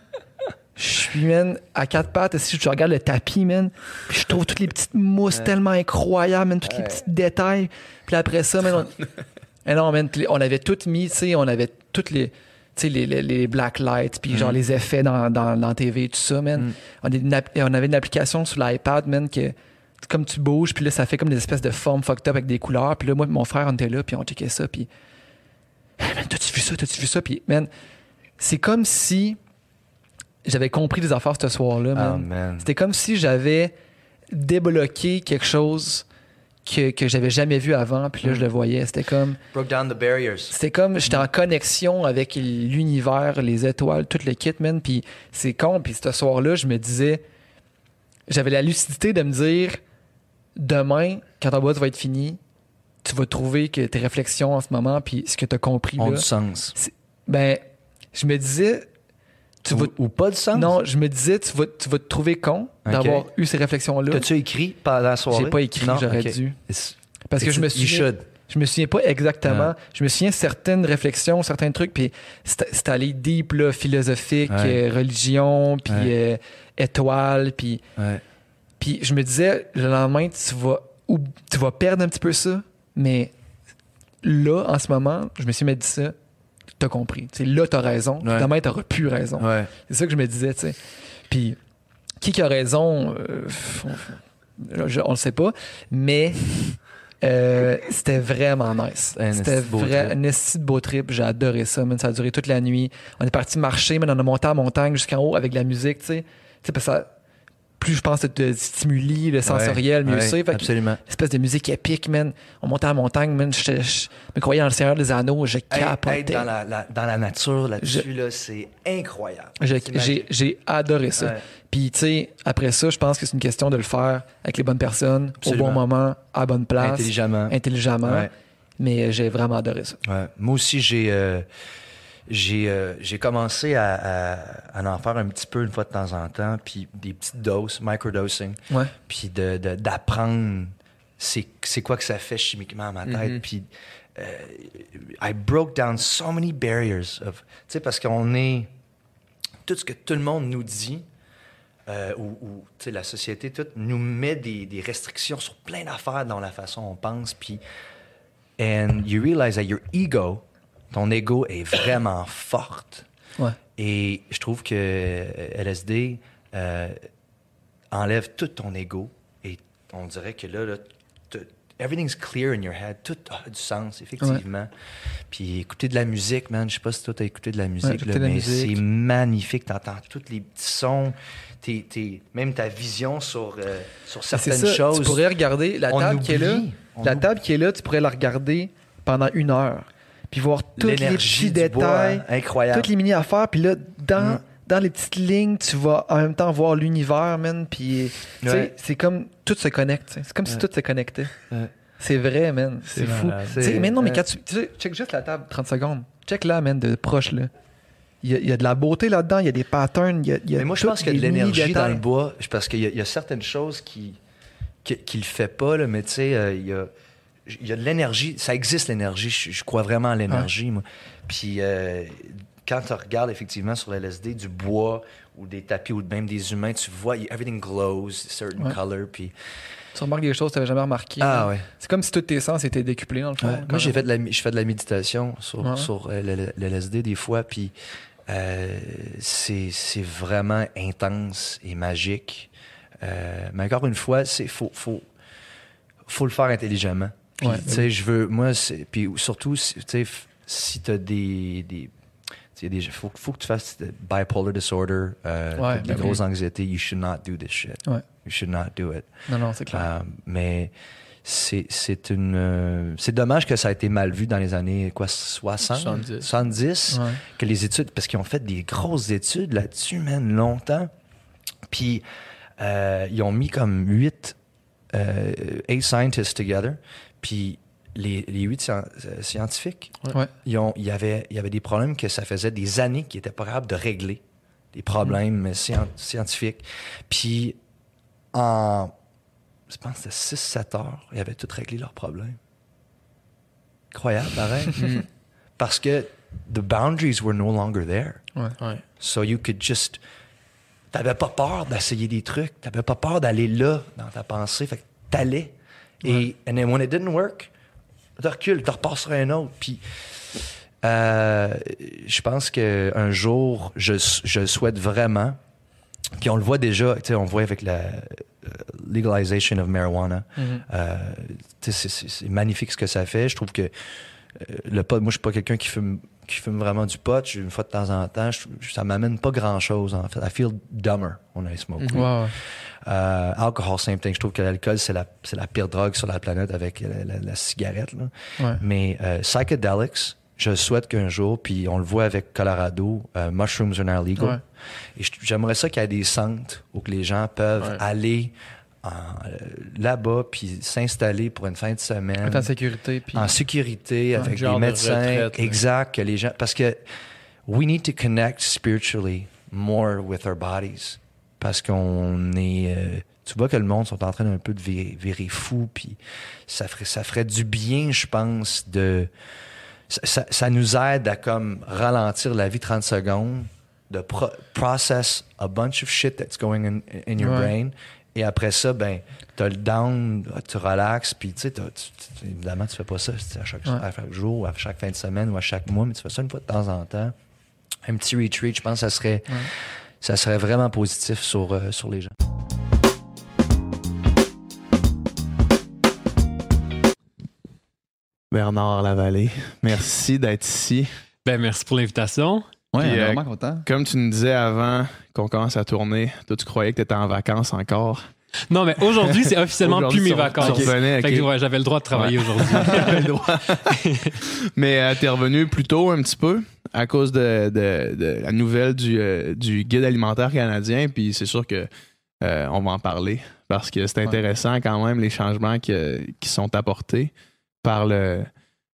je suis, man, à quatre pattes, si je regarde le tapis, man, puis je trouve toutes les petites mousses tellement incroyables, man, tous les petits détails. Puis après ça, man, on... <laughs> Eh non, man, on avait tout mis, tu sais, on avait toutes les, les, les, les black lights, puis genre les effets dans, dans, dans TV, tout ça, man. Mm. On, a une on avait une application sur l'iPad, man, que comme tu bouges, puis là, ça fait comme des espèces de formes fucked up avec des couleurs. Puis là, moi et mon frère, on était là, puis on checkait ça, puis... Hey, man, t'as-tu vu ça? T'as-tu vu ça? Puis, man, c'est comme si j'avais compris des affaires ce soir-là, man. Ah, man. C'était comme si j'avais débloqué quelque chose que, que j'avais jamais vu avant, puis là, je le voyais. C'était comme... Broke down the barriers. C'était comme j'étais en connexion avec l'univers, les étoiles, tout le kit, man. Puis c'est con. Puis ce soir-là, je me disais, j'avais la lucidité de me dire, demain, quand ton boîte va être fini, tu vas trouver que tes réflexions en ce moment, puis ce que tu as compris Ont là, du sens. ben, je me disais, tu ou, vas, ou pas de sens. non, je me disais, tu vas, tu vas te trouver con d'avoir eu ces réflexions-là. T'as-tu écrit pendant la soirée? J'ai pas écrit, j'aurais dû. It's- Parce que je me should. je me souviens pas exactement. Ouais. Je me souviens certaines réflexions, certains trucs, puis c'était c'était allé deep, là, philosophique, Ouais. euh, religion, puis Ouais. euh, étoile, puis Ouais. puis je me disais le lendemain tu vas ou tu vas perdre un petit peu ça, mais là en ce moment, je me suis mis dit ça, t'as compris. Tu sais, là t'as raison, Ouais. demain t'auras plus raison. Ouais. C'est ça que je me disais, tu sais. Puis, qui qui a raison, euh, on, je- on le sait pas, mais euh, c'était vraiment nice. C'était vrai, trip. un esti de beau trip. J'ai adoré ça, man. Ça a duré toute la nuit. On est parti marcher, mais on a monté en montagne jusqu'en haut avec la musique, tu sais. Sais, parce que ça- plus je pense que te stimuli le sensoriel, mieux c'est. Absolument. espèce de musique épique, man. On montait en montagne, man. Je, je me croyais dans le Seigneur des Anneaux. Je capotais. être dans, la, la- dans la nature là-dessus, là, c'est incroyable. J'ai- adoré ça. Ouais. Puis, tu sais, après ça, je pense que c'est une question de le faire avec les bonnes personnes, Absolument. au bon moment, à la bonne place, Intelligemment. intelligemment. Mais euh, j'ai vraiment adoré ça. Moi aussi, j'ai euh, j'ai euh, j'ai commencé à, à- à en faire un petit peu une fois de temps en temps, puis des petites doses, microdosing, Ouais. puis de- de- d'apprendre c'est c'est quoi que ça fait chimiquement à ma tête, Mm-hmm. puis euh, I broke down so many barriers of, tu sais, parce qu'on est tout ce que tout le monde nous dit. euh, ou, la société tout nous met des, des restrictions sur plein d'affaires dans la façon dont on pense puis and you realize that your ego, ton ego est vraiment forte. Ouais. Et je trouve que euh, LSD euh, enlève tout ton ego et on dirait que là, everything's clear in your head, tout a du sens, effectivement. Puis écouter de la musique, man, je sais pas si toi t'as écouté de la musique, là, mais c'est magnifique, t'entends tous les petits sons, même ta vision sur, euh, sur certaines ça. choses. Tu pourrais regarder la table qui est là. On La oublie. table qui est là, tu pourrais la regarder pendant une heure. Puis voir tous les petits bois, détails, incroyable. toutes les mini-affaires. Puis là, dans, Mm. dans les petites lignes, tu vas en même temps voir l'univers, man. Puis, Ouais. c'est comme tout se connecte. C'est comme si tout se connectait. Ouais. C'est vrai, man. C'est fou. mais non, mais quand tu, tu sais, check juste la table, 30 secondes. Check là, man, de proche, là. Il y, a, il y a de la beauté là-dedans, il y a des patterns, il y a, il y a Mais moi, je pense qu'il y a de l'énergie dans le bois, parce qu'il y, a- il y a certaines choses qui qui, qui le fait pas, là, mais tu sais, euh, il y a il y a de l'énergie, ça existe l'énergie, je, je crois vraiment à l'énergie, moi. Puis euh, quand tu regardes effectivement sur l'LSD du bois ou des tapis ou même des humains, tu vois, everything glows, certain Ouais. color, puis Tu remarques des choses que tu n'avais jamais remarquées. Ah, ouais. C'est comme si tous tes sens étaient décuplés, dans le fond. Moi, j'ai fait de la, je fais de la méditation sur, sur euh, le, le LSD des fois, puis euh, c'est c'est vraiment intense et magique. Euh, mais encore une fois, c'est faut, faut, faut le faire intelligemment. Puis, Ouais, tu sais, je veux, moi, c'est- puis surtout, tu sais, si t'as des, des tu sais, des, faut, faut que tu fasses de bipolar disorder, euh, Ouais, des ben grosses oui. anxiétés, you should not do this shit. Ouais. You should not do it. Non, non, c'est clair. Euh, mais c'est c'est une euh, c'est dommage que ça a été mal vu dans les années quoi 60 70. 70 Ouais. que les études parce qu'ils ont fait des grosses études là-dessus man longtemps puis euh, ils ont mis comme huit eight scientists together puis les, les huit euh, scientifiques Ouais. ils ont, il, y avait, il y avait des problèmes que ça faisait des années qu'ils n'étaient pas capables de régler. Des problèmes scien- scientifiques. Puis, en, je pense que c'était 6-7 heures, ils avaient tout réglé leurs problèmes. Incroyable, pareil. <laughs> Parce que the boundaries were no longer there. Ouais. So you could just. T'avais pas peur d'essayer des trucs. T'avais pas peur d'aller là dans ta pensée. Fait que t'allais. Et and then when it didn't work, tu recules, tu repasses sur un autre. Puis euh, je pense qu'un jour, je, je souhaite vraiment. Puis on le voit déjà, tu sais, on le voit avec la euh, legalization of marijuana. Mhm. Euh, c'est- magnifique ce que ça fait. Je trouve que le pot, moi, je suis pas quelqu'un qui fume, qui fume vraiment du pot. Une fois de temps en temps, je- ça m'amène pas grand chose, en fait. I feel dumber when I smoke. Ouais. Euh, alcohol, same thing. Je trouve que l'alcool, c'est la, c'est la pire drogue sur la planète avec la, la- la cigarette. là. Ouais. Mais euh, psychedelics, je souhaite qu'un jour, puis on le voit avec Colorado, euh, mushrooms are now legal. Ouais. Et j'aimerais ça qu'il y ait des centres où que les gens peuvent Ouais. aller là-bas puis s'installer pour une fin de semaine en sécurité. Puis... en sécurité avec des de médecins retraite, là. exact que les gens parce que we need to connect spiritually more with our bodies parce qu'on est euh, tu vois que le monde sont en train d'un peu de virer, virer fou puis ça ferait ça ferait du bien je pense de ça, ça- ça nous aide à comme ralentir la vie 30 secondes de pro- process a bunch of shit that's going in, in your Ouais. brain et après ça ben t'as le down tu relaxes puis tu sais évidemment tu fais pas ça à chaque, Ouais. à chaque jour à chaque fin de semaine ou à chaque mois mais tu fais ça une fois de temps en temps un petit retreat je pense que ça serait Ouais. ça serait vraiment positif sur, euh, sur les gens Bernard Lavallée, merci d'être ici. Ben, merci pour l'invitation. On est euh, vraiment content. Comme tu nous disais avant qu'on commence à tourner, toi, tu croyais que tu étais en vacances encore? Non, mais aujourd'hui, c'est <laughs> officiellement Aujourd'hui, plus mes vacances. tu revenais, Fait que, ouais, j'avais le droit de travailler aujourd'hui. <laughs> J'avais le droit. <laughs> Mais euh, t'es revenu plus tôt un petit peu à cause de, de- de la nouvelle du, euh, du guide alimentaire canadien. Puis c'est sûr que euh, on va en parler parce que c'est intéressant quand même les changements que- qui sont apportés par le,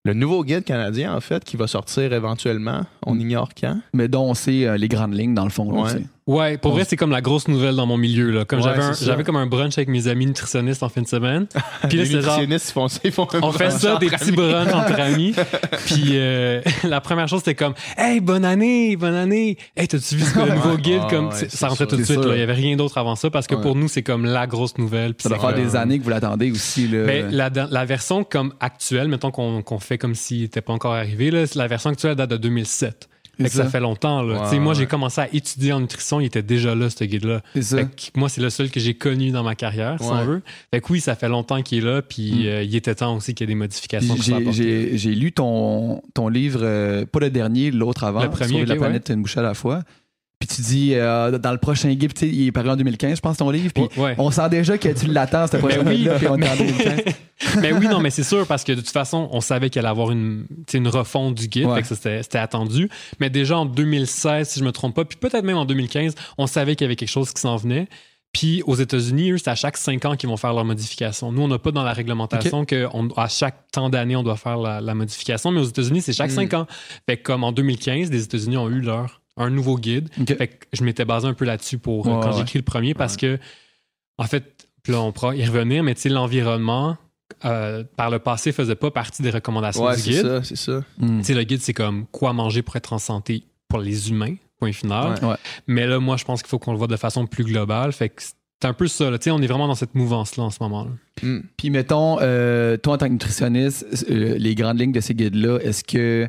le nouveau guide canadien en fait qui va sortir éventuellement. On ignore quand. Mais dont on sait euh, les grandes lignes, dans le fond. là, Ouais. pour vrai, c'est comme la grosse nouvelle dans mon milieu. Là. Comme Ouais, j'avais, un- j'avais comme un brunch avec mes amis nutritionnistes en fin de semaine. <laughs> Puis là, les genre, nutritionnistes ils font ça, ils font un on fait brunch ça, entre des petits amis. brunchs entre <laughs> amis. Puis euh, <laughs> la première chose, c'était comme Hey, bonne année, bonne année. Hey, t'as-tu vu ce que le nouveau guide? Ah, comme, ouais, ça rentrait sûr. tout de suite. là. Il y avait rien d'autre avant ça parce que Ouais. pour nous, c'est comme la grosse nouvelle. Puis Ça doit faire des années que vous l'attendez aussi. Là. Ben, la, la version comme actuelle, mettons qu'on qu'on fait comme s'il n'était pas encore arrivé, là, c'est la version actuelle date de 2007. Fait que C'est ça. ça. fait longtemps. Là. Ouais, moi, ouais. j'ai commencé à étudier en nutrition, il était déjà là, ce guide-là. Moi, c'est le seul que j'ai connu dans ma carrière, si Ouais. on veut. Fait que oui, ça fait longtemps qu'il est là, puis Mm. euh, il était temps aussi qu'il y ait des modifications. J'ai, apportées. j'ai- j'ai lu ton, ton livre, euh, pas le dernier, l'autre avant, Le premier, Sauver la planète une bouchée à la fois. Puis tu dis, euh, dans le prochain sais, il est paru en 2015, je pense, ton livre. Puis Ouais. on sent déjà que tu l'attends, ce <laughs> prochain oui, guide-là, puis on est en mais- 2015. mais oui, non, mais <laughs> c'est sûr parce que de toute façon, on savait qu'il allait avoir une, une refonte du guide, Ouais. fait que ça, c'était attendu. Mais déjà en 2016, si je me trompe pas, puis peut-être même en 2015, on savait qu'il y avait quelque chose qui s'en venait. Puis aux États-Unis, eux, c'est à chaque cinq ans qu'ils vont faire leur modification. Nous, on n'a pas dans la réglementation que on- à chaque temps d'année, on doit faire la, la modification, mais aux États-Unis, c'est chaque Mm. cinq ans. Fait que comme en 2015, les États-Unis ont eu leur un nouveau guide. Fait que je m'étais basé un peu là-dessus pour euh, Ouais, quand ouais. j'ai écrit le premier parce que en fait, là on pourra y revenir, mais tu sais l'environnement euh, par le passé faisait pas partie des recommandations Ouais, du c'est guide. ça, c'est ça. Hmm. Tu sais, le guide, c'est comme quoi manger pour être en santé pour les humains, point final. Ouais. Ouais. Mais là, moi, je pense qu'il faut qu'on le voit de façon plus globale. Fait que c'est un peu ça. là. Tu sais, on est vraiment dans cette mouvance-là en ce moment. là. Puis mettons, euh, toi en tant que nutritionniste, euh, les grandes lignes de ces guides-là, est-ce que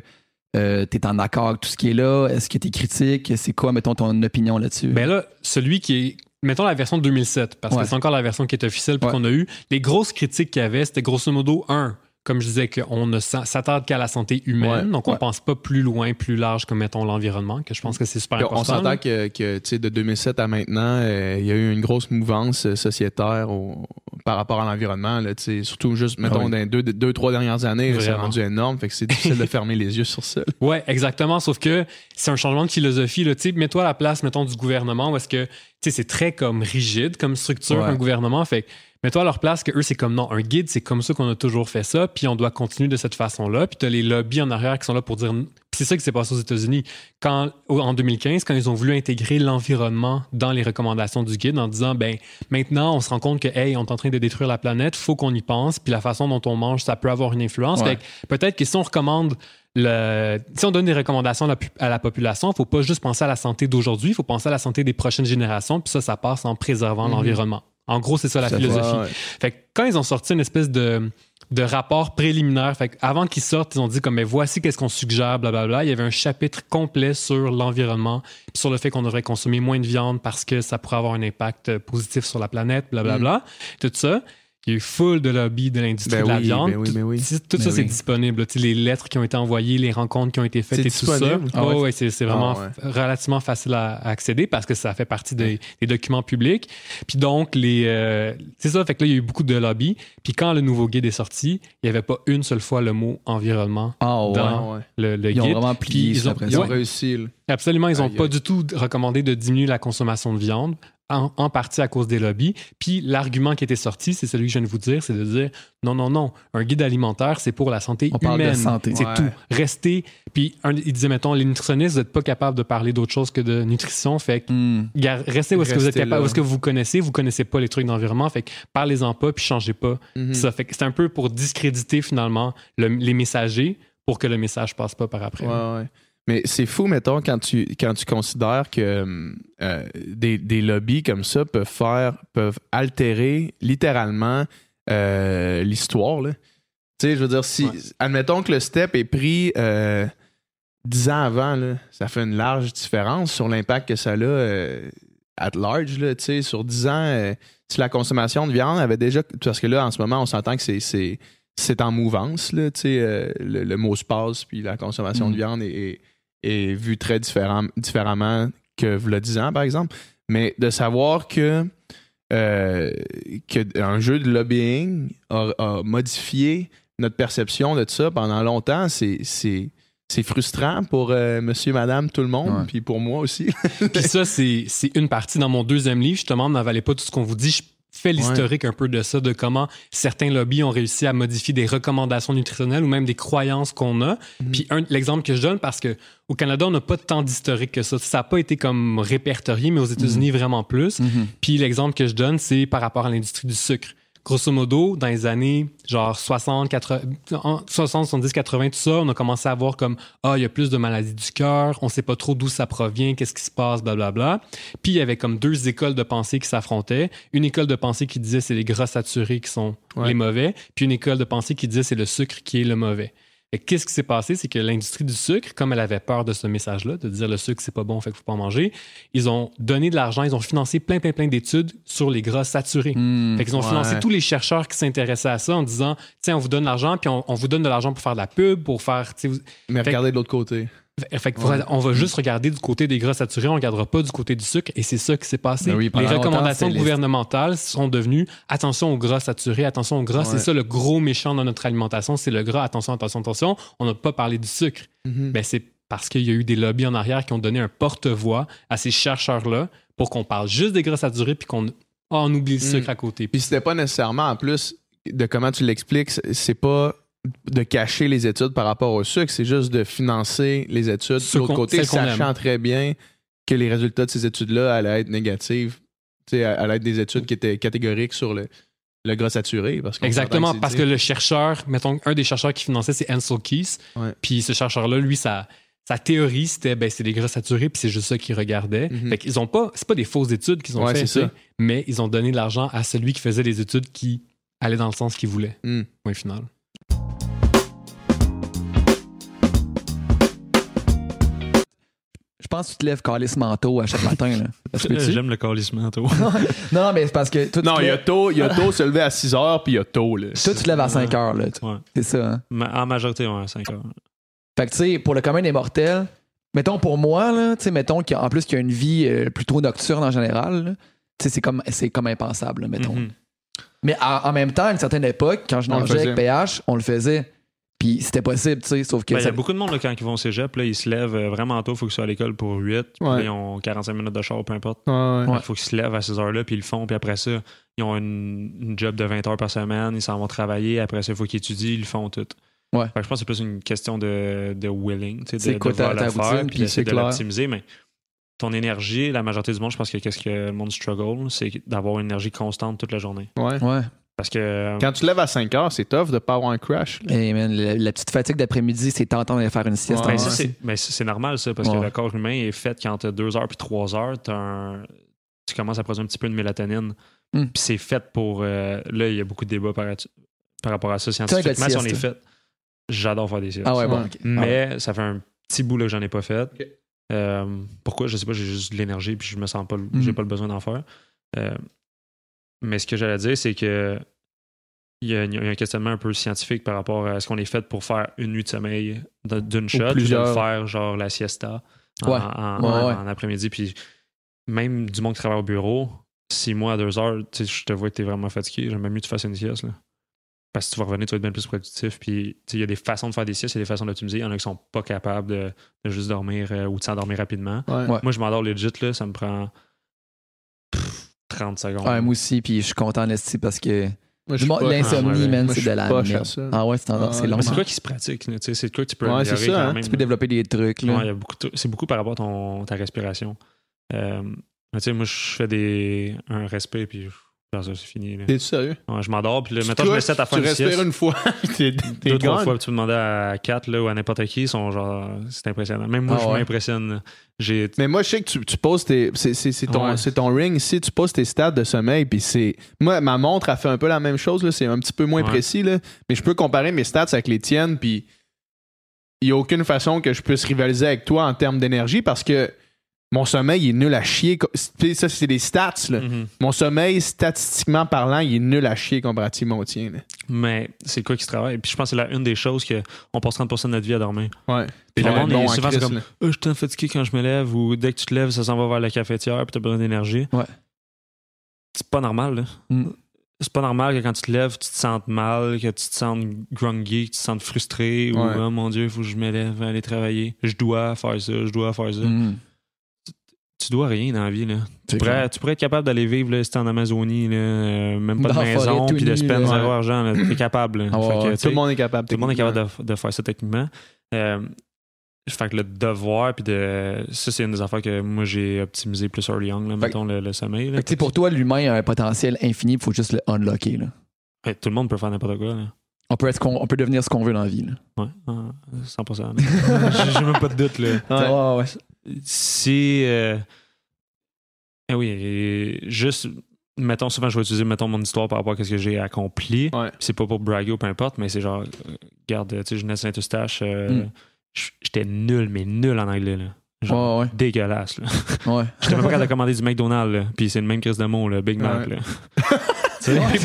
tu es en accord avec tout ce qui est là? Est-ce que tu es critique? C'est quoi, mettons, ton opinion là-dessus? Ben là, celui qui est. Mettons la version de 2007, parce Ouais. que c'est encore la version qui est officielle puis qu'on a eue. Les grosses critiques qu'il y avait, c'était grosso modo, un, comme je disais, qu'on ne s'attarde qu'à la santé humaine. Ouais. donc, on Ouais. pense pas plus loin, plus large que, mettons, l'environnement, que je pense que c'est super important. on s'entend que, que de 2007 à maintenant, euh, il y a eu une grosse mouvance euh, sociétaire au- par rapport à l'environnement. Surtout juste, mettons, Ah oui. dans les deux, deux, trois dernières années, c'est rendu énorme. Fait que c'est difficile de <laughs> fermer les yeux sur ça. Ouais, exactement. Sauf que c'est un changement de philosophie. Mets-toi à la place, mettons, du gouvernement où est-ce que c'est très comme rigide comme structure, un gouvernement. Fait que mets-toi à leur place que eux, c'est comme non, un guide, c'est comme ça qu'on a toujours fait ça, puis on doit continuer de cette façon-là. Puis tu as les lobbies en arrière qui sont là pour dire. C'est ça qui s'est passé aux États-Unis. Quand, en 2015, quand ils ont voulu intégrer l'environnement dans les recommandations du guide en disant, ben maintenant, on se rend compte que, hey, on est en train de détruire la planète, faut qu'on y pense, puis la façon dont on mange, ça peut avoir une influence. Ouais. Peut-être que si on recommande le, si on donne des recommandations à la, population, il faut pas juste penser à la santé d'aujourd'hui, il faut penser à la santé des prochaines générations, puis ça, ça passe en préservant Mhm. l'environnement. En gros, c'est ça la Ça philosophie. ouais. Fait que quand ils ont sorti une espèce de, de rapport préliminaire, fait que avant qu'ils sortent, ils ont dit comme mais voici qu'est-ce qu'on suggère, blablabla. Il y avait un chapitre complet sur l'environnement, puis sur le fait qu'on devrait consommer moins de viande parce que ça pourrait avoir un impact euh, positif sur la planète, blablabla. Tout ça. Il y a eu full de lobby de l'industrie Ben de la oui, viande. ben oui, ben oui. tout Ben ça, c'est disponible. Tu sais, les lettres qui ont été envoyées, les rencontres qui ont été faites C'est et tout ça. Ah Ah ouais, ouais. ouais, c'est c'est vraiment Ah ouais. relativement facile à, à accéder parce que ça fait partie des, des documents publics. Puis donc, les, euh, c'est ça, fait que là, il y a eu beaucoup de lobby. Puis quand le nouveau guide est sorti, il n'y avait pas une seule fois le mot environnement Ah ouais. dans Ouais. le, le Ils ont guide. vraiment Puis plié ils ça ont, Ils ont réussi. Absolument, ils n'ont pas du tout recommandé de diminuer la consommation de viande, en, en partie à cause des lobbies. Puis l'argument qui était sorti, c'est celui que je viens de vous dire, c'est de dire non, non, non, un guide alimentaire, c'est pour la santé On parle de humaine. santé. C'est Ouais. tout. Restez. Puis un- il disait, mettons, les nutritionnistes, vous n'êtes pas capable de parler d'autre chose que de nutrition. Fait que Hmm. gar- restez où est-ce que vous êtes capable, où est-ce que vous connaissez, vous connaissez pas les trucs d'environnement. Fait que parlez-en pas, puis changez pas. Mhm. Ça fait que c'est un peu pour discréditer finalement le- les messagers pour que le message passe pas par après. Ouais, ouais. Mais c'est fou, mettons, quand tu, quand tu considères que euh, des, des lobbies comme ça peuvent faire, peuvent altérer littéralement euh, l'histoire. Tu sais, je veux dire, si, admettons que le step est pris euh, dix ans avant, là, ça fait une large différence sur l'impact que ça a euh, at large, là, tu sais, sur dix ans. si la consommation de viande avait déjà. Parce que là, en ce moment, on s'entend que c'est. en mouvance, là, tu sais, le, le mot se passe, puis la consommation Mm. de viande est, est, est vue très différem- différemment que le 10 ans, par exemple. Mais de savoir que, euh, que un jeu de lobbying a, a modifié notre perception de ça pendant longtemps, c'est, c'est, frustrant pour euh, monsieur, madame, tout le monde, puis pour moi aussi. Puis ça, c'est c'est une partie dans mon deuxième livre. Justement, n'avalez pas tout ce qu'on vous dit. Je fais l'historique un peu de ça, de comment certains lobbies ont réussi à modifier des recommandations nutritionnelles ou même des croyances qu'on a. Puis un- l'exemple que je donne, parce que au Canada, on n'a pas tant d'historique que ça. Ça n'a pas été comme répertorié, mais aux États-Unis, vraiment plus. Mhm. Puis l'exemple que je donne, c'est par rapport à l'industrie du sucre. Grosso modo, dans les années genre 60, 80, en 60, 70, 80, tout ça, on a commencé à voir comme ah, il y a plus de maladies du cœur, on sait pas trop d'où ça provient, qu'est-ce qui se passe, blablabla. Puis il y avait comme deux écoles de pensée qui s'affrontaient. Une école de pensée qui disait c'est les gras saturés qui sont Ouais. les mauvais, puis une école de pensée qui disait c'est le sucre qui est le mauvais. Et qu'est-ce qui s'est passé? C'est que l'industrie du sucre, comme elle avait peur de ce message-là, de dire le sucre, c'est pas bon, fait qu'il faut pas en manger, ils ont donné de l'argent, ils ont financé plein, plein, plein d'études sur les gras saturés. Hmm. Fait qu'ils ont Ouais. financé tous les chercheurs qui s'intéressaient à ça en disant, tiens, on vous donne de l'argent, puis on, on vous donne de l'argent pour faire de la pub, pour faire, vous- Mais Fait- regardez de l'autre côté. Fait que on va juste regarder du côté des gras saturés, on ne regardera pas du côté du sucre, et c'est ça qui s'est passé. Ben oui, les longtemps, recommandations gouvernementales sont devenues attention aux gras saturés, attention aux gras. C'est ça le gros méchant dans notre alimentation, c'est le gras. Attention, attention, attention. On n'a pas parlé du sucre. Ben, c'est parce qu'il y a eu des lobbies en arrière qui ont donné un porte-voix à ces chercheurs-là pour qu'on parle juste des gras saturés puis qu'on on oublie le sucre Mm. à côté. Puis c'était pas nécessairement, en plus de comment tu l'expliques, c'est pas de cacher les études par rapport au sucre, c'est juste de financer les études de l'autre côté, sachant très bien que les résultats de ces études-là allaient être négatifs, tu sais, allaient être des études qui étaient catégoriques sur le, le gras saturé. Parce Exactement, parce que le chercheur, mettons, un des chercheurs qui finançait, c'est Ansel Keys. Ouais. Puis ce chercheur-là, lui, sa, sa théorie, c'était ben, c'est des gras saturés, puis c'est juste ça qu'il regardait. Mhm. Fait qu'ils ont pas, c'est pas des fausses études qu'ils ont Ouais, fait, c'est ça. tu sais, mais ils ont donné de l'argent à celui qui faisait les études qui allaient dans le sens qu'il voulait. Mm. Point final. Pense que tu te lèves calice manteau à chaque matin. <laughs> J'aime le calissement, toi. <laughs> non, mais c'est parce que toi, Non, il y a tôt, il y a tôt se lever à 6 heures, puis il y a tôt. Là. toi, tu te lèves à 5 heures. Là. Ouais. C'est ça. Hein? Ma- En majorité, ouais, 5 heures. Fait que, tu sais, pour le commun des mortels, mettons pour moi, là, tu sais, mettons qu'en plus qu'il y a une vie euh, plutôt nocturne en général, tu sais, c'est comme, c'est comme impensable, là, mettons. Mhm. Mais en, en même temps, à une certaine époque, quand je nageais avec. PH, on le faisait. Puis c'était possible, tu sais, sauf que. Ben, Il y a beaucoup de monde là, quand ils vont au cégep, là, ils se lèvent euh, vraiment tôt, il faut qu'ils soient à l'école pour 8, puis Ouais. ils ont 45 minutes de char, peu importe. Ouais, ouais. Il faut qu'ils se lèvent à ces heures-là, puis ils le font, puis après ça, ils ont une, une job de 20 heures par semaine, ils s'en vont travailler, après ça, il faut qu'ils étudient, ils le font tout. Ouais. Fait que je pense que c'est plus une question de, de willing, tu sais, de, quoi de faire, routine, puis c'est de l'optimiser, mais ton énergie, la majorité du monde, je pense que qu'est-ce que le monde struggle, c'est d'avoir une énergie constante toute la journée. Ouais. Ouais. Parce que euh, Quand tu lèves à 5 heures, c'est tough de pas avoir un crash. Hey, man, la, la petite fatigue d'après-midi, c'est tentant d'aller faire une sieste. Ouais, ouais. c'est, ça, c'est normal, ça, parce Ouais. que le corps humain est fait quand tu as 2 heures puis 3 heures, t'as un- tu commences à produire un petit peu de mélatonine. Hmm. Puis c'est fait pour. euh, là, il y a beaucoup de débats par, par rapport à ça de scientifiquement. Si on est fait. J'adore faire des siestes. Ah ouais, bon. Mais ça fait un petit bout là, que j'en ai pas fait. Euh, pourquoi? Je sais pas, j'ai juste de l'énergie puis je me sens pas, le- j'ai pas le besoin d'en faire. Euh, mais ce que j'allais dire, c'est que il y, a, il y a un questionnement un peu scientifique par rapport à ce qu'on est fait pour faire une nuit de sommeil d'une shot ou de plusieurs. faire genre la siesta en, Ouais. en- Ouais, en- ouais. en après-midi. Puis même du monde qui travaille au bureau, six mois à deux heures, tu je te vois que t'es vraiment fatigué. J'aime mieux que tu fasses une sieste. Là. Parce que tu vas revenir, tu vas être bien plus productif. Puis tu il y a des façons de faire des siestes, il y a des façons d'optimiser. Il y en a qui sont pas capables de, de juste dormir euh, ou de s'endormir rapidement. Ouais. Ouais. Moi, je m'endors legit, là, ça me prend pff, 30 secondes. Ouais, moi aussi, puis je suis content, Lestie, parce que l'insomnie, man, c'est de la merde. Ah ouais, c'est tendance, Ah, c'est long. Quoi qui se pratique? là, tu sais, C'est quoi que tu peux Ouais, améliorer ça, quand hein. même. Tu peux développer des trucs, là. Ouais, il y a beaucoup de- c'est beaucoup par rapport à ton, ta respiration. Euh, mais tu sais, moi, je fais des, un respect, puis c'est fini. T'es sérieux? Ouais, je m'endors, puis là, mettons, je me set à faire tu une respires sieste. une fois, <laughs> t'es Deux, trois fois, puis tu peux demander à quatre là, ou à n'importe qui, ils sont genre, c'est impressionnant. Même moi, Ah je m'impressionne. Mais moi, je sais que tu, tu poses tes. C'est, ton, Ouais. c'est ton ring ici, tu poses tes stats de sommeil, puis c'est. Moi, ma montre a fait un peu la même chose, là, c'est un petit peu moins précis, là, mais je peux comparer mes stats avec les tiennes, puis il n'y a aucune façon que je puisse rivaliser avec toi en termes d'énergie parce que mon sommeil il est nul à chier. Ça, c'est des stats, là. Mhm. Mon sommeil, statistiquement parlant, il est nul à chier comparativement au tien. là. Mais c'est quoi qui se travaille? Puis je pense que c'est la une des choses qu'on passe 30% de notre vie à dormir. Ouais. Puis le monde, bon est en souvent, comme. Ah, je suis fatigué quand je me lève, ou dès que tu te lèves, ça s'en va vers la cafetière, puis t'as besoin d'énergie. Ouais. C'est pas normal, là. Mm. C'est pas normal que quand tu te lèves, tu te sentes mal, que tu te sentes grungy, que tu te sentes frustré, ou Ouais. oh mon Dieu, il faut que je me lève, aller travailler. Je dois faire ça, je dois faire ça. Mm. Tu dois rien dans la vie, là. Tu pourrais, tu pourrais être capable d'aller vivre, là, si t'es en Amazonie, là, euh, même pas Dans de maison, puis de spend zéro argent, là. T'es capable, là. Ouais, Fait que, ouais. tu Tout le monde est capable. tout le monde est capable de, de faire ça techniquement. Euh, fait que le devoir, puis de. Ça, c'est une des affaires que moi, j'ai optimisé plus early young, là, Fait- mettons, le, le sommeil. là. Fait que, tu sais, pour toi, l'humain a un potentiel infini, il faut juste le unlocker. Là. Ouais, tout le monde peut faire n'importe quoi. Là. On, peut être, ce qu'on- on peut devenir ce qu'on veut dans la vie. Là. Ouais, ah, 100%. là. <laughs> J'ai j'ai même pas de doute. Là. Ouais, ouais. Si. euh, eh oui, juste. Mettons, souvent, je vais utiliser mettons, mon histoire par rapport à ce que j'ai accompli. Ouais. C'est pas pour braguer ou peu importe, mais c'est genre, euh, regarde, tu sais, Jeunesse Saint-Eustache, euh, Mm. j- j'étais nul, mais nul en anglais. Là. Genre, Ouais, ouais. dégueulasse. Là. Ouais. <laughs> J'étais même pas capable de commander du McDonald's, là. puis c'est le même crise de mots, le Big Mac. Là. <laughs>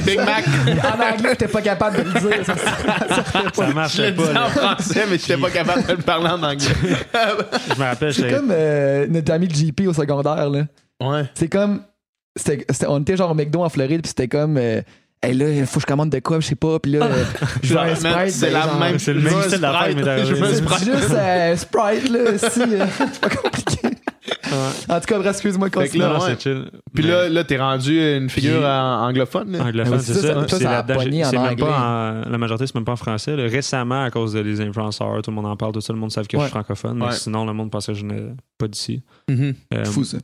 Big Mac. <laughs> En anglais, t'es pas capable de le dire. Ça, ça, ça, Ça Je marchait le dis pas. en français, mais j'étais pas capable de le parler en anglais. <laughs> Je me rappelle, C'est j'étais. comme euh, notre ami le JP au secondaire. Là. Ouais. C'est comme. on était genre au McDo en Floride, puis c'était comme. euh, Hey là, il faut que je commande de quoi, je sais pas. Puis là, euh, <laughs> je veux un Sprite. c'est ben, la genre, même c'est le même je style Sprite. arrivé. Je veux Sprite. Juste euh, Sprite, là, si. euh, c'est pas compliqué. En tout cas, bref, excuse-moi, continue. là, Non, ouais. c'est chill. Puis Mais- là, là t'es rendu une figure Puis- en- anglophone. là. Anglophone, c'est ça, ça. ça, ça, C'est même anglais. pas en- la majorité, c'est même pas en français. là. Récemment, à cause des influenceurs, tout le monde en parle, tout ça, le monde savent que je suis francophone. Mais sinon, le monde pensait que je n'étais pas d'ici. Mhm. Euh, Fou, ça.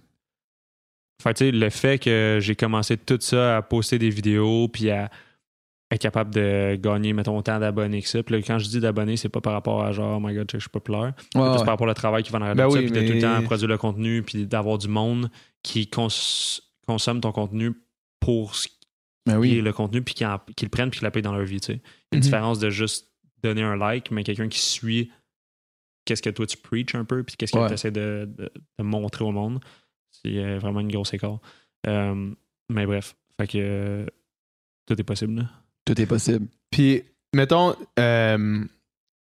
Fait que, tu sais, le fait que j'ai commencé tout ça à poster des vidéos puis à être capable de gagner, mettons, autant d'abonnés que ça. Puis là, quand je dis d'abonnés, c'est pas par rapport à genre, oh my god, je suis populaire. C'est Ouais, plus ouais. par rapport au travail qui va en arrière Ben ça, puis de tout le temps produire le contenu, puis d'avoir du monde qui cons- consomme ton contenu pour ce Ben qui est le contenu, puis qui, en- qui le prennent, puis qui l'appellent dans leur vie. tu sais. Une Mhm. différence de juste donner un like, mais quelqu'un qui suit qu'est-ce que toi tu preaches un peu, puis qu'est-ce que Ouais. tu essaies de, de- de montrer au monde. C'est euh, vraiment une grosse écart. Euh, mais bref, fait que euh, tout est possible. là. Tout est possible. Puis, mettons, euh,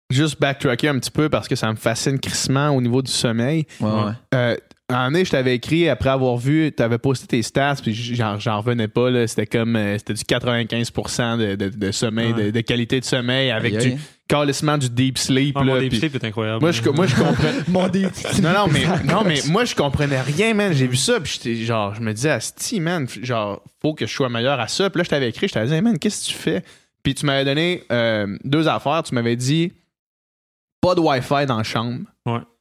juste backtracker un petit peu parce que ça me fascine crissement au niveau du sommeil. Ouais, ouais. Euh, donné, je t'avais écrit après avoir vu, tu avais posté tes stats, puis j'en, revenais pas. C'était comme euh, c'était du 95% de, de, de sommeil, Ouais. de, de qualité de sommeil avec du. Calissement du deep sleep. Ah, mon là, deep puis- sleep est incroyable. Moi, je, moi, je comprends. <laughs> Mon dé. Non, non, mais, non, mais moi, je comprenais rien, man. J'ai vu ça, puis j'étais genre, je me disais, Asti, man, genre, faut que je sois meilleur à ça. Puis là, je t'avais écrit, je t'avais dit, Hey, man, qu'est-ce que tu fais? Puis tu m'avais donné euh, deux affaires. Tu m'avais dit, pas de Wi-Fi dans la chambre.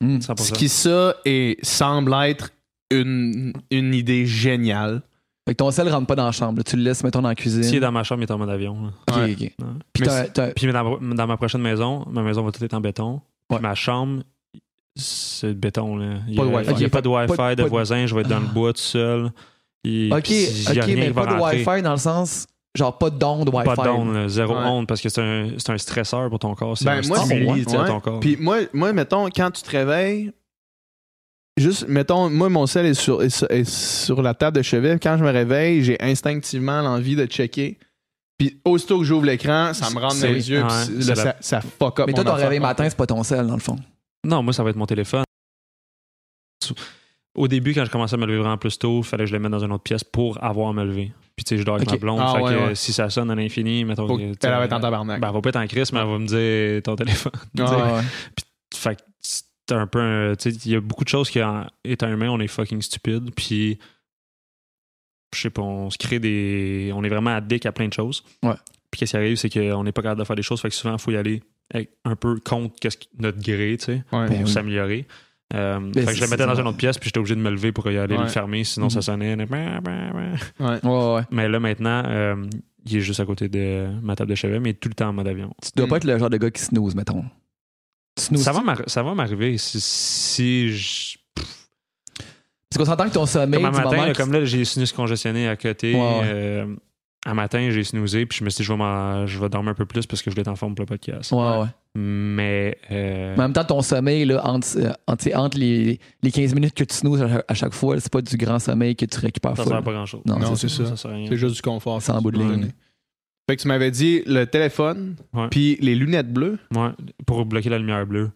Mm. 100%. Ce qui, ça, et semble être une, une idée géniale. Fait que ton sel rentre pas dans la chambre. là. Tu le laisses, mettons, dans la cuisine. S'il est dans ma chambre, il est en mode avion. là. Ok, Ouais. ok. Ouais. Puis Mais t'as- c'est- t'as- Puis dans, dans ma prochaine maison, ma maison va tout être en béton. Puis Ouais. ma chambre, c'est béton. Là. Il Pas de y a- Wi-Fi. Il n'y a pas de Wi-Fi Pas de- de pas de-. Je vais être dans le bois tout seul. Et Ok, puis y a ok, rien mais qui va pas de rentrer, Wi-Fi dans le sens. Genre, pas d'onde Wi-Fi. Pas d'onde, là, zéro Ouais. onde, parce que c'est un, c'est un stresseur pour ton corps. C'est Ben, un moi, stimuli, c'est- tu sais, à ouais. ton corps. Puis moi, moi, mettons, quand tu te réveilles, juste, mettons, moi, mon sel est sur, est sur, est sur la table de chevet. Quand je me réveille, j'ai instinctivement l'envie de checker. Puis aussitôt que j'ouvre l'écran, ça me rentre dans les yeux. ouais, puis c'est là, la- ça, ça fuck up Mais toi, ton réveil matin, c'est pas ton sel, dans le fond. Non, moi, ça va être mon téléphone. Au début, quand je commençais à me lever vraiment plus tôt, il fallait que je le mette dans une autre pièce pour avoir à me lever. Puis, tu sais, je dors avec Ok. ma blonde. Ah, fait ouais, que ouais. si ça sonne à l'infini, mettons. Que, sais, va être en tabarnak. Ben, elle va pas être en crise, mais elle va me dire ton téléphone. Ah, <laughs> ouais. Fait un peu un- il y a beaucoup de choses qui, en étant humain, on est fucking stupide. Puis, je sais pas, on se crée des. On est vraiment addict à plein de choses. Ouais. Puis, qu'est-ce qui arrive, c'est qu'on n'est pas capable de faire des choses. Fait que souvent, il faut y aller un peu contre notre gré, tu sais, Ouais. pour Ben oui. s'améliorer. Euh, Ben, fait que je le mettais dans une autre pièce, puis j'étais obligé de me lever pour y aller Ouais. le fermer, sinon Mhm. ça sonnait. bah, bah, bah. Ouais. Mais là, maintenant, euh, il est juste à côté de ma table de chevet, mais tout le temps en mode avion. Tu dois Mm. pas être le genre de gars qui snooze, mettons. Ça va m'arri- ça va m'arriver si, si je Parce qu'on s'entend que ton sommeil, Comme matin, moment là, que- comme là, j'ai congestionné à côté. Ouais, ouais. euh, un matin, j'ai snoozé, puis je me suis dit, je vais, je vais dormir un peu plus parce que je voulais être en forme pour le podcast. Ouais, ouais. Mais. euh, Mais en même temps, ton sommeil, là, entre, euh, entre, entre les, les 15 minutes que tu snoozes à, à chaque fois, c'est pas du grand sommeil que tu récupères ça sert à pas grand-chose. Non, Non, c'est ça. rien. C'est juste du confort. C'est en bout de ligne. Fait que tu m'avais dit le téléphone, puis les lunettes bleues. Ouais, pour bloquer la lumière bleue.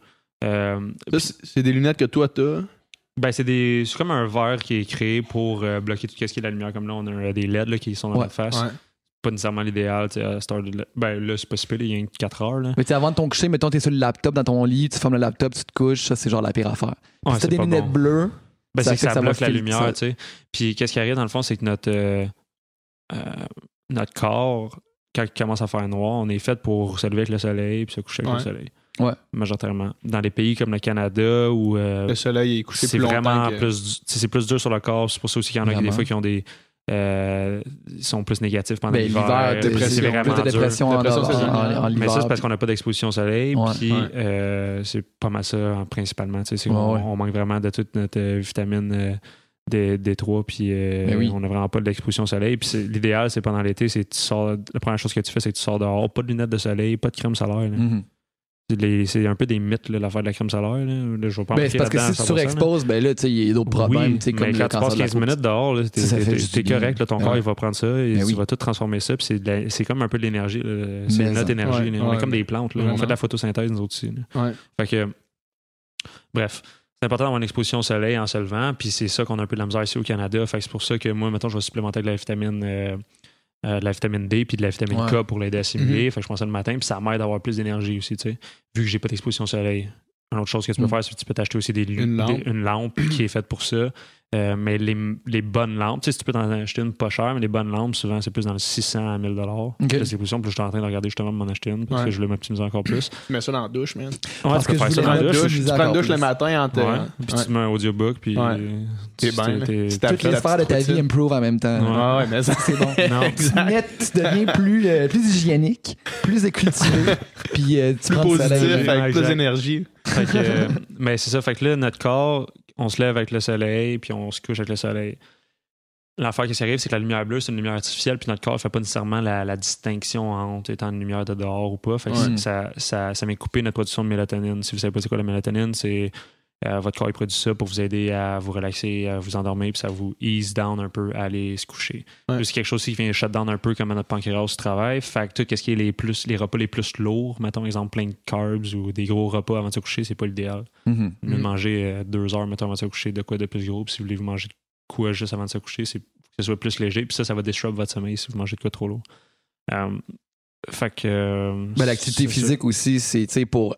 Euh, Ça, c'est- c'est des lunettes que toi, t'as? ben, c'est des c'est comme un verre qui est créé pour euh, bloquer tout ce qui est la lumière. Comme là, on a des LED là, qui sont dans Ouais. notre face. Ouais. Pas nécessairement l'idéal. tu sais, à heure de- Ben là, c'est pas si il y a 4 heures. Là. Mais tu sais, avant de ton coucher, mettons, t'es sur le laptop dans ton lit, tu fermes le laptop, tu te couches, ça, c'est genre la pire affaire. Ouais, si t'as c'est des lunettes bon. bleues, Ben, Ça c'est que ça, que ça va bloque la lumière, ça- tu sais. Puis qu'est-ce qui arrive dans le fond, c'est que notre, euh, euh, notre corps, quand il commence à faire noir, on est fait pour se lever avec le soleil puis se coucher avec Ouais. le soleil. Ouais. Majoritairement. Dans des pays comme le Canada où euh, Le soleil est couché c'est plus longtemps. vraiment que- plus, c'est plus dur sur le corps. C'est pour ça aussi qu'il y en a qui, des Vraiment. fois qui ont des. euh, ils sont plus négatifs pendant ben, l'hiver. l'hiver, C'est dépression. c'est plus vraiment de dur. dépression en, Dépression en- saisonnière. en- en Mais ça, c'est parce qu'on n'a pas d'exposition au soleil. Ouais. Puis Ouais. euh, c'est pas mal ça, hein, principalement. c'est Ouais, ouais. on manque vraiment de toute notre euh, vitamine euh, des, des trois. Puis euh, Ben oui. on n'a vraiment pas d'exposition au soleil. Puis l'idéal, c'est pendant l'été, c'est tu sors. La première chose que tu fais, c'est que tu sors dehors. Pas de lunettes de soleil, pas de crème solaire. Mhm. c'est un peu des mythes, l'affaire de la crème solaire. Là. Je pas Ben, parce que si tu 100%, là. surexposes, ben là, il y a d'autres problèmes, Oui, comme mais le quand tu passes de la 15 peau. minutes dehors, t'es, correct, là, ton Ouais. corps il va prendre ça et tu oui. vas tout transformer ça. C'est, de comme un peu de l'énergie. C'est notre énergie. On est comme des plantes. On fait de la photosynthèse, nous autres aussi. Fait que, bref, c'est important d'avoir une exposition au soleil en se levant. Puis c'est ça qu'on a un peu de la misère ici au Canada. Fait que c'est pour ça que moi, maintenant, je vais supplémenter avec de la vitamine. euh, euh, de la vitamine D puis de la vitamine Ouais. K pour l'aider à assimiler. Mhm. Fait que je prends ça le matin, puis ça m'aide à avoir plus d'énergie aussi, tu sais. Vu que j'ai pas d'exposition au soleil. Une autre chose que tu peux Mm. faire, c'est que tu peux t'acheter aussi des, lu- Une lampe. des- une lampe qui est faite pour ça. Euh, mais les, les bonnes lampes, tu sais, si tu peux t'en acheter une pas chère, mais les bonnes lampes, souvent, c'est plus dans le 600 à 1000 dollars. Ok. Là, c'est plus simple. Puis je suis en train de regarder justement de m'en acheter une parce Ouais. que je voulais m'optimiser encore plus. Tu mets ça dans la douche, man. Ouais, Parce tu peux que faire ça dans la douche. douche, tu prends une douche le plus. matin en te. Ouais. Puis Ouais. tu mets un audiobook, puis Ouais. tu- T'es bien, Toutes les sphères de ta vie improve en même temps. Ouais. Ah ouais, mais ça, C'est bon. <laughs> Tu, mets- tu deviens plus, euh, plus hygiénique, plus cultivé, puis euh, tu plus prends du positif, avec plus d'énergie. Fait que, euh, <laughs> mais c'est ça. Fait que là, notre corps, on se lève avec le soleil, puis on se couche avec le soleil. L'affaire qui arrive, c'est que la lumière bleue, c'est une lumière artificielle, puis notre corps ne fait pas nécessairement la, la distinction entre étant une lumière de dehors ou pas. Fait que Ouais. ça, ça, ça m'est coupé notre production de mélatonine. Si vous savez pas c'est quoi la mélatonine, c'est euh, votre corps il produit ça pour vous aider à vous relaxer, à vous endormir, puis ça vous ease down un peu à aller se coucher. Ouais. C'est quelque chose qui vient shut down un peu comme notre pancréas travaille. Fait que tout ce qui est les, plus, les repas les plus lourds, mettons exemple plein de carbs ou des gros repas avant de se coucher, c'est pas l'idéal. Mhm. Mieux de manger euh, deux heures, mettons, avant de se coucher, de quoi de plus gros? Puis si vous voulez vous manger de quoi juste avant de se coucher, c'est que ce soit plus léger. Puis ça, ça va disrupt votre sommeil si vous mangez de quoi trop lourd. Euh, fait que. Ben, L'activité physique aussi, c'est pour,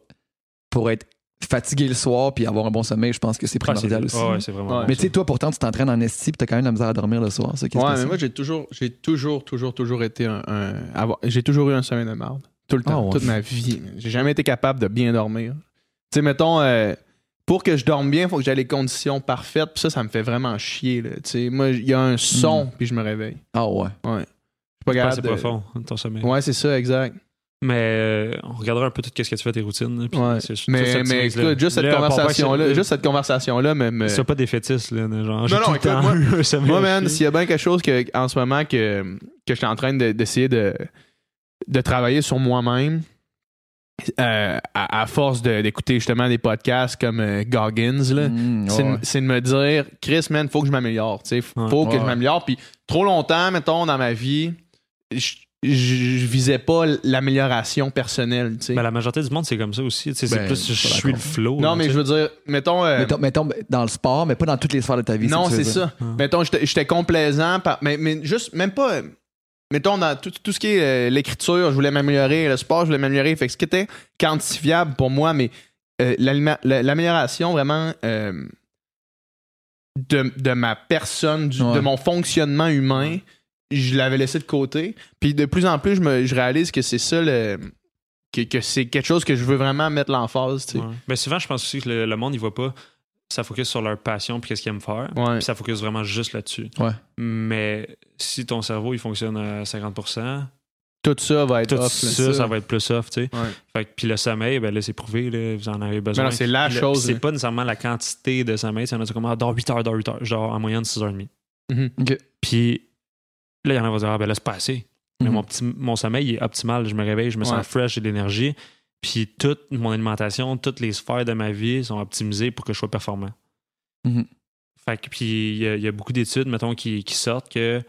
pour être fatigué le soir puis avoir un bon sommeil, je pense que c'est Ah, c'est- primordial aussi. ah ouais, c'est vraiment. Ouais. Mais tu sais, toi, pourtant, tu t'entraînes en esti puis t'as quand même la misère à dormir le soir. Ça, Ouais, mais c'est? moi, j'ai toujours, j'ai toujours, toujours, toujours été un. un- avoir- j'ai toujours eu un sommeil de merde. Tout le temps, Ah ouais. toute ma vie. J'ai jamais été capable de bien dormir. Tu sais, mettons, euh, pour que je dorme bien, il faut que j'ai les conditions parfaites. Puis ça, ça me fait vraiment chier. Là. Tu sais, moi, il y a un son, puis je me réveille. Ah ouais. Ouais. Je suis pas C'est capable. de- profond, ton sommeil. Ouais, c'est ça, exact. Mais euh, on regardera un peu tout ce que tu fais tes routines. puis Ouais. Mais, mais écoute, juste cette conversation-là, juste cette conversation-là pas des fétiches, là. Genre, j'ai Non, non, écoute, moi- Moi, man, s'il y a bien quelque chose que, en ce moment que, que je suis en train de- d'essayer de, de travailler sur moi-même, euh, à, à force de- d'écouter justement des podcasts comme euh, Goggins, là, Mm, c'est, ouais. de- c'est de me dire, Chris, man, faut que je m'améliore. tu sais, Faut Ouais. que Ouais, je m'améliore. Puis trop longtemps, mettons, dans ma vie, je, je, je visais pas l'amélioration personnelle. tu sais. Ben, la majorité du monde, c'est comme ça aussi. C'est Ben, plus je suis le flow. non, là, mais je veux dire, mettons. euh, Mettons, mettons, dans le sport, mais pas dans toutes les sphères de ta vie. Non, c'est ça. Mettons, j'étais j'étais complaisant, par- mais, mais juste, même pas. euh, Mettons, dans tout, tout ce qui est euh, l'écriture, je voulais m'améliorer, le sport, je voulais m'améliorer. Fait que ce qui était quantifiable pour moi, mais euh, l'amélioration vraiment euh, de, de ma personne, du- Ouais. de mon fonctionnement humain, je l'avais laissé de côté. Puis de plus en plus, je, me, je réalise que c'est ça le. Que, que c'est quelque chose que je veux vraiment mettre l'emphase. tu sais. Ouais. Ben, souvent, je pense aussi que le, le monde, il voit pas. Ça focus sur leur passion puis qu'est-ce qu'ils aiment faire. Ouais. Puis ça focus vraiment juste là-dessus. Ouais. Mais si ton cerveau, il fonctionne à 50%, Tout ça va être tout off. ça, ça, va être plus off, tu sais. Ouais. Fait que, puis le sommeil, ben là, c'est prouvé, là, vous en avez besoin. Non, c'est la le- chose, C'est pas nécessairement la quantité de sommeil, c'est comme ah, dors 8 heures, dors 8 heures, genre en moyenne 6h30. Mhm. Ok. Puis là, il y en a qui vont dire, ah, ben là, c'est pas assez. Mais Mhm. mon, petit, mon sommeil il est optimal. Je me réveille, je me Ouais. sens fresh, j'ai de l'énergie. Puis toute mon alimentation, toutes les sphères de ma vie sont optimisées pour que je sois performant. Mhm. Fait que, puis il y, a- il y a beaucoup d'études, mettons, qui, qui sortent que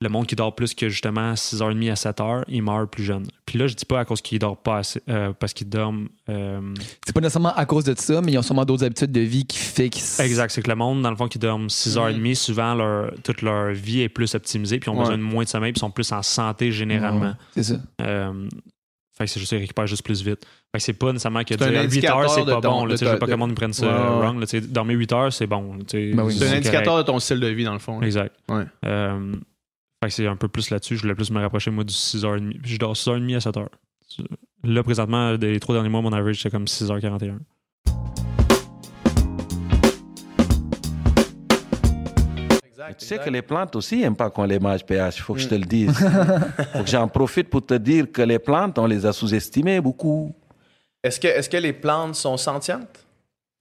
le monde qui dort plus que justement 6h30 à 7h, il meurt plus jeune. Puis là, je dis pas à cause qu'il dort pas assez, euh, parce qu'il dorment. euh, C'est pas nécessairement à cause de ça, mais ils ont sûrement d'autres habitudes de vie qui qu'ils. Exact, c'est que le monde, dans le fond, qui dorment 6h30, souvent, leur, toute leur vie est plus optimisée, puis ils ont Ouais. besoin de moins de sommeil, puis ils sont plus en santé généralement. Ouais, c'est ça. Euh, fait que c'est juste, ils récupèrent juste plus vite. Fait que c'est pas nécessairement que dire 8 indicateur heures, c'est pas bon. Je veux pas de- que le monde prenne ça wrong. là, dormir 8 heures, c'est bon. Ben oui. C'est un correct. indicateur de ton style de vie, dans le fond. là. Exact. Ouais. Euh, fait que c'est un peu plus là-dessus. Je voulais plus me rapprocher, moi, du 6h30. Je dors 6h30 à 7h. Là, présentement, des trois derniers mois, mon average, c'est comme 6h41. Tu sais que les plantes aussi n'aiment pas qu'on les mange, PH, il faut que je te le Mm. dise. <laughs> faut que j'en profite pour te dire que les plantes, on les a sous-estimées beaucoup. Est-ce que, est que les plantes sont sentientes?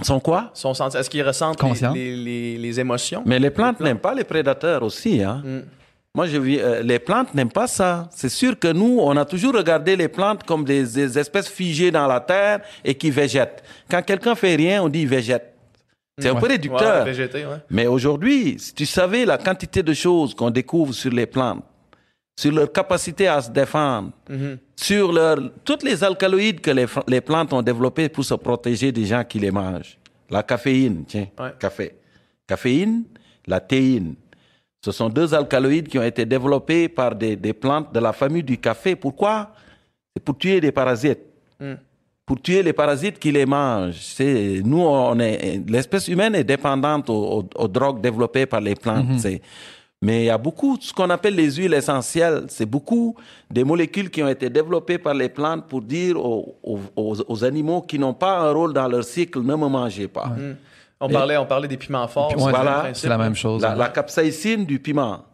Sont quoi? Sont senti- Est-ce qu'ils ressentent les, Conscientes. les, les- les émotions? Mais les plantes n'aiment pas les prédateurs aussi. Hein? Mm. Moi, je vis, euh, les plantes n'aiment pas ça. C'est sûr que nous, on a toujours regardé les plantes comme des, des espèces figées dans la terre et qui végètent. Quand quelqu'un fait rien, on dit il végète. C'est un peu réducteur. Ouais, végéter, ouais. Mais aujourd'hui, si tu savais la quantité de choses qu'on découvre sur les plantes, sur leur capacité à se défendre, Mhm. sur leur, toutes les alcaloïdes que les, les plantes ont développées pour se protéger des gens qui les mangent. La caféine, tiens, café. Caféine, la théine. Ce sont deux alcaloïdes qui ont été développés par des, des plantes de la famille du café. Pourquoi? C'est pour tuer des parasites. Mm. Pour tuer les parasites qui les mangent. C'est, nous, on est, l'espèce humaine est dépendante aux, aux- aux drogues développées par les plantes. Mhm. C'est- mais il y a beaucoup, ce qu'on appelle les huiles essentielles, c'est beaucoup des molécules qui ont été développées par les plantes pour dire aux, aux- aux- aux animaux qui n'ont pas un rôle dans leur cycle, ne me mangez pas. Mm. On, Et- parlait, on parlait des piments forts. c'est le même hein. La, la capsaïcine du piment.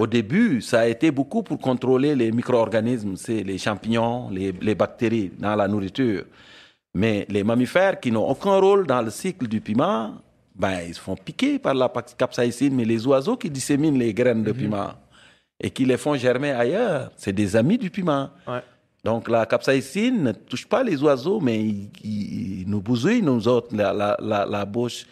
Au début, ça a été beaucoup pour contrôler les micro-organismes, c'est les champignons, les, les bactéries dans la nourriture. Mais les mammifères qui n'ont aucun rôle dans le cycle du piment, ben, ils se font piquer par la capsaïcine. Mais les oiseaux qui disséminent les graines de piment et qui les font germer ailleurs, c'est des amis du piment. Ouais. Donc la capsaïcine ne touche pas les oiseaux, mais il, il- il nous bousille, nous autres, la, la, la, la bouche.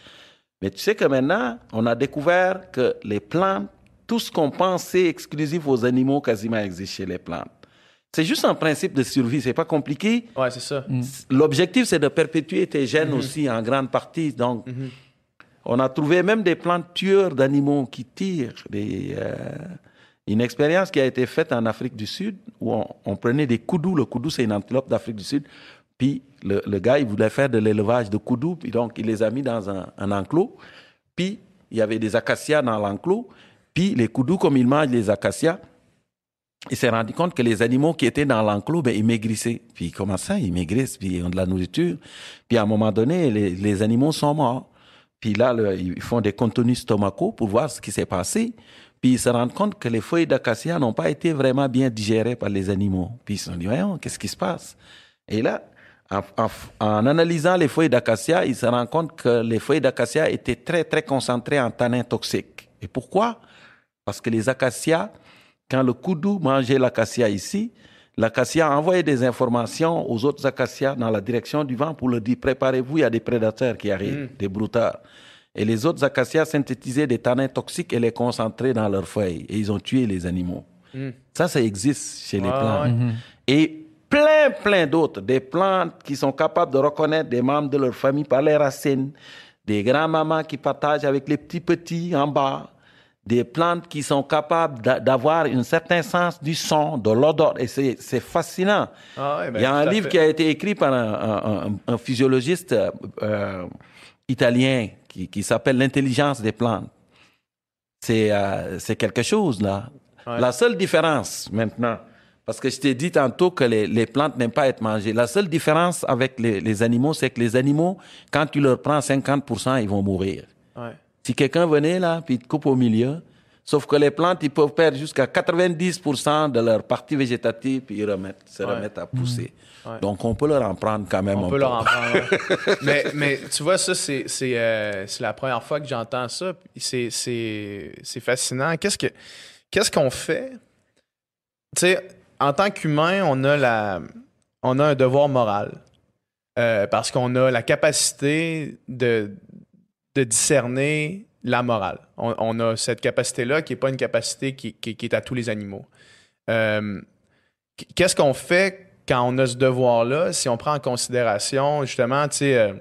Mais tu sais que maintenant, on a découvert que les plantes, tout ce qu'on pensait exclusif aux animaux, quasiment existe chez les plantes. C'est juste un principe de survie, c'est pas compliqué. Ouais, c'est ça. L'objectif, c'est de perpétuer tes gènes Mhm. aussi en grande partie. Donc, on a trouvé même des plantes tueurs d'animaux qui tirent. Des, euh, une expérience qui a été faite en Afrique du Sud où on, prenait des koudous. Le koudou, c'est une antilope d'Afrique du Sud. Puis le, gars, il voulait faire de l'élevage de koudous. Puis donc, il les a mis dans un, enclos. Puis il y avait des acacias dans l'enclos. Puis les koudous, comme ils mangent les acacias, il s'est rendu compte que les animaux qui étaient dans l'enclos, ben, ils maigrissaient. Puis comment ça, ils maigrissent, puis ils ont de la nourriture. Puis à un moment donné, les, animaux sont morts. Puis là, ils font des contenus stomacaux pour voir ce qui s'est passé. Puis ils se rendent compte que les feuilles d'acacia n'ont pas été vraiment bien digérées par les animaux. Puis ils se sont dit, voyons, qu'est-ce qui se passe? Et là, en, en- en analysant les feuilles d'acacia, ils se rendent compte que les feuilles d'acacia étaient très, très concentrées en tanins toxiques. Et pourquoi? Parce que les acacias, quand le koudou mangeait l'acacia ici, l'acacia envoyait des informations aux autres acacias dans la direction du vent pour leur dire préparez-vous, il y a des prédateurs qui arrivent, des broutards. Et les autres acacias synthétisaient des tanins toxiques et les concentraient dans leurs feuilles. Et ils ont tué les animaux. Mm. Ça, ça existe chez les plantes. ouais. Mhm. Et plein, plein d'autres. Des plantes qui sont capables de reconnaître des membres de leur famille par les racines. Des grands-mamans qui partagent avec les petits-petits en bas. Des plantes qui sont capables d'a- d'avoir un certain sens du son, de l'odeur. Et c'est c'est fascinant. Ah ouais, ben, Il y a un livre fait. qui a été écrit par un, un- un- un physiologiste euh, italien qui, qui s'appelle L'intelligence des plantes. C'est euh, quelque chose, là. Ouais. La seule différence, maintenant, parce que je t'ai dit tantôt que les, les plantes n'aiment pas être mangées. La seule différence avec les, les animaux, c'est que les animaux, quand tu leur prends 50%, ils vont mourir. Ouais. Si quelqu'un venait là, puis il te coupe au milieu, sauf que les plantes, ils peuvent perdre jusqu'à 90% de leur partie végétative, puis ils remettent, se Ouais. remettent à pousser. Ouais. Donc, on peut leur en prendre quand même On un peut peu. leur en prendre. ouais. <laughs> mais, mais tu vois, ça, c'est c'est, euh, c'est la première fois que j'entends ça. C'est c'est- c'est fascinant. Qu'est-ce que qu'est-ce qu'on fait? Tu sais, en tant qu'humain, on a la on a un devoir moral. Euh, parce qu'on a la capacité de, de discerner la morale. On, a cette capacité-là qui n'est pas une capacité qui, est à tous les animaux. Euh, Qu'est-ce qu'on fait quand on a ce devoir-là, si on prend en considération, justement, euh,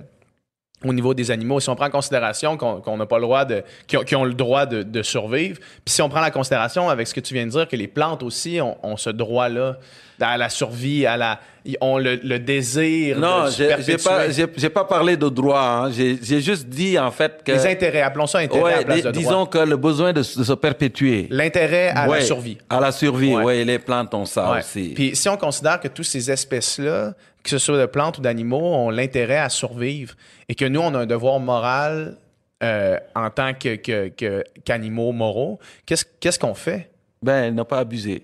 au niveau des animaux, si on prend en considération qu'on n'a pas le droit de. qui ont, le droit de, survivre, puis si on prend la considération avec ce que tu viens de dire, que les plantes aussi ont ce droit-là à la survie, à la. ont le, le désir Non, j'ai pas, j'ai j'ai pas parlé de droit. hein. J'ai juste dit, en fait, que... Les intérêts, appelons ça intérêt à Ouais, la place dis- de droit. disons que le besoin de, se de se perpétuer. L'intérêt à Ouais, la survie. À la survie, Ouais. oui, les plantes ont ça Ouais. aussi. Puis si on considère que toutes ces espèces-là, que ce soit de plantes ou d'animaux, ont l'intérêt à survivre et que nous, on a un devoir moral euh, en tant que, qu'animaux moraux, qu'est-ce, qu'est-ce qu'on fait? Ben, ne pas abuser.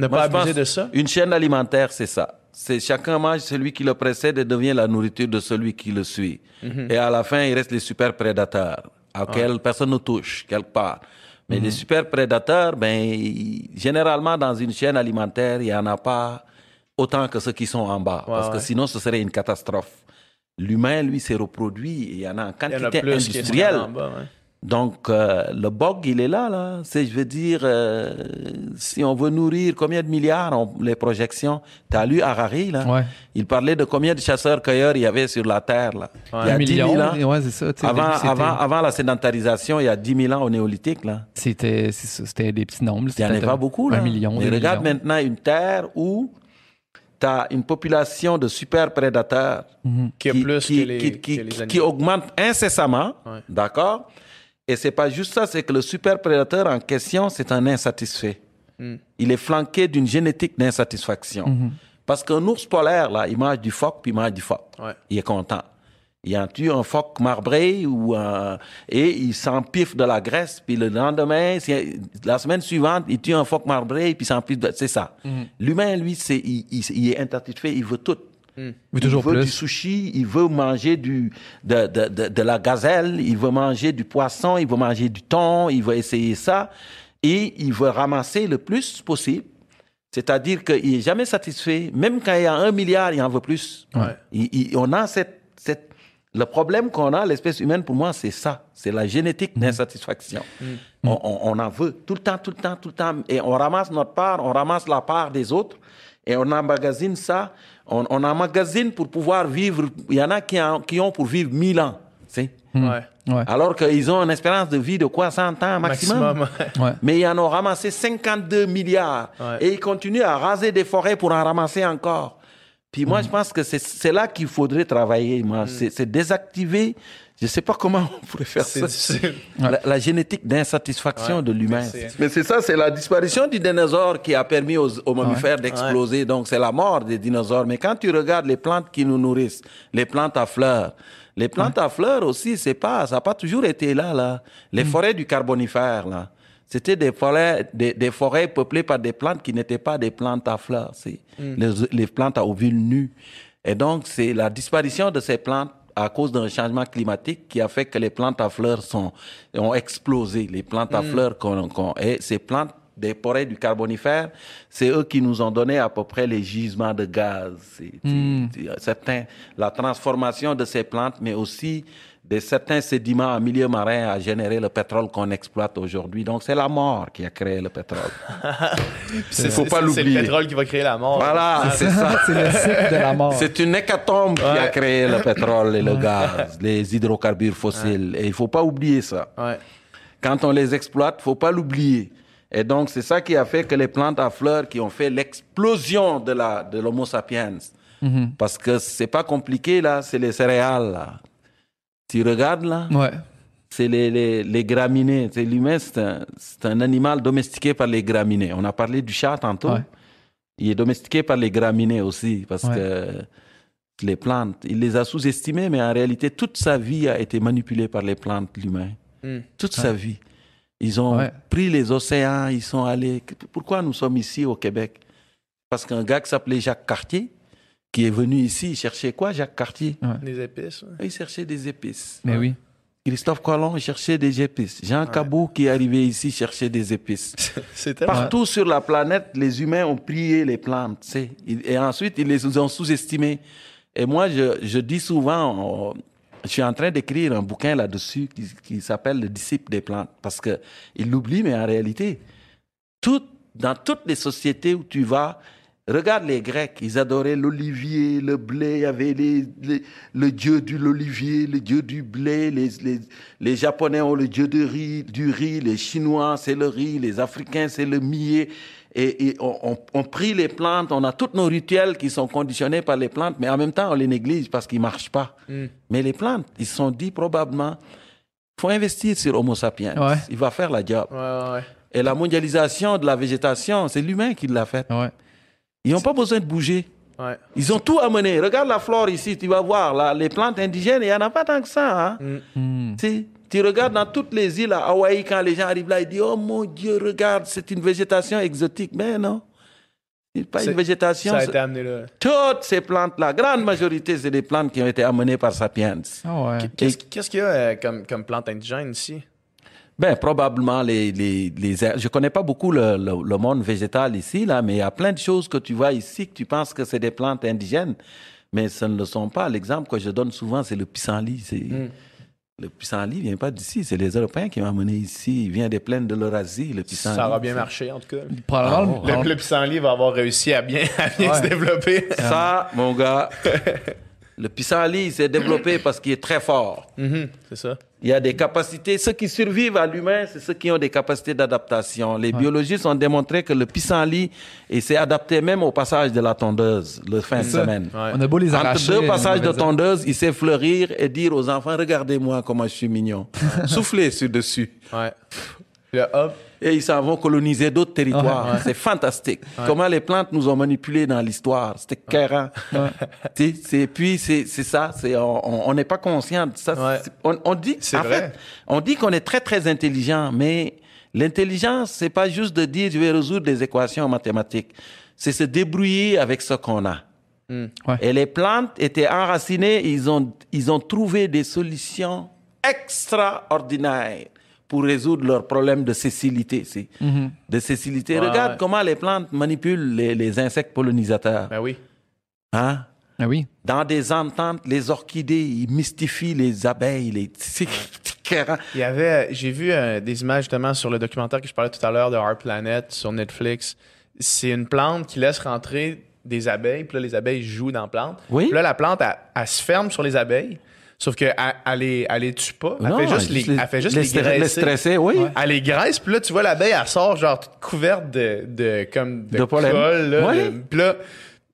Ne Moi, pas abuser de ça? Une chaîne alimentaire, c'est ça. C'est chacun mange celui qui le précède et devient la nourriture de celui qui le suit. Mhm. Et à la fin, il reste les super prédateurs, auxquels Ouais. personne ne touche, quelque part. Mais les super prédateurs, ben, généralement, dans une chaîne alimentaire, il n'y en a pas autant que ceux qui sont en bas. Ouais, parce que sinon, ce serait une catastrophe. L'humain, lui, s'est reproduit et il y en a en Il y en a quantité plus qui sont industrielle. Donc, euh, le bog, il est là, là. C'est, je veux dire, euh, si on veut nourrir combien de milliards, on- les projections. T'as lu Harari, là? Ouais. Il parlait de combien de chasseurs-cueilleurs il y avait sur la Terre, là. Ouais. Il y a Un 10 000 million, ans. ouais, c'est ça, avant, début, c'était- avant, avant la sédentarisation, il y a 10 000 ans au néolithique, là. C'était, c'était des petits nombres. Il n'y en a pas beaucoup, là. Un million, Mais regarde millions. maintenant une Terre où tu as une population de super prédateurs Mhm. Qui a plus que les- qui, qui- que les qui animaux. augmente incessamment. Ouais. D'accord? Et c'est pas juste ça, c'est que le super prédateur en question, c'est un insatisfait. Mm. Il est flanqué d'une génétique d'insatisfaction. Mhm. Parce qu'un ours polaire, là, il mange du phoque, puis il mange du phoque. Ouais. Il est content. Il en tue un phoque marbré ou un- et il s'empiffe de la graisse, puis le lendemain, la semaine suivante, il tue un phoque marbré, puis il s'empiffe de... C'est ça. Mhm. L'humain, lui, c'est, il, il- il est insatisfait, il veut tout. Mm. toujours il veut plus. du sushi, il veut manger du, de, de, de, de la gazelle, il veut manger du poisson, il veut manger du thon, il veut essayer ça. Et il veut ramasser le plus possible. C'est-à-dire qu'il n'est jamais satisfait. Même quand il y a un milliard, il en veut plus. Ouais. Il- il- on a cette, cette- le problème qu'on a, l'espèce humaine, pour moi, c'est ça. C'est la génétique d'insatisfaction. On, on- on en veut tout le temps, tout le temps, tout le temps. Et on ramasse notre part, on ramasse la part des autres. Et on emmagasine ça. On, on emmagasine pour pouvoir vivre. Il y en a qui, en- qui ont pour vivre 1000 ans. tu sais. Ouais. Alors qu'ils ont une espérance de vie de quoi 100 ans maximum. Maximum, Ouais. Mais ils en ont ramassé 52 milliards. Ouais. Et ils continuent à raser des forêts pour en ramasser encore. Puis moi, je pense que c'est- c'est là qu'il faudrait travailler. Moi. C'est c'est désactiver. Je ne sais pas comment on pourrait faire ça. La, la génétique d'insatisfaction Ouais, de l'humain. mais c'est- ça, c'est la disparition du dinosaure qui a permis aux, aux mammifères d'exploser. Donc, c'est la mort des dinosaures. Mais quand tu regardes les plantes qui nous nourrissent, les plantes à fleurs, les plantes à fleurs aussi, c'est pas, ça n'a pas toujours été là, là. Les forêts du Carbonifère, là. C'était des forêts, des, des forêts peuplées par des plantes qui n'étaient pas des plantes à fleurs. C'est Mm. les, les plantes à ovules nus. Et donc, c'est la disparition de ces plantes à cause d'un changement climatique qui a fait que les plantes à fleurs sont, ont explosé. Les plantes à Mm. fleurs qu'on, qu'on- et ces plantes des forêts du Carbonifère, c'est eux qui nous ont donné à peu près les gisements de gaz. C'est, Mm. c'est- c'est- certains, la transformation de ces plantes, mais aussi de certains sédiments en milieu marin a généré le pétrole qu'on exploite aujourd'hui. Donc, c'est la mort qui a créé le pétrole. <laughs> C'est Il faut pas c'est- C'est le l'oublier. pétrole qui va créer la mort. Voilà, c'est ça. <laughs> C'est le cycle de la mort. C'est une hécatombe qui a créé le <laughs> pétrole et le gaz, les hydrocarbures fossiles. Et il faut pas oublier ça. Ouais. Quand on les exploite, faut pas l'oublier. Et donc, c'est ça qui a fait que les plantes à fleurs qui ont fait l'explosion de la de l'Homo sapiens. Mhm. Parce que c'est pas compliqué, là, c'est les céréales, là. Tu regardes, là, Ouais. c'est les, les, les graminées. C'est l'humain, c'est un, c'est un animal domestiqué par les graminées. On a parlé du chat tantôt. Ouais. Il est domestiqué par les graminées aussi, parce Ouais. que les plantes, il les a sous-estimées, mais en réalité, toute sa vie a été manipulée par les plantes, l'humain. Mm. Toute sa vie. Ils ont Ouais. pris les océans, ils sont allés. Pourquoi nous sommes ici au Québec? Parce qu'un gars qui s'appelait Jacques Cartier, qui est venu ici, il cherchait quoi, Jacques Cartier Des épices. ouais. Il cherchait des épices. Mais oui. Christophe Colomb cherchait des épices. Jean Cabot, qui est arrivé ici, cherchait des épices. <laughs> Partout sur la planète, les humains ont prié les plantes. tu sais. Et ensuite, ils les ont sous-estimées. Et moi, je, je dis souvent, je suis en train d'écrire un bouquin là-dessus qui, qui s'appelle Le disciple des plantes. Parce qu'ils l'oublient, mais en réalité, tout, dans toutes les sociétés où tu vas, regarde les Grecs, ils adoraient l'olivier, le blé, il y avait les, les- le dieu de l'olivier, le dieu du blé, les, les, les Japonais ont le dieu de riz, du riz, les Chinois, c'est le riz, les Africains, c'est le millet. Et, et on, on, on prie les plantes, on a tous nos rituels qui sont conditionnés par les plantes, mais en même temps, on les néglige parce qu'ils ne marchent pas. Mm. Mais les plantes, ils se sont dit probablement, faut investir sur Homo sapiens. Ouais. Il va faire la job. Ouais, ouais, ouais. Et la mondialisation de la végétation, c'est l'humain qui l'a faite. Ils n'ont pas besoin de bouger. Ouais. Ils ont tout amené. Regarde la flore ici, tu vas voir. Là, les plantes indigènes, il n'y en a pas tant que ça. hein. Mm. Tu sais, tu regardes dans toutes les îles à Hawaï, quand les gens arrivent là, ils disent Oh mon Dieu, regarde, c'est une végétation exotique. Mais non. C'est pas une végétation. Ça a été amené là. Toutes ces plantes-là, grande majorité, c'est des plantes qui ont été amenées par Sapiens. Ah ouais. Qu'est-ce qu'est-ce qu'il y a euh, comme, comme plante indigène ici? Ben, probablement les, les, les je connais pas beaucoup le, le, le monde végétal ici, là, mais il y a plein de choses que tu vois ici que tu penses que c'est des plantes indigènes, mais ce ne le sont pas. L'exemple que je donne souvent, c'est le pissenlit. C'est, Le pissenlit vient pas d'ici, c'est les Européens qui m'ont amené ici. Il vient des plaines de l'Eurasie, le pissenlit. Ça aura bien marché, en tout cas. Probablement, le, le pissenlit va avoir réussi à bien, à bien se développer. Ça, mon gars, <laughs> le pissenlit s'est développé parce qu'il est très fort. Mhm, c'est ça. Il y a des capacités. Ceux qui survivent à l'humain, c'est ceux qui ont des capacités d'adaptation. Les biologistes ont démontré que le pissenlit il s'est adapté même au passage de la tondeuse le fin de C'est ça. semain. Ouais. On a beau les Entre arracher, deux passages de tondeuse, il sait fleurir et dire aux enfants regardez-moi comment je suis mignon. Soufflez sur dessus. Ouais. Puis là, hop. Et ils s'en vont coloniser d'autres territoires. Ouais. C'est fantastique. Ouais. Comment les plantes nous ont manipulés dans l'histoire. C'était sais, c'est puis c'est c'est ça. C'est on n'est pas conscient de ça. On, on dit en vrai. fait, on dit qu'on est très très intelligent, mais l'intelligence c'est pas juste de dire je vais résoudre des équations mathématiques. C'est se débrouiller avec ce qu'on a. Et les plantes étaient enracinées, ils ont, ils ont trouvé des solutions extraordinaires pour résoudre leurs problèmes de cécilité. c'est- Mhm. De. Ouais, Regarde ouais. comment les plantes manipulent les, les insectes pollinisateurs. Ben oui. Hein? Ah oui. Dans des ententes, les orchidées, ils mystifient les abeilles. Les... <laughs> Il y avait, j'ai vu euh, des images justement sur le documentaire que je parlais tout à l'heure de Our Planet sur Netflix. C'est une plante qui laisse rentrer des abeilles, puis là, les abeilles jouent dans la plante. Oui. Puis là, la plante, elle, elle se ferme sur les abeilles. Sauf qu'elle elle les, elle les tue pas. Elle Non, fait juste les, elle fait juste les les, stresser, oui. Ouais. Elle les graisse, puis là, tu vois l'abeille, elle sort genre toute couverte de, de, comme de, De colle, là, Ouais. de- puis là,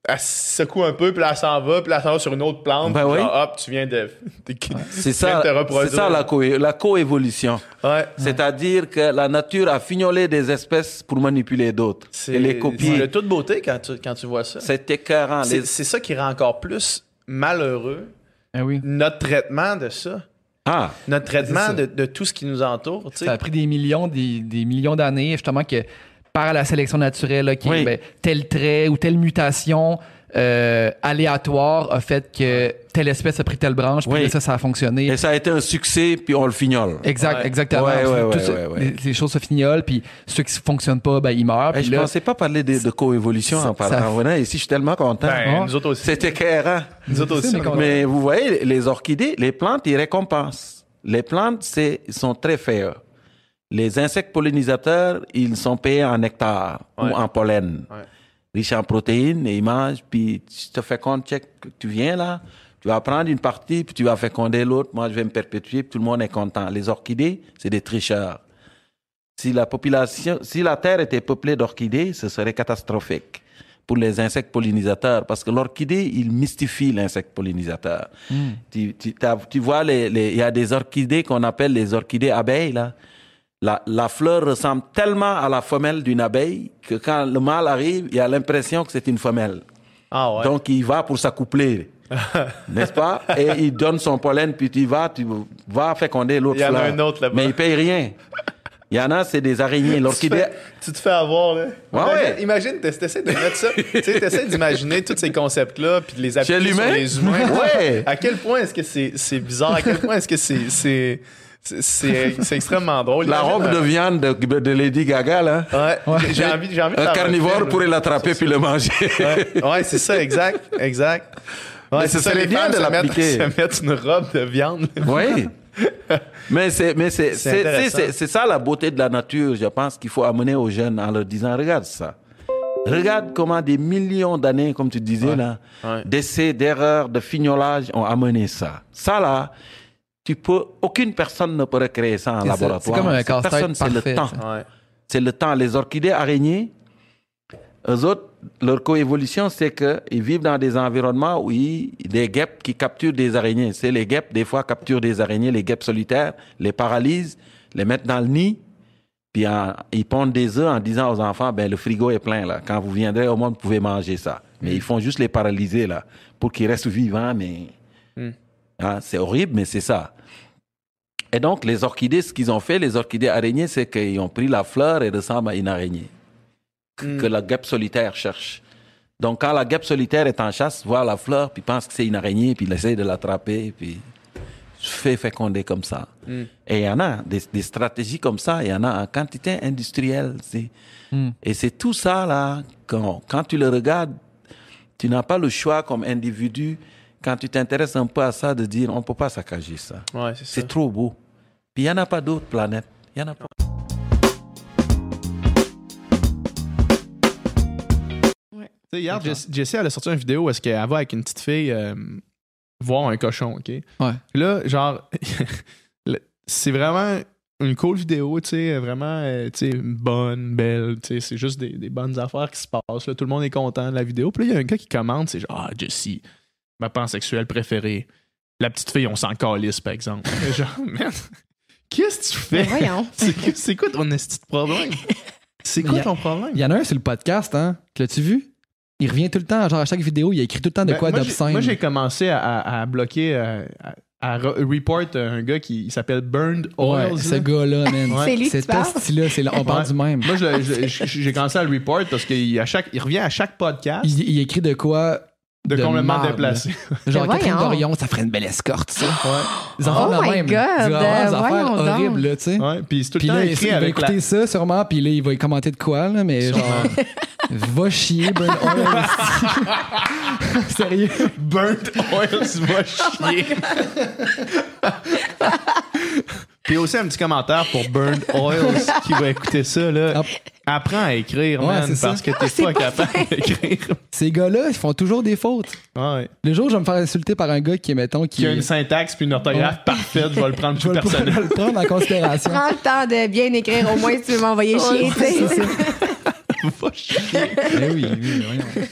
elle se secoue un peu, puis là, elle s'en va, puis là, elle s'en va sur une autre plante. Ben puis oui. genre, hop, tu viens de... <laughs> C'est ça, c'est ça la, co- la coévolution. Ouais. C'est-à-dire que la nature a fignolé des espèces pour manipuler d'autres et les C'est copier. de toute beauté quand tu, quand tu vois ça. C'est écœurant. C'est Les- c'est ça qui rend encore plus malheureux notre traitement de ça. Ah. Notre traitement de, de tout ce qui nous entoure. Ça a pris des millions, des, des millions d'années, justement, que par la sélection naturelle, Oui. ben, tel trait ou telle mutation euh, aléatoire a fait que telle espèce a pris telle branche, puis Oui. là, ça, ça a fonctionné. Et ça a été un succès, puis on le fignole. Exact, exactement. Ouais, ouais, ouais, Tout ça- ouais, ouais. Les, les choses se fignolent, puis ceux qui ne fonctionnent pas, ben, ils meurent. Puis je là, pensais pas parler de, de coévolution en parlant. ça- ici, je suis tellement content. Ben, nous autres aussi. C'était écœurant. Nous autres aussi, Mais vous voyez, les orchidées, les plantes, ils récompensent. Les plantes, c'est, ils sont très fair. Les insectes pollinisateurs, ils sont payés en nectar Ouais. ou en pollen. Riches en protéines, et ils mangent, puis tu te fais compte, check, tu viens là, tu vas prendre une partie, puis tu vas féconder l'autre, moi je vais me perpétuer, puis tout le monde est content. Les orchidées, c'est des tricheurs. Si la population, si la Terre était peuplée d'orchidées, ce serait catastrophique pour les insectes pollinisateurs, parce que l'orchidée, il mystifie l'insecte pollinisateur. Tu, tu- tu vois, les- les- il y a des orchidées qu'on appelle les orchidées abeilles, là. La, la fleur ressemble tellement à la femelle d'une abeille que quand le mâle arrive, il a l'impression que c'est une femelle. Ah ouais. Donc, il va pour s'accoupler. <laughs> N'est-ce pas? Et il donne son pollen, puis tu vas, tu vas féconder l'autre Il y en a fleur. un autre là-bas. Mais il paye rien. Il y en a, c'est des araignées. <laughs> tu, te L'orchidée. fais, tu te fais avoir, là. Ouais, imagine, ouais. imagine t'ess- t'essaies de mettre ça. tu sais, d'imaginer tous ces concepts-là, puis de les appliquer sur les humains. Ouais. À quel point est-ce que c'est c'est bizarre? À quel point est-ce que c'est. C'est extrêmement drôle. La robe de viande de, de Lady Gaga, là. Ouais, j'ai- j'ai envie, j'ai envie de Un carnivore film, pourrait l'attraper puis le manger. Ouais, ouais, c'est ça, exact, exact. Ouais, Mais c'est ce ça, les bien de se mettent, l'appliquer. se mettent une robe de viande. Oui. <laughs> mais c'est mais c'est C'est ça la beauté de la nature, je pense qu'il faut amener aux jeunes en leur disant regarde ça. Regarde comment des millions d'années, comme tu disais là, Ouais. d'essais, d'erreurs, de fignolage ont amené ça. Ça là, tu peux, aucune personne ne pourrait créer ça en laboratoire. C'est comme un personne, c'est le temps. Ouais. C'est le temps. Les orchidées araignées, eux autres, leur coévolution, c'est qu'ils vivent dans des environnements où il des guêpes qui capturent des araignées. C'est les guêpes, des fois, capturent des araignées, les guêpes solitaires, les paralysent, les mettent dans le nid, puis en- ils pondent des œufs en disant aux enfants, ben le frigo est plein, là. Quand vous viendrez au monde, vous pouvez manger ça. Mais ils font juste les paralyser, là, pour qu'ils restent vivants, mais... Mm. Hein, c'est horrible, mais c'est ça. Et donc, les orchidées, ce qu'ils ont fait, les orchidées araignées, c'est qu'ils ont pris la fleur et ressemble à une araignée Mm. que la guêpe solitaire cherche. Donc, quand la guêpe solitaire est en chasse, voit la fleur, puis pense que c'est une araignée, puis il essaie de l'attraper, puis... fait féconder comme ça. Mm. Et il y en a des, des stratégies comme ça, il y en a en quantité industrielle. c'est- Mm. Et c'est tout ça, là, quand, quand tu le regardes, tu n'as pas le choix comme individu, quand tu t'intéresses un peu à ça, de dire on ne peut pas saccager ça. Ouais, c'est trop beau. Puis il n'y en a pas d'autres planètes. Il y en a pas. Hier, Jess- Jessie, elle a sorti une vidéo où est-ce qu'elle va avec une petite fille euh, voir un cochon, OK? Ouais. Là, genre, <laughs> c'est vraiment une cool vidéo, tu sais, vraiment, euh, tu sais, bonne, belle, tu sais, c'est juste des, des bonnes affaires qui se passent, là. Tout le monde est content de la vidéo. Puis là, il y a un gars qui commente, c'est genre, ah, Jessie, ma pansexuelle préférée. La petite fille, on s'en calisse, par exemple. <laughs> genre, man, qu'est-ce que tu fais? Ben voyons. <laughs> C'est c'est quoi ton esti de problème? C'est quoi a- ton problème? Il y en a un sur le podcast, hein? L'as-tu vu? Il revient tout le temps, genre à chaque vidéo, il a écrit tout le temps de Ben, quoi moi, j'ai- d'obscène. Moi, j'ai commencé à, à- à bloquer, euh, à, à re- report un gars qui s'appelle Burned Oils. Ouais, ce là. gars-là, man. Ouais. C'est lui Cet tu parles? esti-là, <laughs> c'est là, on parle Ouais. du même. Moi, j'ai commencé à le report parce qu'il à chaque, il revient à chaque podcast Il, il écrit de quoi de, complètement marde. déplacé. <laughs> Genre Ben Catherine. Dorion, ça ferait une belle escorte, ça. Des Oh affaires de my même. God, des euh, affaires horribles, là, tu sais. Ouais, puis c'est tout le temps là, il, écrit il va avec écouter la... ça sûrement, puis là, il va y commenter de quoi, là, mais genre, <laughs> va chier, Burn Oil. <laughs> Sérieux? Burnt Oils va chier. Puis aussi un petit commentaire pour Burned Oils qui va écouter ça. Là. Apprends à écrire, Ouais, man, ça. parce que Ah, t'es c'est pas, pas capable d'écrire. Ces gars-là, ils font toujours des fautes. Ouais. Le jour où je vais me faire insulter par un gars qui, mettons, qui, Qui a une syntaxe puis une orthographe parfaite, je vais le prendre <laughs> tout personnel. je vais le prendre en considération. Prends le temps de bien écrire, au moins si tu veux m'envoyer chier, tu sais. <laughs> Va chier. Eh oui, oui, voyons.